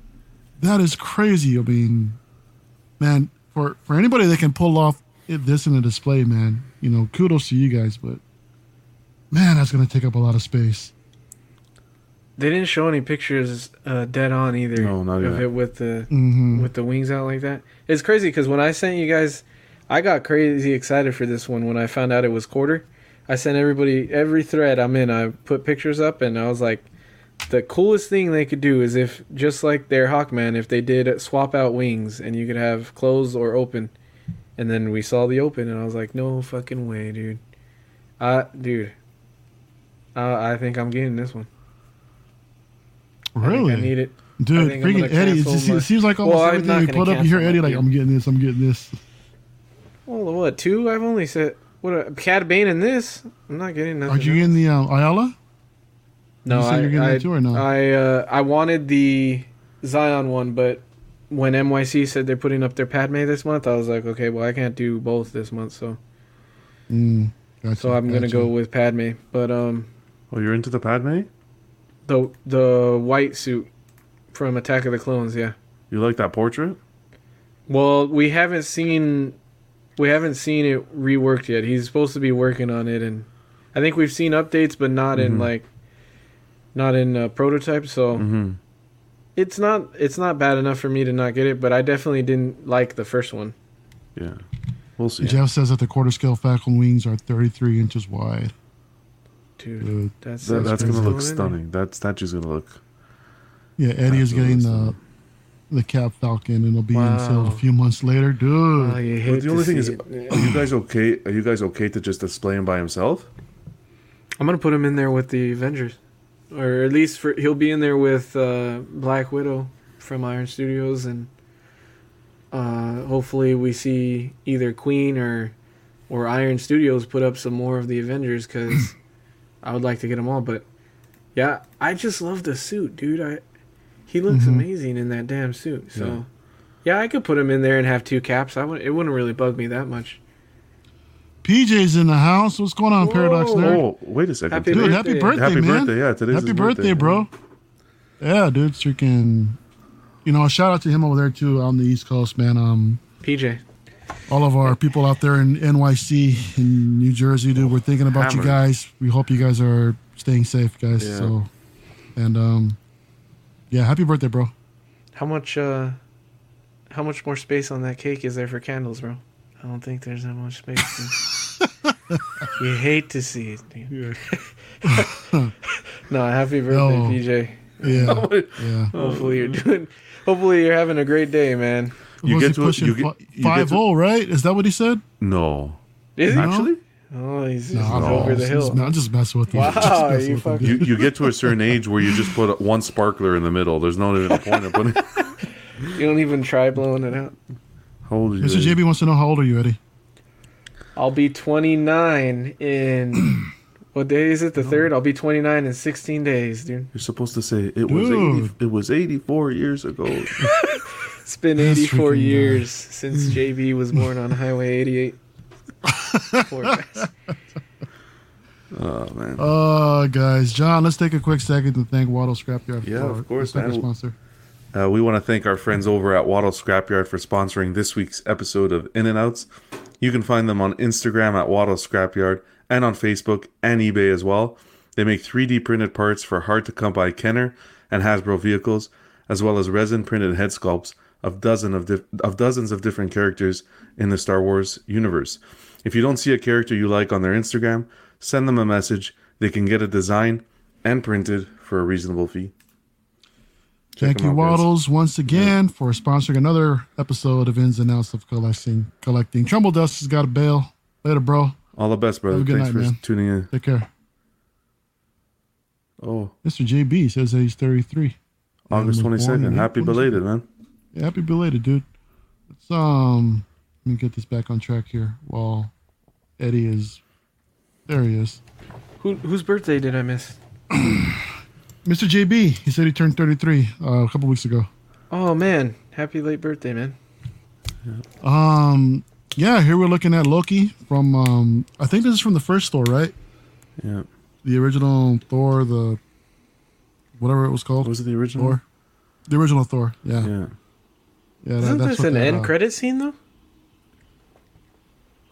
[SPEAKER 1] that is crazy. I mean, man, for for anybody that can pull off it, this in a display, man, you know, kudos to you guys. But man, that's gonna take up a lot of space.
[SPEAKER 3] They didn't show any pictures uh, dead on either
[SPEAKER 2] No, not
[SPEAKER 3] of
[SPEAKER 2] yet.
[SPEAKER 3] it with the
[SPEAKER 1] hmm
[SPEAKER 3] with the wings out like that. It's crazy because when I sent you guys, I got crazy excited for this one when I found out it was quarter. I sent everybody every thread I'm in. I put pictures up, and I was like, the coolest thing they could do is if just like their Hawkman, if they did swap out wings and you could have closed or open, and then we saw the open, and I was like, no fucking way, dude. Uh, dude. Uh, I think I'm getting this one. I, think
[SPEAKER 1] Really?
[SPEAKER 3] I need it.
[SPEAKER 1] Dude, freaking Eddie. It, just,
[SPEAKER 3] my-
[SPEAKER 1] it seems like almost
[SPEAKER 3] Well,
[SPEAKER 1] everything
[SPEAKER 3] not
[SPEAKER 1] we put up, you hear Eddie like. I'm getting this, I'm getting this.
[SPEAKER 3] Well, what two? I've only said what a Cad Bane in this. I'm not getting nothing.
[SPEAKER 1] Are you
[SPEAKER 3] else.
[SPEAKER 1] getting the um, Aayla?
[SPEAKER 3] No,
[SPEAKER 1] You said
[SPEAKER 3] I,
[SPEAKER 1] you're getting
[SPEAKER 3] I,
[SPEAKER 1] that too or no?
[SPEAKER 3] I, uh, I wanted the Zion one, but when NYC said they're putting up their Padme this month, I was like, okay, well, I can't do both this month, so
[SPEAKER 1] Mm, gotcha,
[SPEAKER 3] so I'm gonna go with Padme. But um,
[SPEAKER 2] Oh, you're into the Padme?
[SPEAKER 3] The the white suit from Attack of the Clones, yeah.
[SPEAKER 2] You like that portrait?
[SPEAKER 3] Well, we haven't seen we haven't seen it reworked yet. He's supposed to be working on it, and I think we've seen updates, but not in
[SPEAKER 2] Mhm.
[SPEAKER 3] like not in uh, prototype. So.
[SPEAKER 2] Mm-hmm.
[SPEAKER 3] It's not it's not bad enough for me to not get it, but I definitely didn't like the first one.
[SPEAKER 2] Yeah. We'll see.
[SPEAKER 1] Jeff says that the quarter scale Falcon wings are 33 inches wide.
[SPEAKER 3] Dude,
[SPEAKER 1] Dude.
[SPEAKER 3] that's
[SPEAKER 2] That, that's gonna look
[SPEAKER 3] Still in
[SPEAKER 2] stunning. That statue's gonna look.
[SPEAKER 1] Yeah, Eddie is getting the
[SPEAKER 2] Absolutely.
[SPEAKER 1] the Cap Falcon, and it'll be
[SPEAKER 3] Wow.
[SPEAKER 1] unsealed a few months later. Dude,
[SPEAKER 3] Oh, you
[SPEAKER 2] But the
[SPEAKER 3] to
[SPEAKER 2] only thing
[SPEAKER 3] see
[SPEAKER 2] is,
[SPEAKER 3] it.
[SPEAKER 2] are you guys okay? Are you guys okay to just display him by himself?
[SPEAKER 3] I'm gonna put him in there with the Avengers, or at least for he'll be in there with uh, Black Widow from Iron Studios, and uh, hopefully we see either Queen or or Iron Studios put up some more of the Avengers because I would like to get them all. But yeah, I just love the suit, dude. I he looks
[SPEAKER 1] Mhm.
[SPEAKER 3] amazing in that damn suit. So yeah. I could put him in there and have two caps. I would. It wouldn't really bug me that much.
[SPEAKER 1] PJ's in the house. What's going on,
[SPEAKER 3] Whoa.
[SPEAKER 1] Paradox Nerd?
[SPEAKER 2] Oh, wait a second.
[SPEAKER 3] Happy
[SPEAKER 1] Dude,
[SPEAKER 2] Today-
[SPEAKER 1] happy
[SPEAKER 3] birthday.
[SPEAKER 1] birthday,
[SPEAKER 2] happy
[SPEAKER 1] man.
[SPEAKER 2] birthday! Yeah, today's
[SPEAKER 1] Happy
[SPEAKER 2] his
[SPEAKER 1] birthday, bro. Yeah, dude, it's freaking. You know, shout out to him over there too on the East Coast, man. Um,
[SPEAKER 3] PJ.
[SPEAKER 1] All of our people out there in NYC in New Jersey, dude. We're thinking about you guys. We hope you guys are staying safe, guys.
[SPEAKER 2] Yeah.
[SPEAKER 1] So, and um, yeah, happy birthday, bro.
[SPEAKER 3] How much uh how much more space on that cake is there for candles, bro? I don't think there's that much space. dude. you hate to see it, dude. No, happy birthday,
[SPEAKER 1] No.
[SPEAKER 3] PJ.
[SPEAKER 1] Yeah, yeah.
[SPEAKER 3] Hopefully you're doing hopefully you're having a great day, man.
[SPEAKER 2] You
[SPEAKER 1] Was
[SPEAKER 2] get
[SPEAKER 1] he
[SPEAKER 2] to-
[SPEAKER 1] pushing
[SPEAKER 2] you get- you get to-
[SPEAKER 1] 5-0, right? Is that what he said?
[SPEAKER 2] No,
[SPEAKER 3] Is he?
[SPEAKER 1] No?
[SPEAKER 2] actually,
[SPEAKER 3] Oh, he's,
[SPEAKER 1] No,
[SPEAKER 3] he's
[SPEAKER 1] I'm
[SPEAKER 3] over the
[SPEAKER 1] just-
[SPEAKER 3] hill.
[SPEAKER 1] I'm just messing with you.
[SPEAKER 3] Wow,
[SPEAKER 1] Just
[SPEAKER 3] you
[SPEAKER 1] with
[SPEAKER 3] fucking-
[SPEAKER 2] you you get to a certain age where you just put one sparkler in the middle. There's no even a point of putting.
[SPEAKER 3] You don't even try blowing it out.
[SPEAKER 2] How old are you?
[SPEAKER 1] Mr.
[SPEAKER 2] Eddie?
[SPEAKER 1] JB wants to know how old are you, Eddie?
[SPEAKER 3] I'll be 29 in what day is it? The third. I'll be 29 in 16 days, dude.
[SPEAKER 2] You're supposed to say it was
[SPEAKER 1] Dude.
[SPEAKER 2] 80, it was 84 years ago.
[SPEAKER 3] It's been
[SPEAKER 1] That's
[SPEAKER 3] 84
[SPEAKER 1] freaking Mm.
[SPEAKER 3] years since JB was born on Highway 88. Poor guys.
[SPEAKER 2] oh man.
[SPEAKER 1] Uh, guys, John, let's take a quick second to thank Waddle Scrapyard.
[SPEAKER 2] Yeah,
[SPEAKER 1] for
[SPEAKER 2] of course,
[SPEAKER 1] our
[SPEAKER 2] man.
[SPEAKER 1] sponsor.
[SPEAKER 2] Uh, we want to thank our friends over at Waddle Scrapyard for sponsoring this week's episode of In and Outs. You can find them on Instagram at Waddle Scrapyard and on Facebook and eBay as well. They make 3D printed parts for hard to come by Kenner and Hasbro vehicles, as well as resin printed head sculpts of dozen of, dif- of dozens of different characters in the Star Wars universe. If you don't see a character you like on their Instagram, send them a message. They can get a design and printed for a reasonable fee. Check
[SPEAKER 1] Thank you,
[SPEAKER 2] out, guys.
[SPEAKER 1] Waddles, once again for sponsoring another episode of Ins and Outs of Collecting. Collecting. Trumbull Dust has got a bail. Later, bro.
[SPEAKER 2] All the best, brother.
[SPEAKER 1] Have a good
[SPEAKER 2] Thanks
[SPEAKER 1] night,
[SPEAKER 2] for
[SPEAKER 1] man.
[SPEAKER 2] tuning in.
[SPEAKER 1] Take care.
[SPEAKER 2] Oh,
[SPEAKER 1] Mr. JB says that he's 33.
[SPEAKER 2] August
[SPEAKER 1] was
[SPEAKER 2] twenty
[SPEAKER 1] born in
[SPEAKER 2] second. Happy belated, man.
[SPEAKER 1] Yeah, happy belated, dude. Let's um, let me get this back on track here. While Eddie is, there he is.
[SPEAKER 3] Who, whose birthday did I miss?
[SPEAKER 1] Mr. JB. He said he turned 33 uh, a couple weeks ago.
[SPEAKER 3] Oh, man. Happy late birthday, man.
[SPEAKER 1] Um, yeah, here we're looking at Loki from um, I think this is from the first Thor, right?
[SPEAKER 2] Yeah.
[SPEAKER 1] The original Thor, the whatever it was called.
[SPEAKER 2] Was it the original?
[SPEAKER 1] Thor. The original Thor. Yeah, yeah.
[SPEAKER 2] Yeah.
[SPEAKER 1] that-
[SPEAKER 3] Isn't
[SPEAKER 1] that's
[SPEAKER 3] this an end
[SPEAKER 1] uh,
[SPEAKER 3] credit scene, though?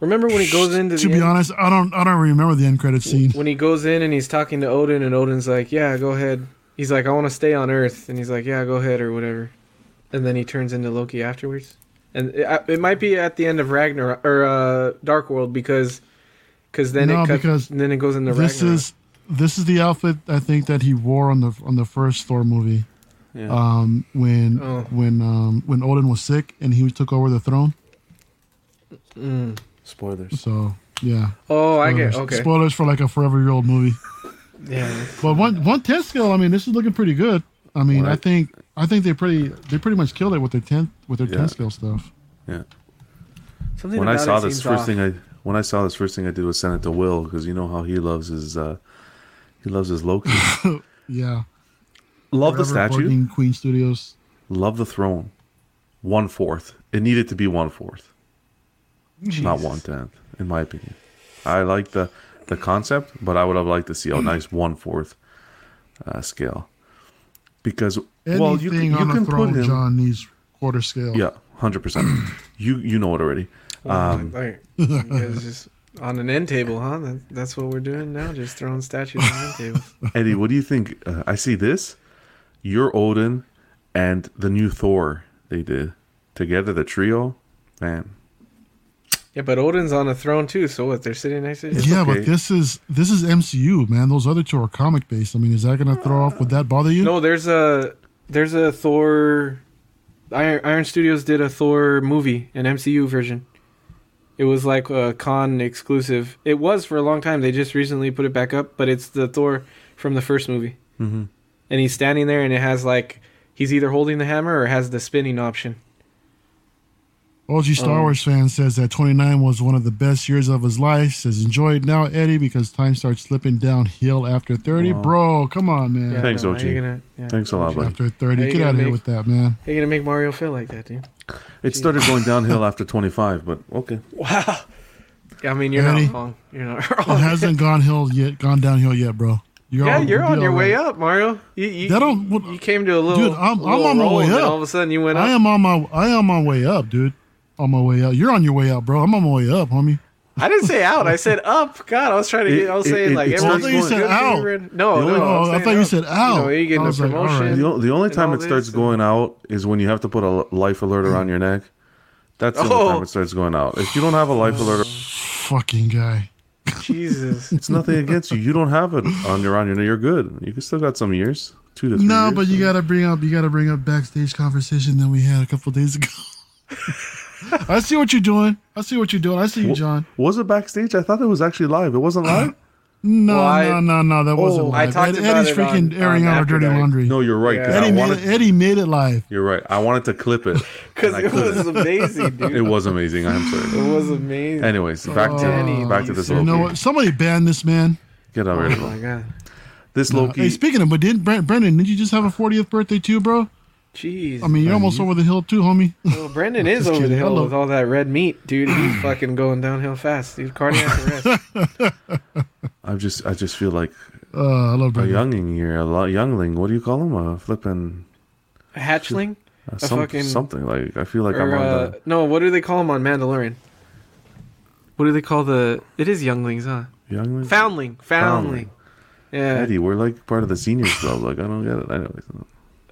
[SPEAKER 3] Remember when he goes into
[SPEAKER 1] To be
[SPEAKER 3] end-
[SPEAKER 1] honest, I don't. I don't remember the end credit scene.
[SPEAKER 3] when he goes in and he's talking to Odin, and Odin's like, "Yeah, go ahead." He's like, "I want to stay on Earth," and he's like, "Yeah, go ahead," or whatever. And then he turns into Loki afterwards. And it, it might be at the end of Ragnar or uh, Dark World because Because then
[SPEAKER 1] No,
[SPEAKER 3] it cuts,
[SPEAKER 1] because
[SPEAKER 3] then it goes into
[SPEAKER 1] this
[SPEAKER 3] Ragnarok.
[SPEAKER 1] is this is the outfit I think that he wore on the on the first Thor movie.
[SPEAKER 2] Yeah.
[SPEAKER 1] Um, when
[SPEAKER 3] Oh.
[SPEAKER 1] when um when Odin was sick and he took over the throne.
[SPEAKER 3] Mm.
[SPEAKER 2] Spoilers.
[SPEAKER 1] So yeah.
[SPEAKER 3] Oh, I get okay.
[SPEAKER 1] Spoilers for like a forever year old movie.
[SPEAKER 3] Yeah.
[SPEAKER 1] But one one ten scale. I mean, this is looking pretty good. I mean, I think I think they pretty they pretty much killed it with their ten with their
[SPEAKER 2] Yeah.
[SPEAKER 1] ten scale stuff.
[SPEAKER 2] Yeah.
[SPEAKER 3] Something
[SPEAKER 2] When I saw this, first
[SPEAKER 3] off.
[SPEAKER 2] thing I when I saw this, first thing I did was send it to Will because you know how he loves his uh he loves his Loki.
[SPEAKER 1] Yeah.
[SPEAKER 2] Love the statue.
[SPEAKER 1] Burning Queen Studios.
[SPEAKER 2] Love the throne. One fourth. It needed to be one fourth, not one tenth, in my opinion. I like the the concept, but I would have liked to see a nice one fourth uh, scale. Because
[SPEAKER 1] Anything
[SPEAKER 2] well, you can, you
[SPEAKER 1] on
[SPEAKER 2] can
[SPEAKER 1] a throne,
[SPEAKER 2] put him.
[SPEAKER 1] John needs quarter scale.
[SPEAKER 2] Yeah, hundred percent. You you know it already. Um,
[SPEAKER 3] Like, just on an end table, huh? That's what we're doing now. Just throwing statues on end tables.
[SPEAKER 2] Eddie, what do you think? Uh, I see this. You're Odin, and the new Thor they did together, the trio. Man,
[SPEAKER 3] Yeah, but Odin's on a throne too. So what? They're sitting next to each other.
[SPEAKER 1] yeah,
[SPEAKER 2] okay.
[SPEAKER 1] but this is this is MCU, man. Those other two are comic based. I mean, is that gonna throw off? Would that bother you?
[SPEAKER 3] No, there's a there's a Thor. Iron, Iron Studios did a Thor movie, an MCU version. It was like a con exclusive. It was for a long time. They just recently put it back up, but it's the Thor from the first movie.
[SPEAKER 2] hmm
[SPEAKER 3] And he's standing there, and it has like he's either holding the hammer or has the spinning option.
[SPEAKER 1] OG Star
[SPEAKER 3] Um,
[SPEAKER 1] Wars fan says that 29 was one of the best years of his life. Says enjoy it now, Eddie, because time starts slipping downhill after 30.
[SPEAKER 2] Wow.
[SPEAKER 1] Bro, come on, man.
[SPEAKER 3] Yeah,
[SPEAKER 2] Thanks,
[SPEAKER 3] no,
[SPEAKER 2] OG.
[SPEAKER 3] how gonna- yeah,
[SPEAKER 2] Thanks a lot, buddy.
[SPEAKER 1] After 30,
[SPEAKER 3] you
[SPEAKER 1] get out of here with that, man.
[SPEAKER 3] How you gonna make Mario feel like that, dude?
[SPEAKER 2] It started going downhill after 25, but okay.
[SPEAKER 3] Wow. I mean, you're
[SPEAKER 1] Eddie?
[SPEAKER 3] not wrong. You're not wrong.
[SPEAKER 1] It hasn't gone hill yet, gone downhill yet, bro. You're
[SPEAKER 3] yeah,
[SPEAKER 1] all-
[SPEAKER 3] you're on your
[SPEAKER 1] all
[SPEAKER 3] way
[SPEAKER 1] right.
[SPEAKER 3] up, Mario. You you,
[SPEAKER 1] That don't- what-
[SPEAKER 3] you came to a little.
[SPEAKER 1] Dude, I'm- I'm on my
[SPEAKER 3] roll,
[SPEAKER 1] way
[SPEAKER 3] and
[SPEAKER 1] up.
[SPEAKER 3] All of a sudden, you went up.
[SPEAKER 1] I am on my I am on my way up, dude. On my way up. You're on your way up, bro. I'm on my way up, homie.
[SPEAKER 3] I didn't say out. I said up. God, I was trying to
[SPEAKER 2] It-
[SPEAKER 3] get. I was saying
[SPEAKER 2] it-
[SPEAKER 3] like
[SPEAKER 2] it's
[SPEAKER 3] everyone's
[SPEAKER 2] not
[SPEAKER 3] going
[SPEAKER 2] going-
[SPEAKER 1] You said out.
[SPEAKER 3] you, Red. No, no. I'm
[SPEAKER 1] Oh, I
[SPEAKER 3] saying
[SPEAKER 1] thought you said out.
[SPEAKER 3] You know, you're getting
[SPEAKER 1] I
[SPEAKER 3] a
[SPEAKER 1] was like, all right.
[SPEAKER 3] promotion.
[SPEAKER 2] The, the only time it starts going out is when you have to put a life alert around your neck. That's the
[SPEAKER 3] Oh.
[SPEAKER 2] only time oh. it starts going out. If you don't have a life alert,
[SPEAKER 1] Fucking guy.
[SPEAKER 3] Jesus.
[SPEAKER 2] it's nothing against you. You don't have it on your on your neck. You're good. You can still got some years, two to three.
[SPEAKER 1] No,
[SPEAKER 2] years.
[SPEAKER 1] but you gotta bring up you gotta bring up backstage conversation that we had a couple days ago. I see what you're doing. I see what you're doing. I see you, John.
[SPEAKER 2] Was it backstage? I thought it was actually live. It wasn't live.
[SPEAKER 1] No,
[SPEAKER 3] Well, I-
[SPEAKER 1] no, no, no. That oh, wasn't.
[SPEAKER 2] Oh,
[SPEAKER 3] I talked
[SPEAKER 1] Ed-
[SPEAKER 3] about
[SPEAKER 1] Eddie's
[SPEAKER 3] it
[SPEAKER 1] freaking
[SPEAKER 3] on-
[SPEAKER 1] airing
[SPEAKER 3] on
[SPEAKER 1] out our dirty
[SPEAKER 3] Dark.
[SPEAKER 1] laundry.
[SPEAKER 2] No, you're right.
[SPEAKER 3] Yeah.
[SPEAKER 1] Eddie
[SPEAKER 2] I
[SPEAKER 1] made it. Eddie made it live.
[SPEAKER 2] You're right. I wanted to clip it.
[SPEAKER 3] Because it was
[SPEAKER 2] couldn't.
[SPEAKER 3] amazing, dude.
[SPEAKER 2] It was amazing. I'm sorry.
[SPEAKER 3] It was amazing.
[SPEAKER 2] Anyways, back to
[SPEAKER 3] Danny,
[SPEAKER 2] back to this
[SPEAKER 3] said-
[SPEAKER 1] You know what? Somebody ban this man.
[SPEAKER 2] Get out of here.
[SPEAKER 3] Oh my god.
[SPEAKER 2] This
[SPEAKER 1] No.
[SPEAKER 2] Loki.
[SPEAKER 1] Hey, speaking of, but did Brent, Brendan? Did you just have a 40th birthday too, bro?
[SPEAKER 3] Jeez.
[SPEAKER 1] I mean, you're almost over the hill too, homie.
[SPEAKER 3] well, Brendan is
[SPEAKER 1] Just
[SPEAKER 3] over the hill
[SPEAKER 1] Hello.
[SPEAKER 3] with all that red meat, dude. He's fucking going downhill fast, dude. Cardiac arrest.
[SPEAKER 2] I just I just feel like
[SPEAKER 1] Uh, I love
[SPEAKER 2] a
[SPEAKER 1] Brendan.
[SPEAKER 2] younging here, a lo- youngling. What do you call him? A flipping
[SPEAKER 3] A hatchling?
[SPEAKER 2] uh, some,
[SPEAKER 3] fucking-
[SPEAKER 2] something like. I feel like
[SPEAKER 3] Or,
[SPEAKER 2] I'm on
[SPEAKER 3] uh,
[SPEAKER 2] the
[SPEAKER 3] no, what do they call him on Mandalorian? What do they call the? It is younglings, huh?
[SPEAKER 2] youngling.
[SPEAKER 3] Foundling, foundling. Yeah,
[SPEAKER 2] Eddie, we're like part of the seniors club. Like I don't get it. Anyways,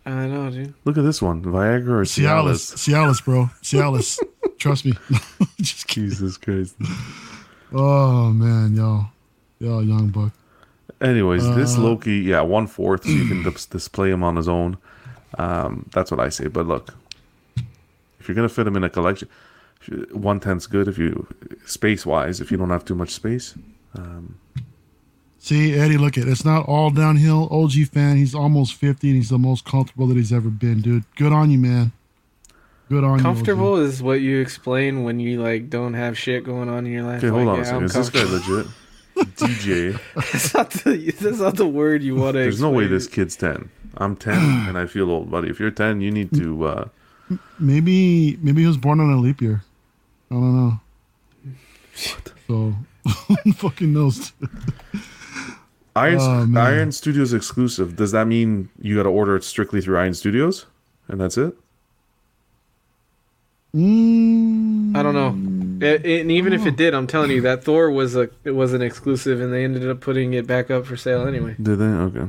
[SPEAKER 3] I know, dude.
[SPEAKER 2] look at this one: Viagra or
[SPEAKER 1] Cialis,
[SPEAKER 2] Cialis.
[SPEAKER 1] Cialis, bro, Cialis. Trust me. Just kidding.
[SPEAKER 2] Jesus Christ.
[SPEAKER 1] Oh man, yo, yo, young buck.
[SPEAKER 2] Anyways, this
[SPEAKER 1] Uh,
[SPEAKER 2] Loki, yeah, one fourth, so you can dis- display him on his own. Um, that's what I say. But look, if you're gonna fit him in a collection, one tenth's good. If you space wise, if you don't have too much space, um,
[SPEAKER 1] See, Eddie, look at it. it's not all downhill. OG fan, he's almost 50 and he's the most comfortable that he's ever been, dude. Good on you, man. Good on you.
[SPEAKER 3] Comfortable is what you explain when you like don't have shit going on in your life.
[SPEAKER 2] okay, hold
[SPEAKER 3] Like,
[SPEAKER 2] on
[SPEAKER 3] yeah,
[SPEAKER 2] a second.
[SPEAKER 3] I'm
[SPEAKER 2] Is this guy legit? DJ.
[SPEAKER 3] that's not the that's not the word you want to.
[SPEAKER 2] There's no way this kid's ten. I'm ten and I feel old, buddy. If you're ten, you need to. Uh,
[SPEAKER 1] Maybe, maybe he was born on a leap year. I don't know. What? So, who fucking knows.
[SPEAKER 2] Iron
[SPEAKER 1] Oh.
[SPEAKER 2] Iron Studios exclusive. Does that mean you got to order it strictly through Iron Studios, and that's it?
[SPEAKER 1] Mm,
[SPEAKER 3] I don't know. It, it- and even if it did, I'm telling you that Thor was a it was an exclusive, and they ended up putting it back up for sale anyway.
[SPEAKER 2] Did they? Okay.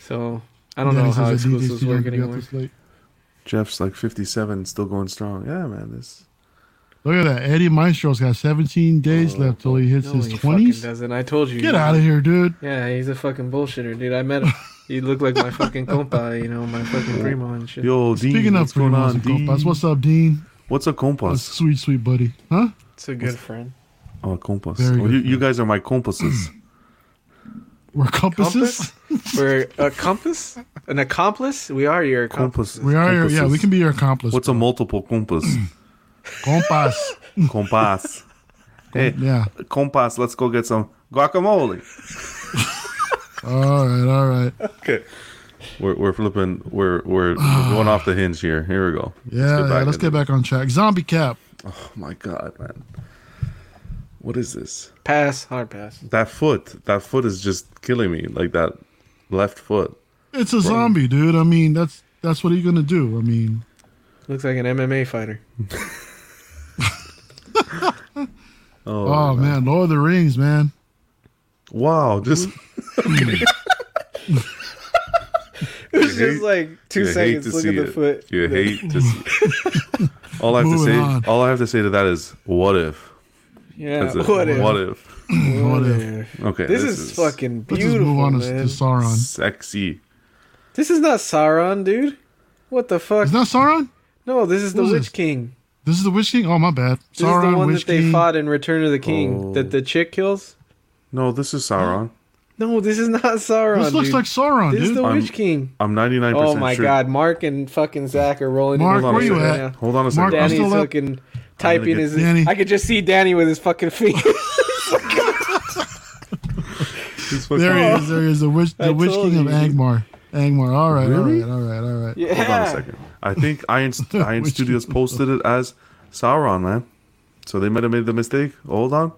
[SPEAKER 3] So I don't
[SPEAKER 1] Danny
[SPEAKER 3] know how
[SPEAKER 1] says that DJ's
[SPEAKER 3] exclusives work
[SPEAKER 1] to be up
[SPEAKER 3] anymore.
[SPEAKER 2] Jeff's like 57, still going strong. Yeah, man. This
[SPEAKER 1] Look at that. Eddie Maestro's got 17 days oh, left till he hits
[SPEAKER 3] No,
[SPEAKER 1] his
[SPEAKER 3] he fucking
[SPEAKER 1] 20s.
[SPEAKER 3] doesn't. I told you.
[SPEAKER 1] Get out of here, dude.
[SPEAKER 3] Yeah, he's a fucking bullshitter, dude. I met him. He looked like my fucking compa, you know, my fucking primo and shit.
[SPEAKER 2] Yo, Dean,
[SPEAKER 1] Speaking of
[SPEAKER 2] what's going
[SPEAKER 1] primos
[SPEAKER 2] on,
[SPEAKER 1] and compas, what's up, Dean?
[SPEAKER 2] What's a
[SPEAKER 1] Oh,
[SPEAKER 2] compass?
[SPEAKER 1] sweet, sweet buddy. Huh?
[SPEAKER 3] It's a good friend.
[SPEAKER 2] Oh, compas.
[SPEAKER 1] Very
[SPEAKER 2] Oh,
[SPEAKER 1] good
[SPEAKER 2] you, you guys are my compasses.
[SPEAKER 1] We're compasses?
[SPEAKER 3] We're a compass? An accomplice? We are your accomplice.
[SPEAKER 2] compasses.
[SPEAKER 1] We are your, yeah, we can be your accomplice.
[SPEAKER 2] What's a multiple compass?
[SPEAKER 1] Compas.
[SPEAKER 2] compass. Hey,
[SPEAKER 1] yeah.
[SPEAKER 2] compass, let's go get some guacamole.
[SPEAKER 1] All right, all right.
[SPEAKER 2] Okay. We're, we're flipping. We're we're going off the hinge here. Here we go.
[SPEAKER 1] Yeah, yeah, let's get back on track. Zombie Cap.
[SPEAKER 2] Oh my god, man. What is this?
[SPEAKER 3] Pass, hard pass.
[SPEAKER 2] That foot. That foot is just killing me. Like that left foot.
[SPEAKER 1] It's a zombie, dude. I mean, that's that's what are you gonna do? I mean,
[SPEAKER 3] Looks like an MMA fighter.
[SPEAKER 2] Oh,
[SPEAKER 1] oh man, Lord of the Rings, man.
[SPEAKER 2] wow! Just
[SPEAKER 3] It was
[SPEAKER 2] You
[SPEAKER 3] just
[SPEAKER 2] hate-
[SPEAKER 3] like two seconds. Look
[SPEAKER 2] see
[SPEAKER 3] at the
[SPEAKER 2] it.
[SPEAKER 3] foot.
[SPEAKER 2] You hate to see. All I have to say.
[SPEAKER 1] on.
[SPEAKER 2] All I have to say to that is, what if?
[SPEAKER 3] Yeah, what if?
[SPEAKER 2] What if?
[SPEAKER 1] What
[SPEAKER 3] What
[SPEAKER 1] if?
[SPEAKER 3] if?
[SPEAKER 2] Okay.
[SPEAKER 3] This, is, fucking beautiful.
[SPEAKER 1] Let's just move on to,
[SPEAKER 3] man.
[SPEAKER 1] to Sauron.
[SPEAKER 2] sexy.
[SPEAKER 3] This is not Sauron, dude. What the fuck?
[SPEAKER 1] Is that Sauron?
[SPEAKER 3] no, this is the
[SPEAKER 1] Who's
[SPEAKER 3] Witch
[SPEAKER 1] this?
[SPEAKER 3] King.
[SPEAKER 1] This is the Witch King. Oh my bad.
[SPEAKER 3] This
[SPEAKER 1] Sauron,
[SPEAKER 3] is the one
[SPEAKER 1] Witch
[SPEAKER 3] that they
[SPEAKER 1] King.
[SPEAKER 3] fought in Return of the King.
[SPEAKER 2] Oh.
[SPEAKER 3] That the chick kills.
[SPEAKER 2] No, this is Sauron.
[SPEAKER 3] No, this is not Sauron.
[SPEAKER 1] This looks
[SPEAKER 3] dude.
[SPEAKER 1] like Sauron,
[SPEAKER 3] This is the
[SPEAKER 2] I'm-
[SPEAKER 3] Witch King.
[SPEAKER 2] I'm 99%
[SPEAKER 3] Oh my
[SPEAKER 2] sure.
[SPEAKER 3] god, Mark and fucking Zach are rolling. in
[SPEAKER 1] Mark,
[SPEAKER 2] where you
[SPEAKER 1] at?
[SPEAKER 3] now.
[SPEAKER 2] Hold on a
[SPEAKER 1] Mark,
[SPEAKER 2] second.
[SPEAKER 1] I'm
[SPEAKER 3] Danny's
[SPEAKER 1] still up.
[SPEAKER 3] fucking typing his.
[SPEAKER 1] Danny.
[SPEAKER 3] I could just see Danny with his fucking feet.
[SPEAKER 2] This fucking-
[SPEAKER 1] There he is. There he is. The Witch,
[SPEAKER 3] I
[SPEAKER 1] the Witch King of
[SPEAKER 3] you, dude.
[SPEAKER 1] Angmar. Angmar. All right,
[SPEAKER 2] Really?
[SPEAKER 1] all right, all right, all right.
[SPEAKER 3] yeah.
[SPEAKER 2] Hold on a second. I think Iron Iron Studios posted it as Sauron, man. So they might have made the mistake. Hold on.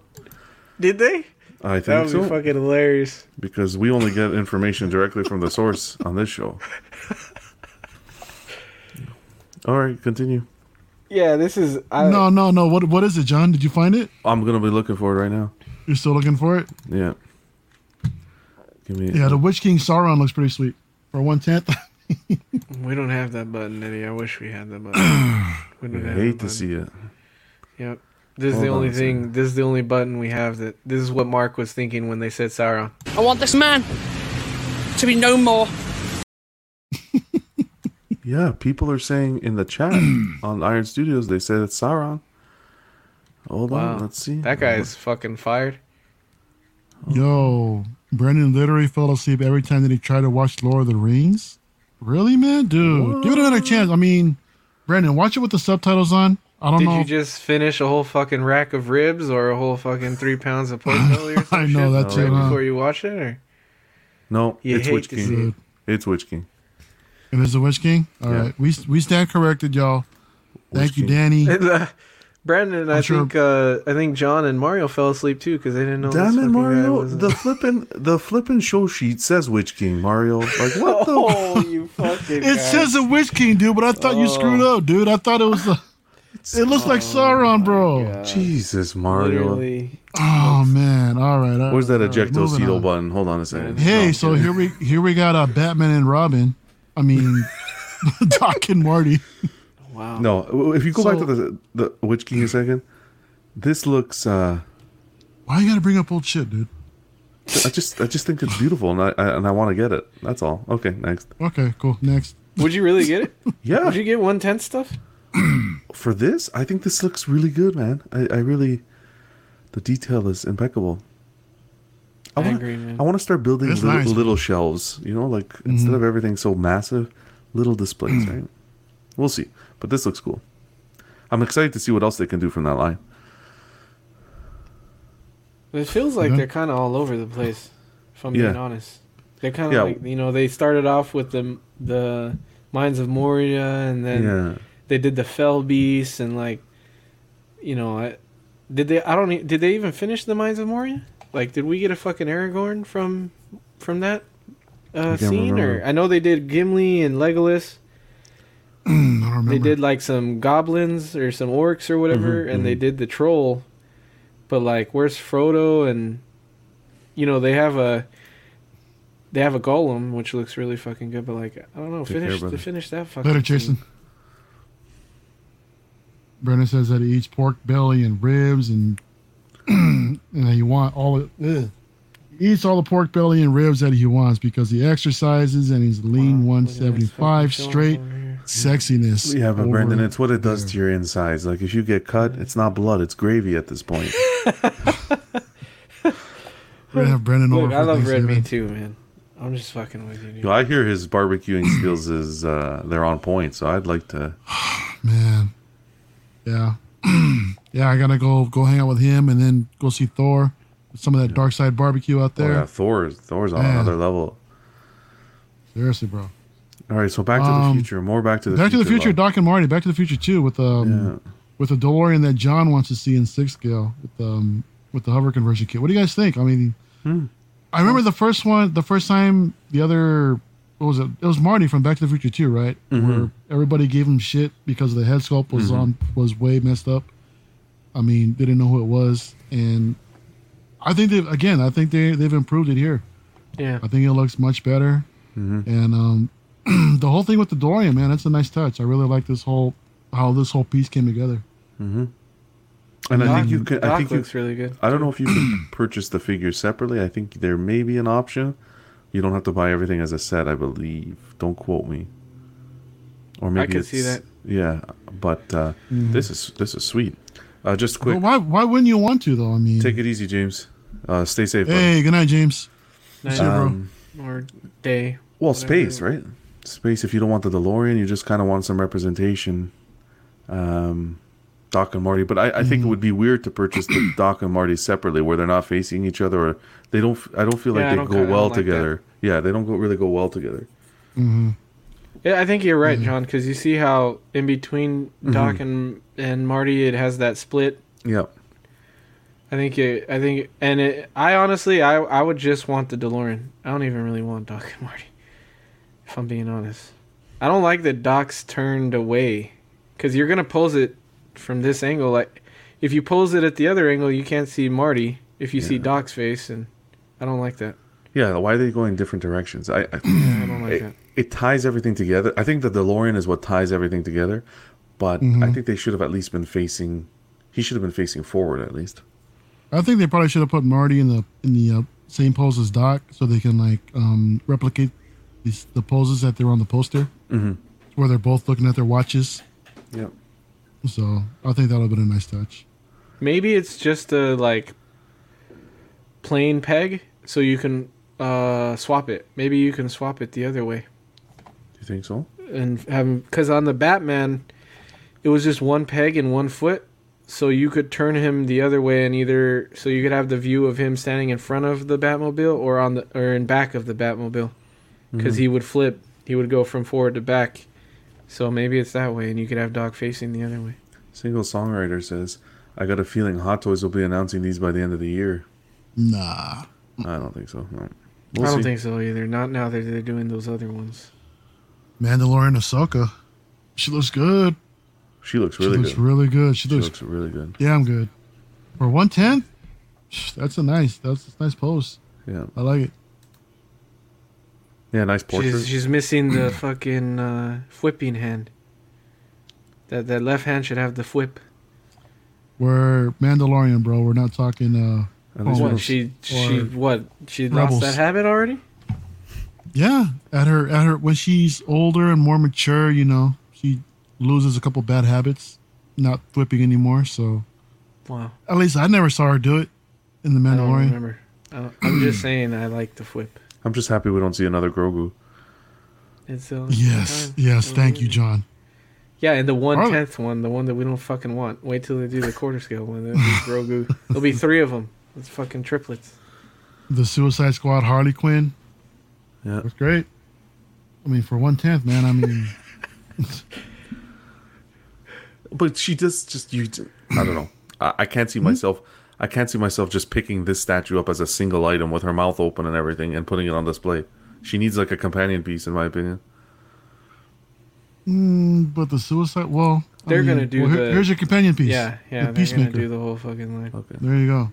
[SPEAKER 3] Did they?
[SPEAKER 2] I
[SPEAKER 3] That
[SPEAKER 2] think
[SPEAKER 3] would be fucking hilarious.
[SPEAKER 2] Because we only get information directly from the source on this show. All right, continue.
[SPEAKER 3] Yeah, this is. I,
[SPEAKER 1] No, no, no. What what is it, John? Did you find it?
[SPEAKER 2] I'm gonna be looking for it right now.
[SPEAKER 1] You're still looking for it?
[SPEAKER 2] Yeah. Give me.
[SPEAKER 1] Yeah, the Witch King Sauron looks pretty sweet. For one tenth.
[SPEAKER 3] We don't have that button, Eddie. I wish we had that button. we
[SPEAKER 2] I hate
[SPEAKER 3] that
[SPEAKER 2] to see it.
[SPEAKER 3] Yep. This is
[SPEAKER 2] Hold
[SPEAKER 3] the only
[SPEAKER 2] a
[SPEAKER 3] thing.
[SPEAKER 2] second.
[SPEAKER 3] This is the only button we have that. This is what Mark was thinking when they said Sauron.
[SPEAKER 4] I want this man to be no more.
[SPEAKER 2] Yeah, people are saying in the chat on Iron Studios they said it's Sauron. Hold
[SPEAKER 3] Wow.
[SPEAKER 2] on, let's see.
[SPEAKER 3] That guy's fucking fired.
[SPEAKER 1] Yo, Brendan literally fell asleep every time that he tried to watch Lord of the Rings. Really, man, dude, give it another chance. I mean, Brendan, watch it with the subtitles on. I don't
[SPEAKER 3] Did
[SPEAKER 1] know.
[SPEAKER 3] Did you just finish a whole fucking rack of ribs or a whole fucking three pounds of pork belly or some
[SPEAKER 1] I know
[SPEAKER 3] shit
[SPEAKER 1] that
[SPEAKER 3] right
[SPEAKER 1] too, huh?
[SPEAKER 3] before you watch it? Or
[SPEAKER 2] No,
[SPEAKER 3] You
[SPEAKER 2] it's Witch King.
[SPEAKER 3] see
[SPEAKER 1] Dude,
[SPEAKER 2] It's Witch King.
[SPEAKER 1] it is the Witch King. All
[SPEAKER 2] Yeah.
[SPEAKER 1] right, we we stand corrected, y'all. Thank
[SPEAKER 2] Witch
[SPEAKER 1] you, Danny.
[SPEAKER 3] And, Brandon, I
[SPEAKER 1] I'm sure-
[SPEAKER 3] think uh, I think John and Mario fell asleep too because they didn't know. this
[SPEAKER 2] Damn it,
[SPEAKER 3] fucking guy
[SPEAKER 2] Mario! The flippin' the flippin' show sheet says Witch King. Mario, like what the?
[SPEAKER 3] oh, you fucking.
[SPEAKER 1] It says a Witch King, dude, but I thought you screwed
[SPEAKER 3] Oh.
[SPEAKER 1] up, dude. I thought it was the. It looks like Sauron, bro.
[SPEAKER 2] Jesus, Mario.
[SPEAKER 3] Literally.
[SPEAKER 1] Oh man! All right. all
[SPEAKER 2] Where's that
[SPEAKER 1] right, all right, moving
[SPEAKER 2] ejectocito
[SPEAKER 1] on.
[SPEAKER 2] button? Hold on a second.
[SPEAKER 1] Hey,
[SPEAKER 2] No,
[SPEAKER 1] so
[SPEAKER 2] kidding.
[SPEAKER 1] here we here we got uh, Batman and Robin. I mean, Doc and Marty.
[SPEAKER 3] Wow.
[SPEAKER 2] No, if you go back to the the Witch King a second, this looks. uh
[SPEAKER 1] Why you gotta bring up old shit, dude?
[SPEAKER 2] I just I just think it's beautiful, and I, I and I want to get it. That's all. Okay, next.
[SPEAKER 1] Okay, cool. Next.
[SPEAKER 3] Would you really get it?
[SPEAKER 2] Yeah,
[SPEAKER 3] Would you get one tenth stuff?
[SPEAKER 2] for this, I think this looks really good, man. I, I really, the detail is impeccable. I,
[SPEAKER 3] I
[SPEAKER 2] wanna,
[SPEAKER 3] agree, man.
[SPEAKER 2] I want to start building little,
[SPEAKER 1] nice. Mm-hmm.
[SPEAKER 2] little shelves. You know, like instead of everything so massive, little displays. right? We'll see, but this looks cool. I'm excited to see what else they can do from that line.
[SPEAKER 3] It feels like
[SPEAKER 1] Yeah.
[SPEAKER 3] they're kind of all over the place. If I'm
[SPEAKER 2] Yeah.
[SPEAKER 3] being honest, they're kind of
[SPEAKER 2] Yeah.
[SPEAKER 3] like you know they started off with the the Mines of Moria, and then
[SPEAKER 2] yeah,
[SPEAKER 3] they did the Fell Beast, and like you know, I, did they? I don't. Did they even finish the Mines of Moria? Like, did we get a fucking Aragorn from from that uh, scene?
[SPEAKER 2] remember.
[SPEAKER 3] Or I know they did Gimli and Legolas.
[SPEAKER 1] I don't remember.
[SPEAKER 3] They did like some goblins or some orcs or whatever,
[SPEAKER 2] Mhm,
[SPEAKER 3] and they did the troll. But like, where's Frodo? And you know, they have a they have a Gollum, which looks really fucking good. But like, I don't know,
[SPEAKER 2] Take
[SPEAKER 3] finish
[SPEAKER 2] brother.
[SPEAKER 3] to finish that fucking.
[SPEAKER 1] Later,
[SPEAKER 3] thing.
[SPEAKER 1] Jason. Brennan says that he eats pork belly and ribs and and he want all it. Ugh. He eats all the pork belly and ribs that he wants because he exercises and he's lean
[SPEAKER 3] Wow, look at this
[SPEAKER 1] 175 straight
[SPEAKER 3] film over here.
[SPEAKER 1] Sexiness.
[SPEAKER 2] Yeah, but
[SPEAKER 1] over
[SPEAKER 2] Brendan, it's what it does
[SPEAKER 1] there.
[SPEAKER 2] to your insides. Like if you get cut, it's not blood; it's gravy at this point.
[SPEAKER 1] We're gonna have Brendan over.
[SPEAKER 3] Look,
[SPEAKER 1] for
[SPEAKER 3] I love red meat too, man. I'm just fucking with you. Dude.
[SPEAKER 2] I hear his barbecuing skills is uh, they're on point, so I'd like to.
[SPEAKER 1] Man, yeah, yeah. I gotta go go hang out with him and then go see Thor. Some of that dark side barbecue out
[SPEAKER 2] Oh,
[SPEAKER 1] there.
[SPEAKER 2] yeah, Thor's Thor's on
[SPEAKER 1] Man.
[SPEAKER 2] another level.
[SPEAKER 1] Seriously, bro.
[SPEAKER 2] All right, so Back to
[SPEAKER 1] Um,
[SPEAKER 2] the Future. More Back to the future.
[SPEAKER 1] Back to the Future,
[SPEAKER 2] love.
[SPEAKER 1] Doc and Marty. Back to the Future too, with um
[SPEAKER 2] Yeah.
[SPEAKER 1] with the DeLorean that John wants to see in six scale with um with the hover conversion kit. What do you guys think? I mean,
[SPEAKER 2] Hmm.
[SPEAKER 1] I remember the first one, the first time the other what was it? It was Marty from Back to the Future too, right?
[SPEAKER 2] Mm-hmm.
[SPEAKER 1] Where everybody gave him shit because the head sculpt was on was way messed up. I mean, they didn't know who it was, and I think they again, I think they they've improved it here.
[SPEAKER 3] Yeah.
[SPEAKER 1] I think it looks much better. And um, the whole thing with the DeLorean, man, that's a nice touch. I really like this whole how this whole piece came together.
[SPEAKER 2] And I think you can. I
[SPEAKER 3] Doc
[SPEAKER 2] think you.
[SPEAKER 3] looks really good.
[SPEAKER 2] I don't know if you can purchase the figures separately. I think there may be an option. You don't have to buy everything as a set, I believe. Don't quote me. Or maybe
[SPEAKER 3] could
[SPEAKER 2] it's,
[SPEAKER 3] see that.
[SPEAKER 2] Yeah, but uh, this is this is sweet. Uh, just quick,
[SPEAKER 1] But why why wouldn't you want to though? I mean,
[SPEAKER 2] take it easy, James. Uh, stay safe. buddy.
[SPEAKER 1] hey, good night, James.
[SPEAKER 3] Nice.
[SPEAKER 1] See you, bro.
[SPEAKER 2] Um,
[SPEAKER 3] or day.
[SPEAKER 2] well,
[SPEAKER 3] whatever.
[SPEAKER 2] space, right? Space. If you don't want the DeLorean, you just kind of want some representation. Um, Doc and Marty, but I, I think
[SPEAKER 3] Mm-hmm.
[SPEAKER 2] it would be weird to purchase the Doc and Marty separately, where they're not facing each other, or they don't. I don't feel
[SPEAKER 3] Yeah,
[SPEAKER 2] like they go well
[SPEAKER 3] like that.
[SPEAKER 2] together. Yeah, they don't go really go well together.
[SPEAKER 3] Yeah, I think you're right,
[SPEAKER 2] Mm-hmm.
[SPEAKER 3] John, because you see how in between Doc and and Marty, it has that split.
[SPEAKER 2] Yeah.
[SPEAKER 3] I think it. I think, and it. I honestly, I I would just want the DeLorean. I don't even really want Doc and Marty. If I'm being honest, I don't like that Doc's turned away, because you're gonna pose it from this angle. Like, if you pose it at the other angle, you can't see Marty. If you see
[SPEAKER 2] Yeah.
[SPEAKER 3] Doc's face, and I don't like that.
[SPEAKER 2] Yeah, why are they going different directions? I, I
[SPEAKER 3] I don't like
[SPEAKER 2] it,
[SPEAKER 3] that.
[SPEAKER 2] it ties everything together. I think the DeLorean is what ties everything together, but I think they should have at least been facing. He should have been facing forward at least.
[SPEAKER 1] I think they probably should have put Marty in the in the uh, same pose as Doc, so they can like um, replicate these the poses that they're on the poster,
[SPEAKER 2] Mhm.
[SPEAKER 1] where they're both looking at their watches.
[SPEAKER 2] Yeah.
[SPEAKER 1] So I think that'll have been a nice touch.
[SPEAKER 3] Maybe it's just a like plain peg, so you can uh, swap it. Maybe you can swap it the other way
[SPEAKER 2] Do you think so?
[SPEAKER 3] and have because on the Batman, it was just one peg and one foot, so you could turn him the other way and either so you could have the view of him standing in front of the Batmobile or on the or in back of the Batmobile, because mm-hmm. he would flip. He would go from forward to back. So maybe it's that way, and you could have Doc facing the other way.
[SPEAKER 2] Single songwriter says, "I got a feeling Hot Toys will be announcing these by the end of the year."
[SPEAKER 1] Nah,
[SPEAKER 2] I don't think so. No.
[SPEAKER 3] I
[SPEAKER 2] We'll
[SPEAKER 3] don't
[SPEAKER 2] see.
[SPEAKER 3] think so either. Not now that they're doing those other ones.
[SPEAKER 1] Mandalorian Ahsoka, she looks good.
[SPEAKER 2] She looks
[SPEAKER 1] She
[SPEAKER 2] really
[SPEAKER 1] looks
[SPEAKER 2] good.
[SPEAKER 1] really good. She
[SPEAKER 2] she
[SPEAKER 1] looks
[SPEAKER 2] looks really good.
[SPEAKER 1] damn good. For one tenth, that's a nice. That's a nice pose.
[SPEAKER 2] Yeah.
[SPEAKER 1] I like it.
[SPEAKER 2] Yeah. Nice portrait.
[SPEAKER 3] She's, she's missing the fucking uh, whipping hand. That that left hand should have the whip.
[SPEAKER 1] We're Mandalorian, bro. We're not talking. uh
[SPEAKER 2] At least
[SPEAKER 3] What
[SPEAKER 2] don't-
[SPEAKER 3] she she what she
[SPEAKER 1] Rebels.
[SPEAKER 3] lost that habit already?
[SPEAKER 1] Yeah, at her at her when she's older and more mature, you know, she loses a couple bad habits, not whipping anymore. So
[SPEAKER 3] Wow,
[SPEAKER 1] at least I never saw her do it in the
[SPEAKER 3] I don't
[SPEAKER 1] Mandalorian.
[SPEAKER 3] remember. I don't, I'm just saying I like the whip.
[SPEAKER 2] I'm just happy we don't see another Grogu.
[SPEAKER 3] It's uh,
[SPEAKER 1] Yes,
[SPEAKER 3] time.
[SPEAKER 1] yes. Thank you, John.
[SPEAKER 3] Yeah, and the one
[SPEAKER 1] Are-
[SPEAKER 3] tenth one, the one that we don't fucking want. Wait till they do the quarter scale one. That'll be Grogu. There'll be three of them. It's fucking triplets.
[SPEAKER 1] The Suicide Squad Harley Quinn
[SPEAKER 2] Yeah.
[SPEAKER 1] was great. I mean, for one tenth, man. I mean,
[SPEAKER 2] But she does just you. I don't know. I, I can't see myself. I can't see myself just picking this statue up as a single item with her mouth open and everything and putting it on display. She needs like a companion piece, in my opinion.
[SPEAKER 1] mm, but the Suicide. Well,
[SPEAKER 3] They're
[SPEAKER 1] mean,
[SPEAKER 3] gonna do
[SPEAKER 1] well, here-
[SPEAKER 3] the-
[SPEAKER 1] here's your companion piece.
[SPEAKER 3] Yeah, yeah.
[SPEAKER 1] the
[SPEAKER 3] They're
[SPEAKER 1] Peacemaker.
[SPEAKER 3] gonna do the whole fucking line.
[SPEAKER 2] Okay,
[SPEAKER 1] There you go.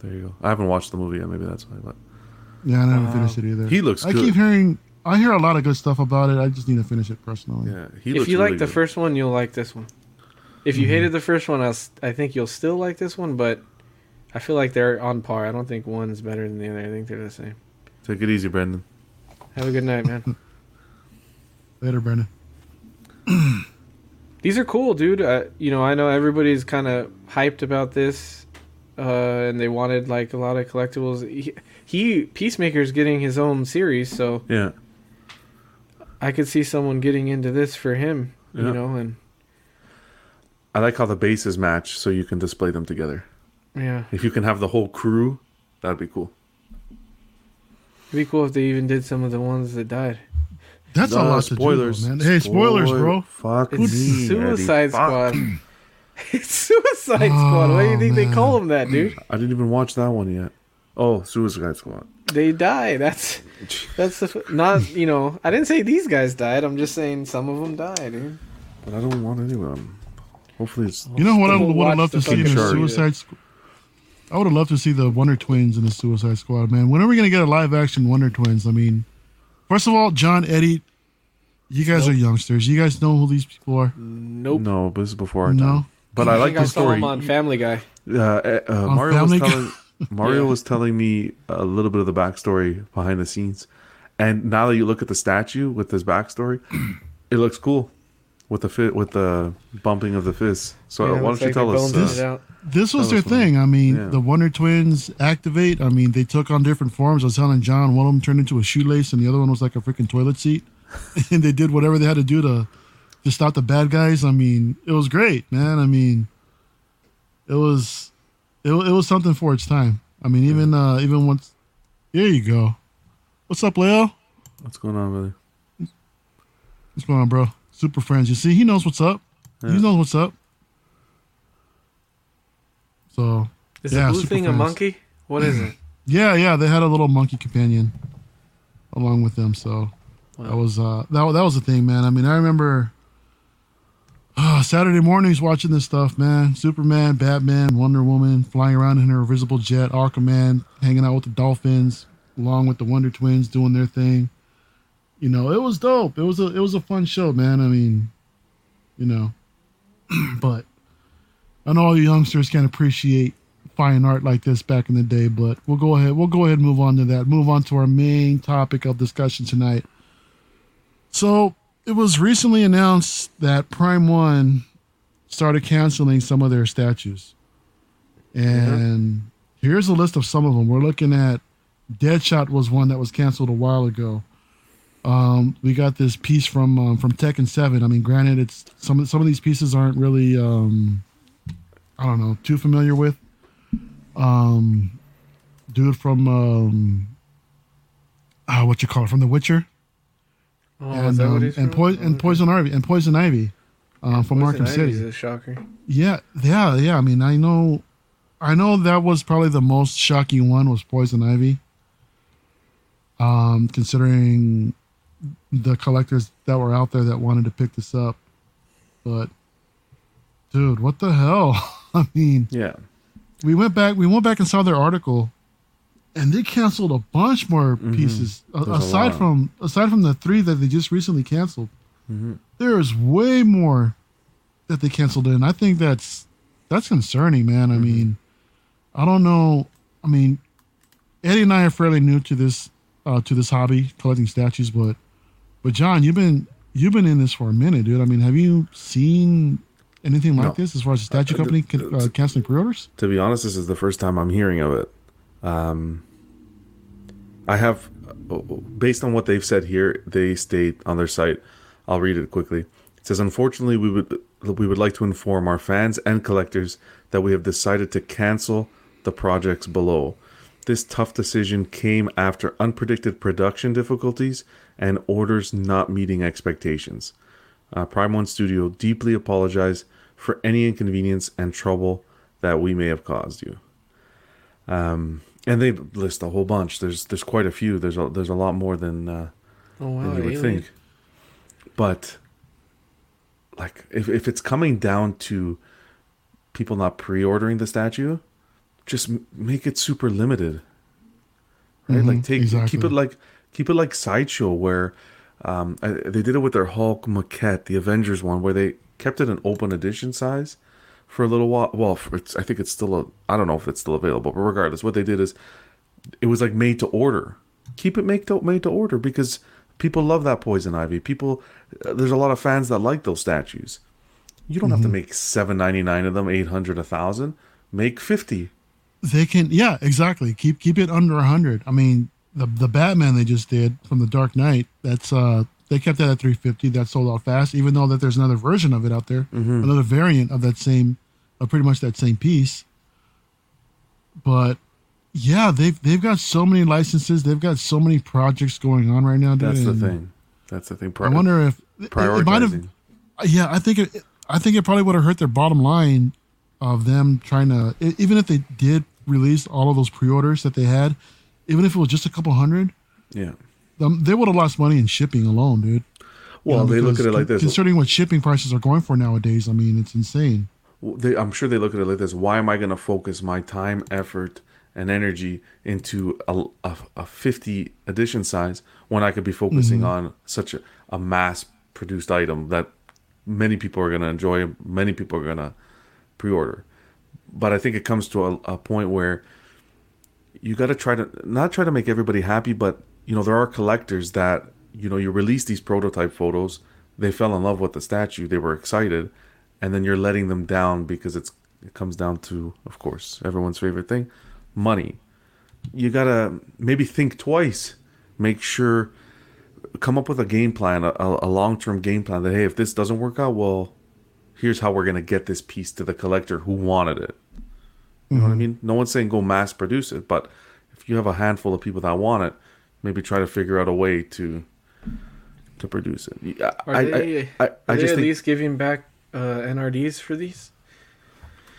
[SPEAKER 2] there you go. I haven't watched the movie yet. Maybe that's why. But
[SPEAKER 1] Yeah, I never
[SPEAKER 3] Wow.
[SPEAKER 1] finished it either.
[SPEAKER 2] He looks
[SPEAKER 1] I
[SPEAKER 2] good.
[SPEAKER 1] keep hearing. I hear a lot of good stuff about it. I just need to finish it personally.
[SPEAKER 2] yeah, he
[SPEAKER 3] if
[SPEAKER 2] looks
[SPEAKER 3] you
[SPEAKER 2] really
[SPEAKER 3] like the
[SPEAKER 2] good.
[SPEAKER 3] first one, you'll like this one. if you hated the first one, I I think you'll still like this one, but I feel like they're on par. I don't think one's better than the other. I think they're the same.
[SPEAKER 2] Take it easy, Brendan.
[SPEAKER 3] Have a good night, man.
[SPEAKER 1] Later, Brendan.
[SPEAKER 3] These are cool, dude. Uh, you know, I know everybody's kind of hyped about this, uh, and they wanted like a lot of collectibles. He, he Peacemaker's getting his own series, so
[SPEAKER 2] Yeah.
[SPEAKER 3] I could see someone getting into this for him.
[SPEAKER 2] Yeah.
[SPEAKER 3] You know, and
[SPEAKER 2] I like how the bases match so you can display them together.
[SPEAKER 3] Yeah,
[SPEAKER 2] If you can have the whole crew, that'd be cool.
[SPEAKER 3] it'd be cool if they even did some of the ones that died.
[SPEAKER 1] That's a
[SPEAKER 2] No,
[SPEAKER 1] lot to do, man. Hey, spoilers, bro.
[SPEAKER 2] Fuck
[SPEAKER 3] It's
[SPEAKER 2] me,
[SPEAKER 3] Suicide
[SPEAKER 2] Eddie. Fuck.
[SPEAKER 3] Squad. it's Suicide Squad. Why do you oh, think they
[SPEAKER 1] Oh,
[SPEAKER 3] call them that, dude?
[SPEAKER 2] I didn't even watch that one yet. Oh, Suicide Squad.
[SPEAKER 3] They die. That's that's the not you know. I didn't say these guys died. I'm just saying some of them died, dude.
[SPEAKER 2] But I don't want any of them. Hopefully it's
[SPEAKER 1] You know what I would
[SPEAKER 3] watch
[SPEAKER 1] have loved to see in the Suicide Squad? I would have loved to see the Wonder Twins in the Suicide Squad, man. When are we going to get a live action Wonder Twins? I mean, first of all, John, Eddie, you guys are youngsters. You guys know who these people are?
[SPEAKER 3] Nope.
[SPEAKER 2] no, but this is before our
[SPEAKER 1] No.
[SPEAKER 2] time. But I like
[SPEAKER 3] think I
[SPEAKER 2] the
[SPEAKER 3] saw
[SPEAKER 2] story.
[SPEAKER 3] on Family Guy.
[SPEAKER 2] Uh, uh, uh,
[SPEAKER 1] On
[SPEAKER 2] Mario was
[SPEAKER 1] Family Guy?
[SPEAKER 2] telling Mario
[SPEAKER 3] Yeah.
[SPEAKER 2] was telling me a little bit of the backstory behind the scenes, and now that you look at the statue with this backstory, it looks cool with the fit with the bumping of the fist. So
[SPEAKER 3] Yeah,
[SPEAKER 2] why don't
[SPEAKER 3] looks
[SPEAKER 2] you
[SPEAKER 3] like
[SPEAKER 2] tell us?
[SPEAKER 3] bones it
[SPEAKER 2] Uh,
[SPEAKER 3] out.
[SPEAKER 1] This was their
[SPEAKER 2] was
[SPEAKER 1] thing. I mean,
[SPEAKER 2] Yeah.
[SPEAKER 1] the Wonder Twins activate. I mean, they took on different forms. I was telling John, one of them turned into a shoelace, and the other one was like a freaking toilet seat. and they did whatever they had to do to to stop the bad guys. I mean, it was great, man. I mean, it was it, it was something for its time. I mean, even uh even once. There you go. What's up, Leo?
[SPEAKER 2] what's going on, brother?
[SPEAKER 1] What's going on, bro? Super friends. You see, he knows what's up. He knows what's up. So
[SPEAKER 3] Is
[SPEAKER 1] Yeah,
[SPEAKER 3] the blue thing a monkey? What is it?
[SPEAKER 1] Yeah, yeah, they had a little monkey companion along with them. So that was uh that that was the thing, man. I mean, I remember uh, Saturday mornings watching this stuff, man. Superman, Batman, Wonder Woman flying around in her invisible jet, Aquaman hanging out with the dolphins, along with the Wonder Twins doing their thing. You know, it was dope. It was a it was a fun show, man. I mean, you know, but Know all you youngsters can appreciate fine art like this back in the day, but we'll go ahead. We'll go ahead and move on to that. Move on to our main topic of discussion tonight. So it was recently announced that Prime One started canceling some of their statues, and here's a list of some of them. We're looking at Deadshot was one that was canceled a while ago. Um, we got this piece from um, from Tekken Seven. I mean, granted, it's some some of these pieces aren't really um, I don't know too familiar with um dude from um uh, what you call it from The Witcher
[SPEAKER 3] Oh,
[SPEAKER 1] and
[SPEAKER 3] is that what
[SPEAKER 1] um, and,
[SPEAKER 3] from?
[SPEAKER 1] poi- and Poison Ivy and Poison Ivy uh, from
[SPEAKER 3] Poison
[SPEAKER 1] Arkham
[SPEAKER 3] Ivy's
[SPEAKER 1] City.
[SPEAKER 3] a shocker.
[SPEAKER 1] Yeah, yeah, yeah. I mean, I know, I know that was probably the most shocking one was Poison Ivy. Um, considering the collectors that were out there that wanted to pick this up, but dude, what the hell? I mean,
[SPEAKER 2] Yeah,
[SPEAKER 1] we went back we went back and saw their article and they canceled a bunch more pieces
[SPEAKER 2] Mm-hmm. A
[SPEAKER 1] aside from aside from the three that they just recently canceled.
[SPEAKER 2] Mm-hmm.
[SPEAKER 1] there is way more that they canceled in. I think that's that's concerning man. I
[SPEAKER 2] Mm-hmm.
[SPEAKER 1] mean i don't know. I mean eddie and i are fairly new to this uh to this hobby collecting statues but but john you've been you've been in this for a minute dude. I mean have you seen anything like
[SPEAKER 2] No.
[SPEAKER 1] this as far as the statue
[SPEAKER 2] Uh,
[SPEAKER 1] company can, uh, canceling pre-orders
[SPEAKER 2] to be honest, this is the first time I'm hearing of it. Um, I have, based on what they've said here, they state on their site. I'll read it quickly. It says, "Unfortunately, we would we would like to inform our fans and collectors that we have decided to cancel the projects below. This tough decision came after unpredicted production difficulties and orders not meeting expectations. Uh, Prime One Studio deeply apologize for any inconvenience and trouble that we may have caused you." Um, and they list a whole bunch. There's there's quite a few. There's a there's a lot more than uh,
[SPEAKER 3] Oh wow,
[SPEAKER 2] than you would
[SPEAKER 3] alien.
[SPEAKER 2] think. But like if if it's coming down to people not pre-ordering the statue, just m- make it super limited. Right? like
[SPEAKER 1] Mhm,
[SPEAKER 2] take
[SPEAKER 1] exactly.
[SPEAKER 2] keep it like keep it like sideshow where um I, they did it with their Hulk maquette, the Avengers one where they kept it an open edition size for a little while. Well, for, it's, I think it's still a. I don't know if it's still available, but regardless, what they did is it was like made to order. Keep it made to made to order because people love that poison ivy. People, uh, there's a lot of fans that like those statues. You don't have to make seven ninety nine of them, eight hundred, a thousand. Make fifty.
[SPEAKER 1] They can, yeah, exactly. Keep keep it under a hundred. I mean, the the Batman they just did from the Dark Knight. That's uh, they kept that at three fifty. That sold out fast. Even though that there's another version of it out there, mm-hmm. another variant of that same, of pretty much that same piece. But yeah, they've they've got so many licenses. They've got so many projects going on right now. Dude,
[SPEAKER 2] That's the thing. That's the thing.
[SPEAKER 1] I wonder if it, it might have.
[SPEAKER 2] prioritizing.
[SPEAKER 1] Uh, yeah, I think it. I think it probably would have hurt their bottom line of them trying to, even if they did release all of those pre-orders that they had, even if it was just a couple hundred,
[SPEAKER 2] Yeah.
[SPEAKER 1] um, they would have lost money in shipping alone, dude. You
[SPEAKER 2] Well,
[SPEAKER 1] know,
[SPEAKER 2] they look at it like this.
[SPEAKER 1] Considering what shipping prices are going for nowadays, I mean, it's insane.
[SPEAKER 2] they, I'm sure they look at it like this. Why am I going to focus my time, effort, and energy into a, a, a 50 edition size when I could be focusing on such a, a mass produced item that many people are going to enjoy, many people are going to pre order. But I think it comes to a, a point where you got to try to not try to make everybody happy, but you know, there are collectors that, you know, you release these prototype photos, they fell in love with the statue, they were excited, and then you're letting them down because it's it comes down to, of course, everyone's favorite thing, money. You gotta maybe think twice. Make sure come up with a game plan, a, a long term game plan that hey, if this doesn't work out, well, here's how we're gonna get this piece to the collector who wanted it. You know what I mean? No one's saying go mass produce it, but if you have a handful of people that want it, maybe try to figure out a way to to produce it. I,
[SPEAKER 3] Are
[SPEAKER 2] I,
[SPEAKER 3] they,
[SPEAKER 2] I, I,
[SPEAKER 3] are
[SPEAKER 2] I
[SPEAKER 3] they at
[SPEAKER 2] think
[SPEAKER 3] least giving back uh, NRDs for these?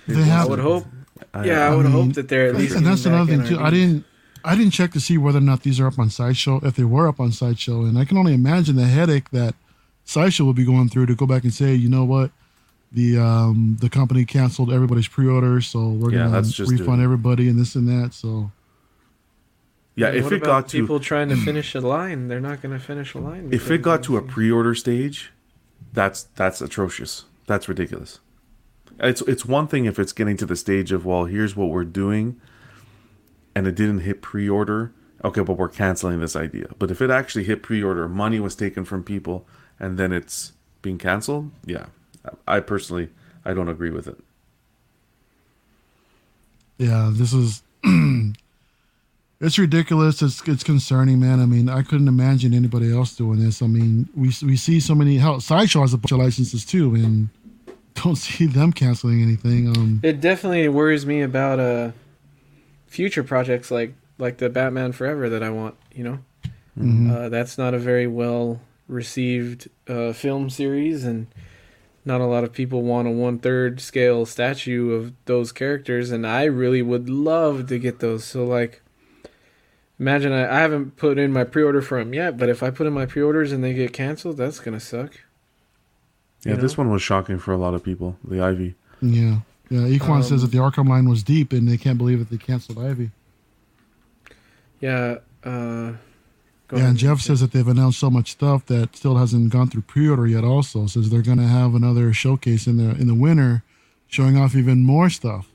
[SPEAKER 1] They
[SPEAKER 3] I would hope.
[SPEAKER 2] I-
[SPEAKER 3] yeah, I,
[SPEAKER 1] I
[SPEAKER 3] would
[SPEAKER 1] mean,
[SPEAKER 3] hope that they're at least.
[SPEAKER 1] and that's another
[SPEAKER 3] back
[SPEAKER 1] thing too. I didn't, I didn't check to see whether or not these are up on Sideshow. If they were up on Sideshow, and I can only imagine the headache that Sideshow will be going through to go back and say, you know what, the um the company canceled everybody's pre-order, so we're
[SPEAKER 2] Yeah,
[SPEAKER 1] gonna
[SPEAKER 2] just
[SPEAKER 1] refund
[SPEAKER 2] doing-
[SPEAKER 1] everybody and this and that. So
[SPEAKER 2] yeah,
[SPEAKER 3] And
[SPEAKER 2] if
[SPEAKER 3] what
[SPEAKER 2] it
[SPEAKER 3] about
[SPEAKER 2] got to
[SPEAKER 3] people trying to finish a line, they're not going to finish a line.
[SPEAKER 2] if it got to a pre-order stage, that's that's atrocious. That's ridiculous. It's it's one thing if it's getting to the stage of well, here's what we're doing, and it didn't hit pre-order. Okay, but we're canceling this idea. But if it actually hit pre-order, money was taken from people, and then it's being canceled. Yeah, I personally I don't agree with it.
[SPEAKER 1] yeah, this is it's ridiculous. It's it's concerning, man. I mean, I couldn't imagine anybody else doing this. I mean, we we see so many. How Sideshow has a bunch of licenses too, and don't see them canceling anything. Um,
[SPEAKER 3] It definitely worries me about uh future projects like like the Batman Forever that I want. You know,
[SPEAKER 1] mhm.
[SPEAKER 3] uh, that's not a very well received uh, film series, and not a lot of people want a one third scale statue of those characters, and I really would love to get those. So like. Imagine I, I haven't put in my pre-order for them yet, but if I put in my pre-orders and they get canceled, that's gonna suck.
[SPEAKER 2] Yeah,
[SPEAKER 3] You
[SPEAKER 2] this one was shocking for a lot of people. The Ivy.
[SPEAKER 1] Yeah. Yeah. Equan says
[SPEAKER 3] Um,
[SPEAKER 1] that the Arkham line was deep and they can't believe that they canceled Ivy.
[SPEAKER 3] Yeah. Uh, go
[SPEAKER 1] yeah,
[SPEAKER 3] ahead.
[SPEAKER 1] and Jeff says that they've announced so much stuff that still hasn't gone through pre-order yet. Also, says they're going to have another showcase in the in the winter, showing off even more stuff.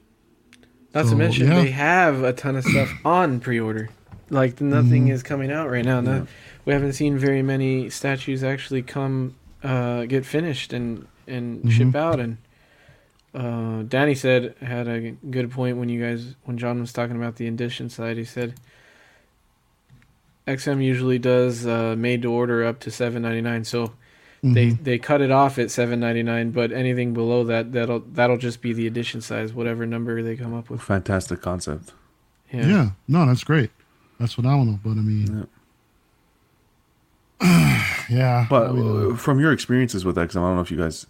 [SPEAKER 3] Not
[SPEAKER 1] So,
[SPEAKER 3] to mention
[SPEAKER 1] yeah.
[SPEAKER 3] they have a ton of stuff on pre-order. Like nothing
[SPEAKER 1] Mhm.
[SPEAKER 3] is coming out right now. No,
[SPEAKER 2] Yeah.
[SPEAKER 3] we haven't seen very many statues actually come uh, get finished and and
[SPEAKER 1] Mhm.
[SPEAKER 3] ship out. And uh, Danny said had a good point when you guys when John was talking about the edition side. He said XM usually does uh, made to order up to seven ninety nine. So they
[SPEAKER 1] Mhm.
[SPEAKER 3] they cut it off at seven ninety nine. But anything below that that'll that'll just be the edition size, whatever number they come up with.
[SPEAKER 2] Fantastic concept.
[SPEAKER 1] yeah. yeah. no, that's great. That's phenomenal. But I mean, yeah.
[SPEAKER 2] But
[SPEAKER 1] I mean,
[SPEAKER 2] uh, from your experiences with XM, I don't know if you guys,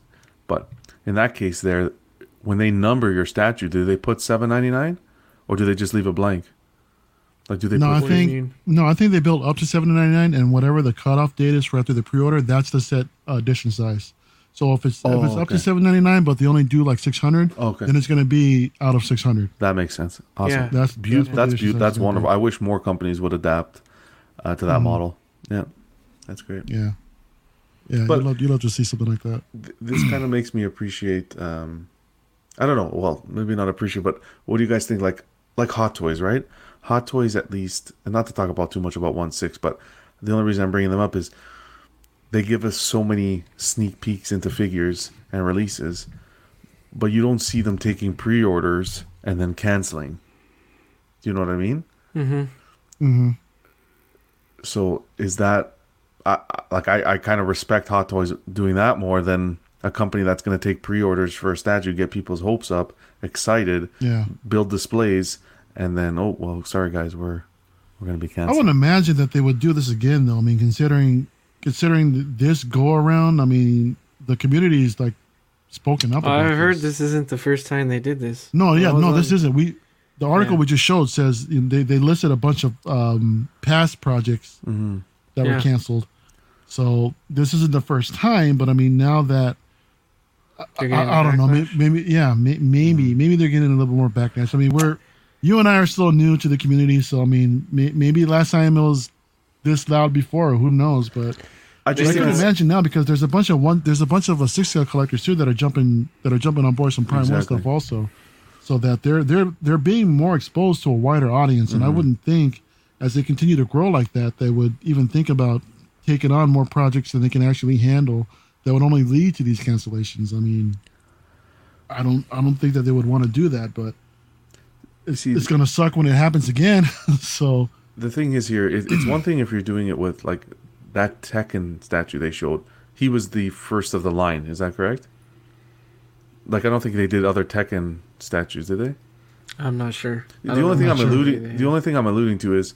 [SPEAKER 2] but in that case, there, when they number your statue, do they put seven ninety nine, or do they just leave it blank? Like, do they
[SPEAKER 1] no, I
[SPEAKER 2] put?
[SPEAKER 3] What do you
[SPEAKER 1] think no, I think they built up to seven ninety nine, and whatever the cutoff date is for after the pre-order, that's the set uh, edition size. So if it's
[SPEAKER 2] Oh,
[SPEAKER 1] if it's up to seven ninety nine, but they only do like six hundred,
[SPEAKER 2] Okay,
[SPEAKER 1] then it's going to be out of six hundred.
[SPEAKER 2] that makes sense. Awesome.
[SPEAKER 3] Yeah.
[SPEAKER 1] That's beautiful.
[SPEAKER 2] that's
[SPEAKER 1] beautiful.
[SPEAKER 2] that's wonderful.
[SPEAKER 1] be.
[SPEAKER 2] I wish more companies would adapt uh, to that
[SPEAKER 1] Mhm.
[SPEAKER 2] model. Yeah, that's great.
[SPEAKER 1] Yeah. Yeah,
[SPEAKER 2] But-
[SPEAKER 1] you love you love to see something like that.
[SPEAKER 2] Th- this kind of makes me appreciate. Um, I don't know. Well, maybe not appreciate, but what do you guys think? Like, like Hot Toys, right? Hot Toys, at least, and not to talk about too much about one six, but the only reason I'm bringing them up is they give us so many sneak peeks into figures and releases, but you don't see them taking pre-orders and then canceling. Do you know what I mean?
[SPEAKER 3] Mm-hmm.
[SPEAKER 2] So is that I, I- like I, I kind of respect Hot Toys doing that more than a company that's going to take pre-orders for a statue, get people's hopes up, excited,
[SPEAKER 1] Yeah.
[SPEAKER 2] build displays, and then oh well, sorry guys, we're we're going to be canceled.
[SPEAKER 1] I wouldn't imagine that they would do this again, though. I mean, considering considering this go around, I mean, the community is like spoken up.
[SPEAKER 3] I
[SPEAKER 1] about
[SPEAKER 3] heard this isn't the first time they did this.
[SPEAKER 1] No, yeah, no,
[SPEAKER 3] on-
[SPEAKER 1] this isn't. We the article
[SPEAKER 3] Yeah.
[SPEAKER 1] we just showed says they they listed a bunch of um, past projects
[SPEAKER 2] hmm
[SPEAKER 1] that
[SPEAKER 3] Yeah.
[SPEAKER 1] were canceled. So this isn't the first time, but I mean, now that I, I don't know, maybe, maybe yeah, maybe
[SPEAKER 2] Mm-hmm.
[SPEAKER 1] maybe they're getting a little bit more backlash. I mean, we're you and I are still new to the community, so I mean, may, maybe last time it was this loud before. Who knows? But
[SPEAKER 2] I
[SPEAKER 1] I
[SPEAKER 2] just
[SPEAKER 1] can
[SPEAKER 2] think it's,
[SPEAKER 1] imagine now because there's a bunch of one there's a bunch of uh, six scale collectors too that are jumping that are jumping on board some prime one
[SPEAKER 2] Exactly.
[SPEAKER 1] stuff also, so that they're they're they're being more exposed to a wider audience. And I
[SPEAKER 2] Mm-hmm.
[SPEAKER 1] wouldn't think as they continue to grow like that, they would even think about taking on more projects than they can actually handle. That would only lead to these cancellations. I mean, I don't I don't think that they would want to do that, but
[SPEAKER 2] See-
[SPEAKER 1] it's gonna suck when it happens again. so
[SPEAKER 2] the thing is here, it, it's one thing if you're doing it with like that Tekken statue they showed. He was the first of the line. Is that correct? Like I don't think they did other Tekken statues, did they?
[SPEAKER 3] I'm not sure.
[SPEAKER 2] The
[SPEAKER 3] don't
[SPEAKER 2] only
[SPEAKER 3] know
[SPEAKER 2] thing
[SPEAKER 3] how
[SPEAKER 2] I'm
[SPEAKER 3] sure
[SPEAKER 2] alluding
[SPEAKER 3] they-
[SPEAKER 2] the only thing I'm alluding to is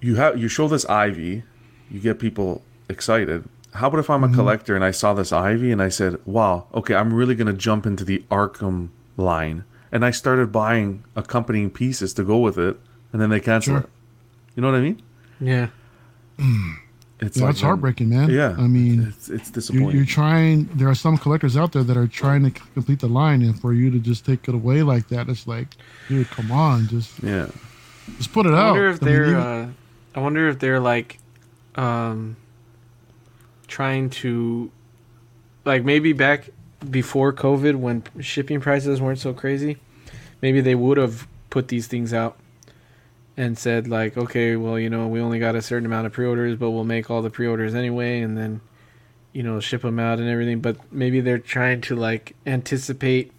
[SPEAKER 2] you have you show this ivy, you get people excited. How about if I'm a mm-hmm. collector and I saw this ivy and I said, "Wow, okay, I'm really going to jump into the Arkham line." And I started buying accompanying pieces to go with it, and then they cancel
[SPEAKER 1] Sure.
[SPEAKER 2] it. You know what I mean?
[SPEAKER 3] Yeah.
[SPEAKER 2] It's
[SPEAKER 1] yeah,
[SPEAKER 2] like
[SPEAKER 1] it's heartbreaking, man.
[SPEAKER 2] Yeah,
[SPEAKER 1] I mean,
[SPEAKER 2] it's it's
[SPEAKER 1] you're,
[SPEAKER 2] disappointing.
[SPEAKER 1] you're trying there are some collectors out there that are trying to complete the line and for you to just take it away like that it's like dude come on just
[SPEAKER 2] yeah,
[SPEAKER 1] just put it
[SPEAKER 3] I
[SPEAKER 1] out
[SPEAKER 3] wonder if
[SPEAKER 1] I
[SPEAKER 3] they're.
[SPEAKER 1] even-
[SPEAKER 3] uh, I wonder if they're like, um, trying to, like maybe back before COVID when shipping prices weren't so crazy, maybe they would have put these things out and said like, okay, well you know we only got a certain amount of pre-orders, but we'll make all the pre-orders anyway, and then, you know, ship them out and everything. But maybe they're trying to like anticipate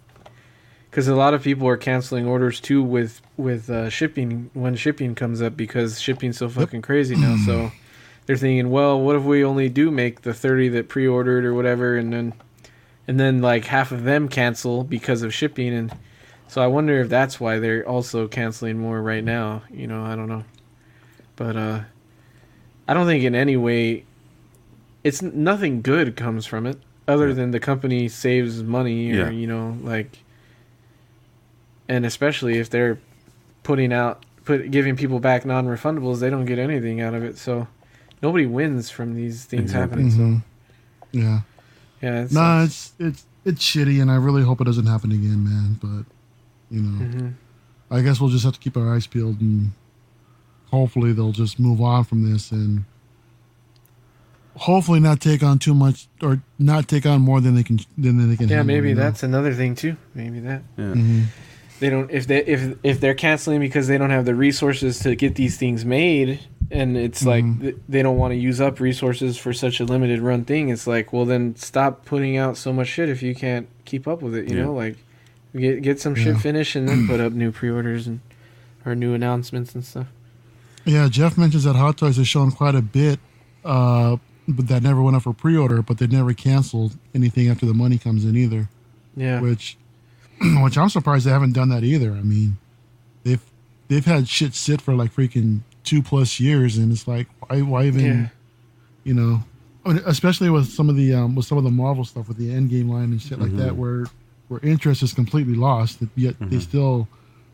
[SPEAKER 3] because a lot of people are canceling orders too with with uh, shipping when shipping comes up because shipping's so fucking crazy now. So they're thinking, well, what if we only do make the thirty that pre-ordered or whatever, and then and then like half of them cancel because of shipping, and so I wonder if that's why they're also canceling more right now. You know, I don't know, but uh, I don't think in any way it's nothing good comes from it other
[SPEAKER 2] Yeah.
[SPEAKER 3] than the company saves money or
[SPEAKER 2] Yeah.
[SPEAKER 3] you know like and especially if they're putting out put giving people back non-refundables they don't get anything out of it so nobody wins from these things
[SPEAKER 2] Exactly.
[SPEAKER 3] happening so
[SPEAKER 1] Mhm. yeah
[SPEAKER 3] yeah it's,
[SPEAKER 1] no it's it's it's shitty and i really hope it doesn't happen again man but you know
[SPEAKER 3] Mhm.
[SPEAKER 1] i guess we'll just have to keep our eyes peeled and hopefully they'll just move on from this and hopefully not take on too much or not take on more than they can than they can
[SPEAKER 3] yeah
[SPEAKER 1] handle,
[SPEAKER 3] maybe
[SPEAKER 1] you know?
[SPEAKER 3] that's another thing too maybe that
[SPEAKER 2] yeah.
[SPEAKER 1] Mhm.
[SPEAKER 3] They don't if they if if they're canceling because they don't have the resources to get these things made and it's like
[SPEAKER 1] Mhm.
[SPEAKER 3] th- they don't want to use up resources for such a limited run thing it's like well then stop putting out so much shit if you can't keep up with it you
[SPEAKER 2] Yeah.
[SPEAKER 3] know like get get some shit
[SPEAKER 1] Yeah.
[SPEAKER 3] finished and then put up new pre-orders and or new announcements and stuff
[SPEAKER 1] Yeah, Jeff mentions that Hot Toys has shown quite a bit, uh, but that never went up for pre-order, but they never canceled anything after the money comes in either.
[SPEAKER 3] yeah
[SPEAKER 1] Which, which I'm surprised they haven't done that either. I mean, they've they've had shit sit for like freaking two plus years, and it's like why why even
[SPEAKER 3] Yeah.
[SPEAKER 1] you know, I mean, especially with some of the um, with some of the Marvel stuff with the Endgame line and shit like that, where where interest is completely lost, yet they still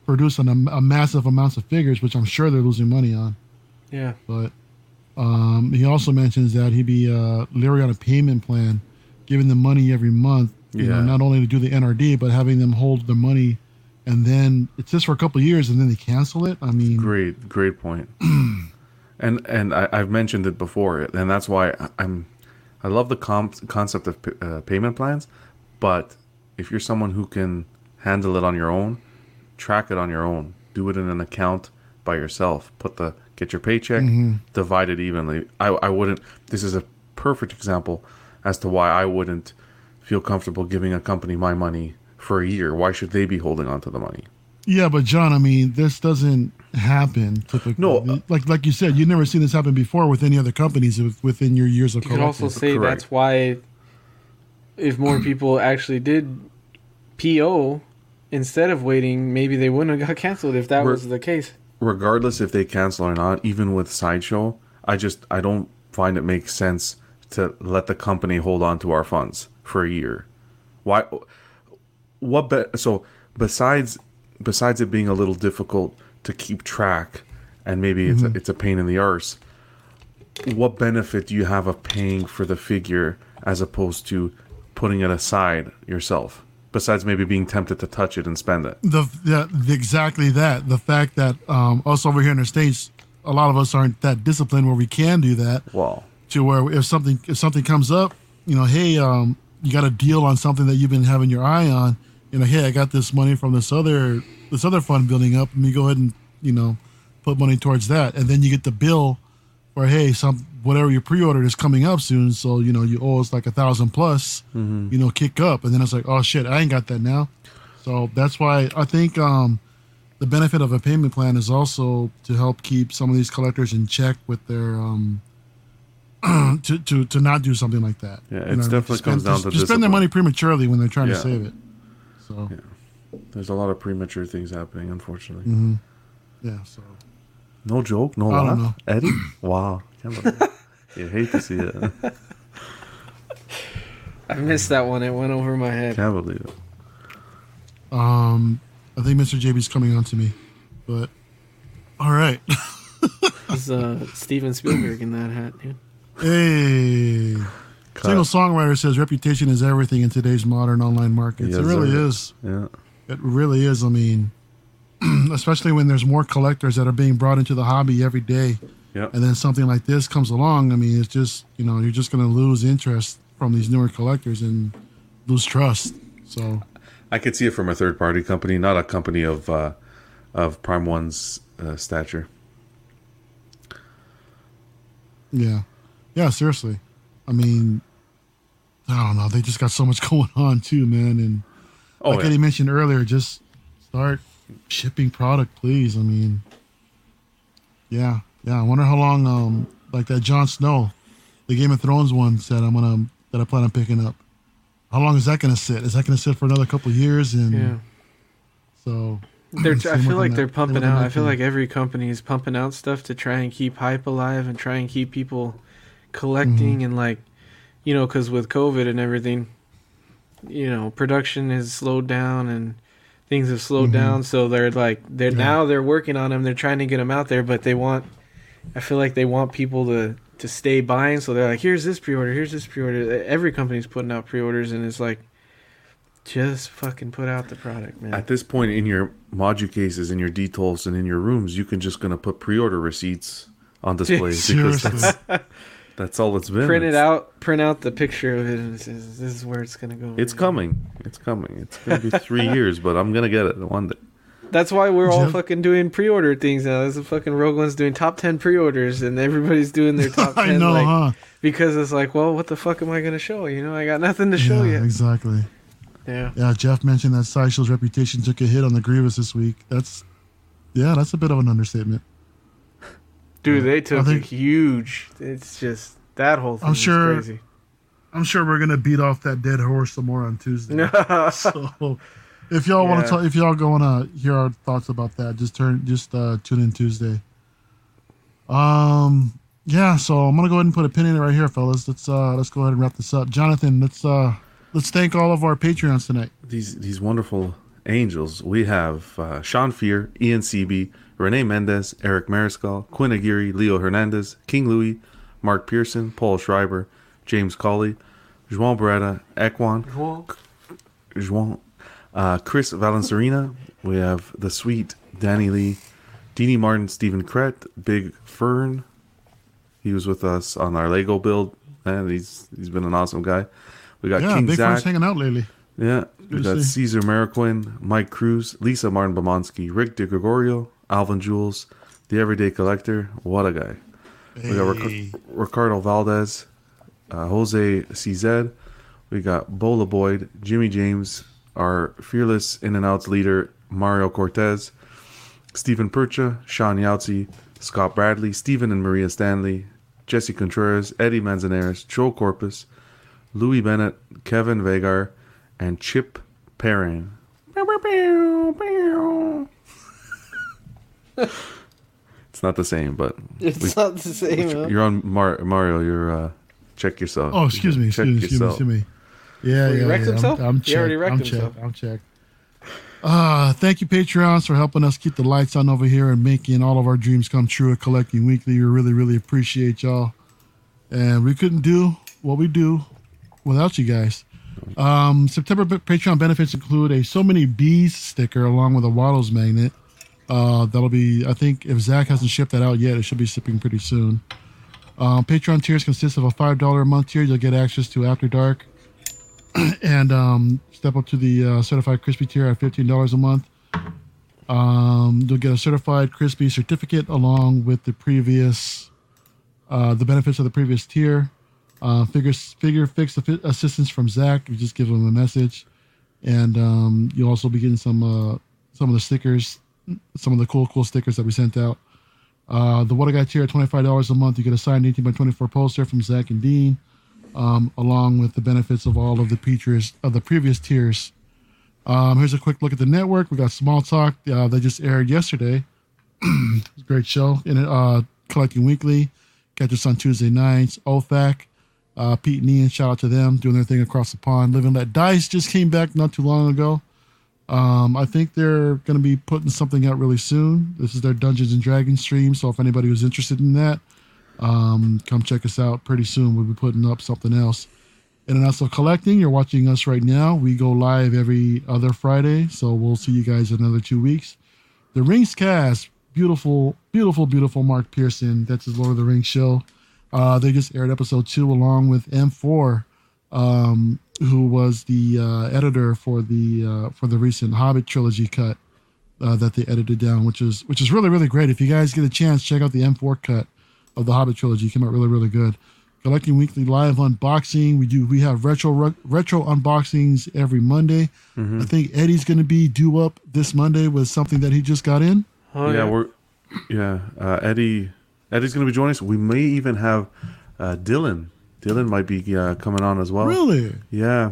[SPEAKER 1] produce an, a massive amounts of figures, which I'm sure they're losing money on.
[SPEAKER 3] yeah
[SPEAKER 1] But um, he also mentions that he'd be uh, leery on a payment plan, giving them money every month. You know,
[SPEAKER 2] Yeah.
[SPEAKER 1] not only to do the NRD, but having them hold the money, and then it's just for a couple of years, and then they cancel it. I mean,
[SPEAKER 2] Great, great point. and and I, I've mentioned it before, and that's why I'm I love the comp, concept of uh, payment plans, but if you're someone who can handle it on your own, track it on your own, do it in an account by yourself, put the get your paycheck, divide it evenly. I I wouldn't. This is a perfect example as to why I wouldn't feel comfortable giving a company my money for a year. Why should they be holding on to the money?
[SPEAKER 1] Yeah, but John, I mean, this doesn't happen typically.
[SPEAKER 2] No, uh,
[SPEAKER 1] like like you said, you've never seen this happen before with any other companies within your years of
[SPEAKER 3] You could also say
[SPEAKER 2] Correct.
[SPEAKER 3] that's why, if more people actually did PO instead of waiting, maybe they wouldn't have got canceled if that
[SPEAKER 2] We're-
[SPEAKER 3] was the case.
[SPEAKER 2] regardless if they cancel or not, even with sideshow, I just I don't find it makes sense to let the company hold on to our funds for a year. Why? What? Be, so besides besides it being a little difficult to keep track, and maybe it's a, it's a pain in the arse. What benefit do you have of paying for the figure as opposed to putting it aside yourself? Besides maybe being tempted to touch it and spend it.
[SPEAKER 1] the, the, the exactly that the fact that um, us over here in the states, a lot of us aren't that disciplined where we can do that.
[SPEAKER 2] Well,
[SPEAKER 1] to where if something if something comes up, you know, hey, um, you got a deal on something that you've been having your eye on. You know, hey, I got this money from this other this other fund building up. Let me go ahead and you know put money towards that, and then you get the bill for hey, some whatever you pre-ordered is coming up soon, so you know you owe us like a thousand plus. You know, kick up, and then it's like, oh shit, I ain't got that now. So that's why I think um, the benefit of a payment plan is also to help keep some of these collectors in check with their um, to, to to not do something like that.
[SPEAKER 2] Yeah,
[SPEAKER 1] You know,
[SPEAKER 2] definitely
[SPEAKER 1] to
[SPEAKER 2] comes down to
[SPEAKER 1] to spend their money prematurely when they're trying
[SPEAKER 2] Yeah.
[SPEAKER 1] to save it. So
[SPEAKER 2] there's a lot of premature things happening, unfortunately.
[SPEAKER 1] Mm-hmm. yeah, so
[SPEAKER 2] No joke, no
[SPEAKER 1] I don't
[SPEAKER 2] laugh. Eddie? Wow. Can't believe it. You hate to see it.
[SPEAKER 3] I missed that one. It went over my head.
[SPEAKER 2] Can't believe it.
[SPEAKER 1] um, I think Mr. JB's coming on to me, but all right.
[SPEAKER 3] It's uh, Steven Spielberg in that hat, dude.
[SPEAKER 1] Hey,
[SPEAKER 2] Cut.
[SPEAKER 1] single songwriter says reputation is everything in today's modern online markets.
[SPEAKER 2] Yes,
[SPEAKER 1] it really
[SPEAKER 2] sir.
[SPEAKER 1] is.
[SPEAKER 2] Yeah.
[SPEAKER 1] It really is. I mean, especially when there's more collectors that are being brought into the hobby every day.
[SPEAKER 2] Yeah.
[SPEAKER 1] and then something like this comes along, I mean, it's just you know you're just going to lose interest from these newer collectors and lose trust. So
[SPEAKER 2] I could see it from a third party company, not a company of uh, of Prime One's uh, stature.
[SPEAKER 1] yeah, yeah, seriously. I mean, I don't know. They just got so much going on too, man. And
[SPEAKER 2] Oh,
[SPEAKER 1] like
[SPEAKER 2] yeah.
[SPEAKER 1] Eddie mentioned earlier, just start shipping product, please. I mean, yeah, yeah. I wonder how long, um, like that Jon Snow, the Game of Thrones one said I'm gonna that I plan on picking up. How long is that gonna sit? Is that gonna sit for another couple of years? And
[SPEAKER 3] Yeah.
[SPEAKER 1] so
[SPEAKER 3] They're,
[SPEAKER 1] Same
[SPEAKER 3] I feel like
[SPEAKER 1] Ni-
[SPEAKER 3] they're pumping out. I feel like every company is pumping out stuff to try and keep hype alive and try and keep people collecting
[SPEAKER 1] Mm-hmm.
[SPEAKER 3] and like, you know, because with COVID and everything, you know, production has slowed down and things have slowed down. So they're like, they're
[SPEAKER 1] Mm-hmm. Yeah.
[SPEAKER 3] now they're working on them. They're trying to get them out there, but they want. I feel like they want people to to stay buying. So they're like, here's this pre-order, here's this pre-order. Every company's putting out pre-orders, and it's like. Just fucking put out the product, man.
[SPEAKER 2] At this point in your module cases, in your Detolfs, and in your rooms, you can just gonna put pre-order receipts on display because that's, that's all it's been.
[SPEAKER 3] print it
[SPEAKER 2] It's-
[SPEAKER 3] out, print out the picture of it, and it says, "This is where it's gonna go."
[SPEAKER 2] It's coming. It's coming. It's gonna be three years, but I'm gonna get it one day.
[SPEAKER 3] That's why we're all
[SPEAKER 1] Jeff-
[SPEAKER 3] fucking doing pre-order things now. There's a fucking Rogue One's doing top ten pre-orders, and everybody's doing their top ten.
[SPEAKER 1] I know,
[SPEAKER 3] like,
[SPEAKER 1] huh?
[SPEAKER 3] Because it's like, well, what the fuck am I gonna show? You know, I got nothing to show
[SPEAKER 1] yeah,
[SPEAKER 3] you.
[SPEAKER 1] exactly.
[SPEAKER 3] Yeah,
[SPEAKER 1] Yeah, Jeff mentioned that Sideshow's reputation took a hit on the Grievous this week. That's yeah, that's a bit of an understatement.
[SPEAKER 3] Dude, they took
[SPEAKER 1] think-
[SPEAKER 3] a huge. It's just that whole thing.
[SPEAKER 1] I'm
[SPEAKER 3] is
[SPEAKER 1] sure-
[SPEAKER 3] crazy.
[SPEAKER 1] I'm sure we're gonna beat off that dead horse some more on Tuesday. so if y'all want to talk, if y'all go want to hear our thoughts about that, just turn, just uh, tune in Tuesday. Um, yeah. So I'm gonna go ahead and put a pin in it right here, fellas. Let's uh, let's go ahead and wrap this up. Jonathan, let's uh, let's thank all of our Patreons tonight.
[SPEAKER 2] These these wonderful angels. We have uh, Sean Fear, Ian CB, Renee Mendez, Eric Mariscal, Quinn Aguirre, Leo Hernandez, King Louis, Mark Pearson, Paul Schreiber, James Colley, Juan Beretta, Ekwan, Juan, uh, Chris Valencerina. We have the sweet Danny Lee, Deanie Martin, Stephen Kret, Big Fern, He was with us on our Lego build, and he's he's been an awesome guy. We got
[SPEAKER 1] Yeah,
[SPEAKER 2] King
[SPEAKER 1] big
[SPEAKER 2] Zach.
[SPEAKER 1] friends hanging out lately.
[SPEAKER 2] Yeah, we got. Caesar Mariquin, Mike Cruz, Lisa Martin Bomonsky, Rick DeGregorio, Alvin Jules, the Everyday Collector. What a guy. We got Ric- Ricardo Valdez, uh, Jose CZ. We got Bola Boyd, Jimmy James, our fearless in and outs leader, Mario Cortez, Stephen Percha, Sean Yauzi, Scott Bradley, Stephen and Maria Stanley, Jesse Contreras, Eddie Manzanares, Joe Corpus, Louis Bennett, Kevin Vagar, and Chip Perrin. it's not the same, but
[SPEAKER 3] It's
[SPEAKER 2] we-
[SPEAKER 3] not the same. huh?
[SPEAKER 2] you're on Mar- Mario. You're uh, check yourself.
[SPEAKER 1] Oh, excuse me,
[SPEAKER 2] Check
[SPEAKER 1] excuse me, excuse me,
[SPEAKER 2] yourself.
[SPEAKER 1] excuse me. Yeah,
[SPEAKER 3] Well, he
[SPEAKER 1] yeah,
[SPEAKER 3] wrecked
[SPEAKER 1] yeah.
[SPEAKER 3] himself?
[SPEAKER 1] I'm, I'm
[SPEAKER 3] He already
[SPEAKER 1] checked.
[SPEAKER 3] wrecked
[SPEAKER 1] I'm
[SPEAKER 3] himself.
[SPEAKER 1] checked. I'm checked. Uh, thank you, Patreons, for helping us keep the lights on over here and making all of our dreams come true at Collecting Weekly. We really, really appreciate y'all. And we couldn't do what we do without you guys. Um, September Patreon benefits include a So Many Bees sticker along with a Waddles magnet. Uh, that'll be, I think, if Zach hasn't shipped that out yet, it should be shipping pretty soon. Um, Patreon tiers consist of a $5 a month tier. You'll get access to After Dark and um, step up to the uh, certified crispy tier at $15 a month. Um, you'll get a certified crispy certificate along with the previous, uh, the benefits of the previous tier. Uh, figure figure fix assistance from Zach. You just give him a message, and um, you'll also be getting some uh, some of the stickers, some of the cool cool stickers that we sent out. Uh, the What I Got five dollars a month. You get a signed eighteen by twenty four poster from Zach and Dean um, along with the benefits of all of the features of the previous tiers. Um, here's a quick look at the network. We got Small Talk uh, that just aired yesterday. Great show. In uh, collecting weekly. Catch us on Tuesday nights. OFAC, uh, Pete and Ian, shout out to them doing their thing across the pond. Living Let Dice just came back not too long ago. Um, I think they're going to be putting something out really soon. This is their Dungeons and Dragons stream. So if anybody was interested in that, um, come check us out pretty soon. We'll be putting up something else. And also collecting, you're watching us right now. We go live every other Friday, so we'll see you guys in another two weeks. The Rings cast, beautiful, beautiful, beautiful Mark Pearson. That's his Lord of the Rings show. Uh, they just aired episode two along with M4, um, who was the uh, editor for the uh, for the recent Hobbit trilogy cut uh, that they edited down, which is which is really really great. If you guys get a chance, check out the M4 cut of the Hobbit trilogy. It came out really really good. Collecting weekly live unboxing. We do we have retro re- retro unboxings every Monday. I think Eddie's going to be due up this Monday with something that he just got in.
[SPEAKER 3] Oh,
[SPEAKER 2] yeah, we're yeah. Uh, Eddie Eddie's gonna be joining us. We may even have uh, Dylan. Dylan might be uh, coming on as well.
[SPEAKER 1] Really?
[SPEAKER 2] Yeah.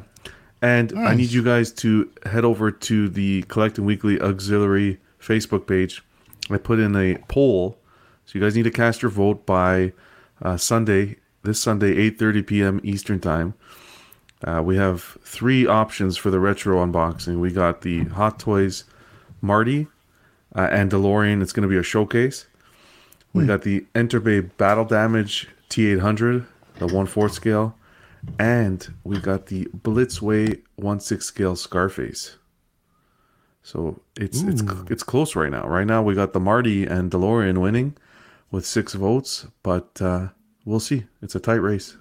[SPEAKER 2] And I need you guys to head over to the Collecting Weekly Auxiliary Facebook page. I put in a poll, so you guys need to cast your vote by uh, Sunday, this Sunday, 8:30 p.m. Eastern Time. Uh, we have three options for the retro unboxing. We got the Hot Toys Marty uh, and DeLorean. It's going to be a showcase. We got the Enterbay Battle Damage T800, the 1 4 scale. And we got the Blitzway 1 6 scale Scarface. So it's it's it's close right now. Right now we got the Marty and DeLorean winning with six votes, but uh, we'll see. It's a tight race.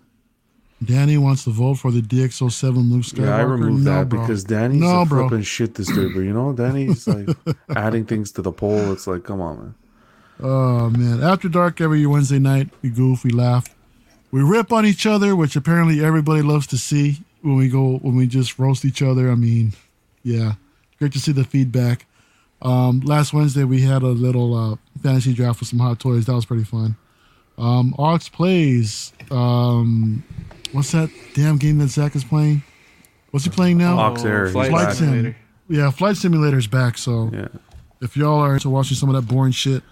[SPEAKER 1] Danny wants to vote for the DX07 Luke Skywalker.
[SPEAKER 2] Yeah, I removed
[SPEAKER 1] No,
[SPEAKER 2] that
[SPEAKER 1] bro.
[SPEAKER 2] because Danny's
[SPEAKER 1] No,
[SPEAKER 2] a
[SPEAKER 1] bro.
[SPEAKER 2] flipping shit disturber. You know, Danny's like adding things to the poll. It's like, come on, man.
[SPEAKER 1] Oh man! After dark every Wednesday night, we goof, we laugh, we rip on each other, which apparently everybody loves to see when we go when we just roast each other. I mean, yeah, great to see the feedback. Um, last Wednesday we had a little uh, fantasy draft with some hot toys. That was pretty fun. Um, Ox plays. Um, what's that damn game that Zach is playing? What's he playing now?
[SPEAKER 2] Ox Air,
[SPEAKER 3] Oh, Flight
[SPEAKER 1] Flight
[SPEAKER 2] back.
[SPEAKER 1] Sim.
[SPEAKER 3] Simulator.
[SPEAKER 1] Yeah, Flight Simulator's back. So
[SPEAKER 2] Yeah.
[SPEAKER 1] if y'all are into watching some of that boring shit,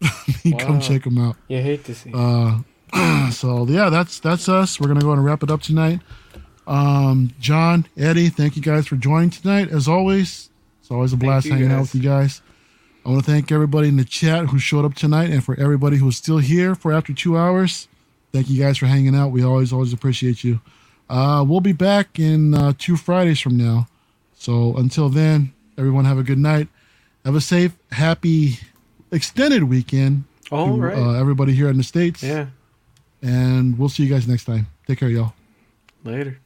[SPEAKER 1] come
[SPEAKER 3] Wow.
[SPEAKER 1] check them out.
[SPEAKER 3] You hate to see.
[SPEAKER 1] Uh, so yeah, that's that's us. We're gonna go and wrap it up tonight. Um, John, Eddie, thank you guys for joining tonight. As always, it's always a blast hanging out with you guys. I want to thank everybody in the chat who showed up tonight, and for everybody who's still here for after two hours. Thank you guys for hanging out. We always always appreciate you. Uh, we'll be back in uh, two Fridays from now. So until then, everyone have a good night. Have a safe, happy, extended weekend.
[SPEAKER 3] All
[SPEAKER 1] to,
[SPEAKER 3] right.
[SPEAKER 1] uh, everybody here in the states.
[SPEAKER 3] yeah.
[SPEAKER 1] And we'll see you guys next time. Take care, y'all.
[SPEAKER 3] Later.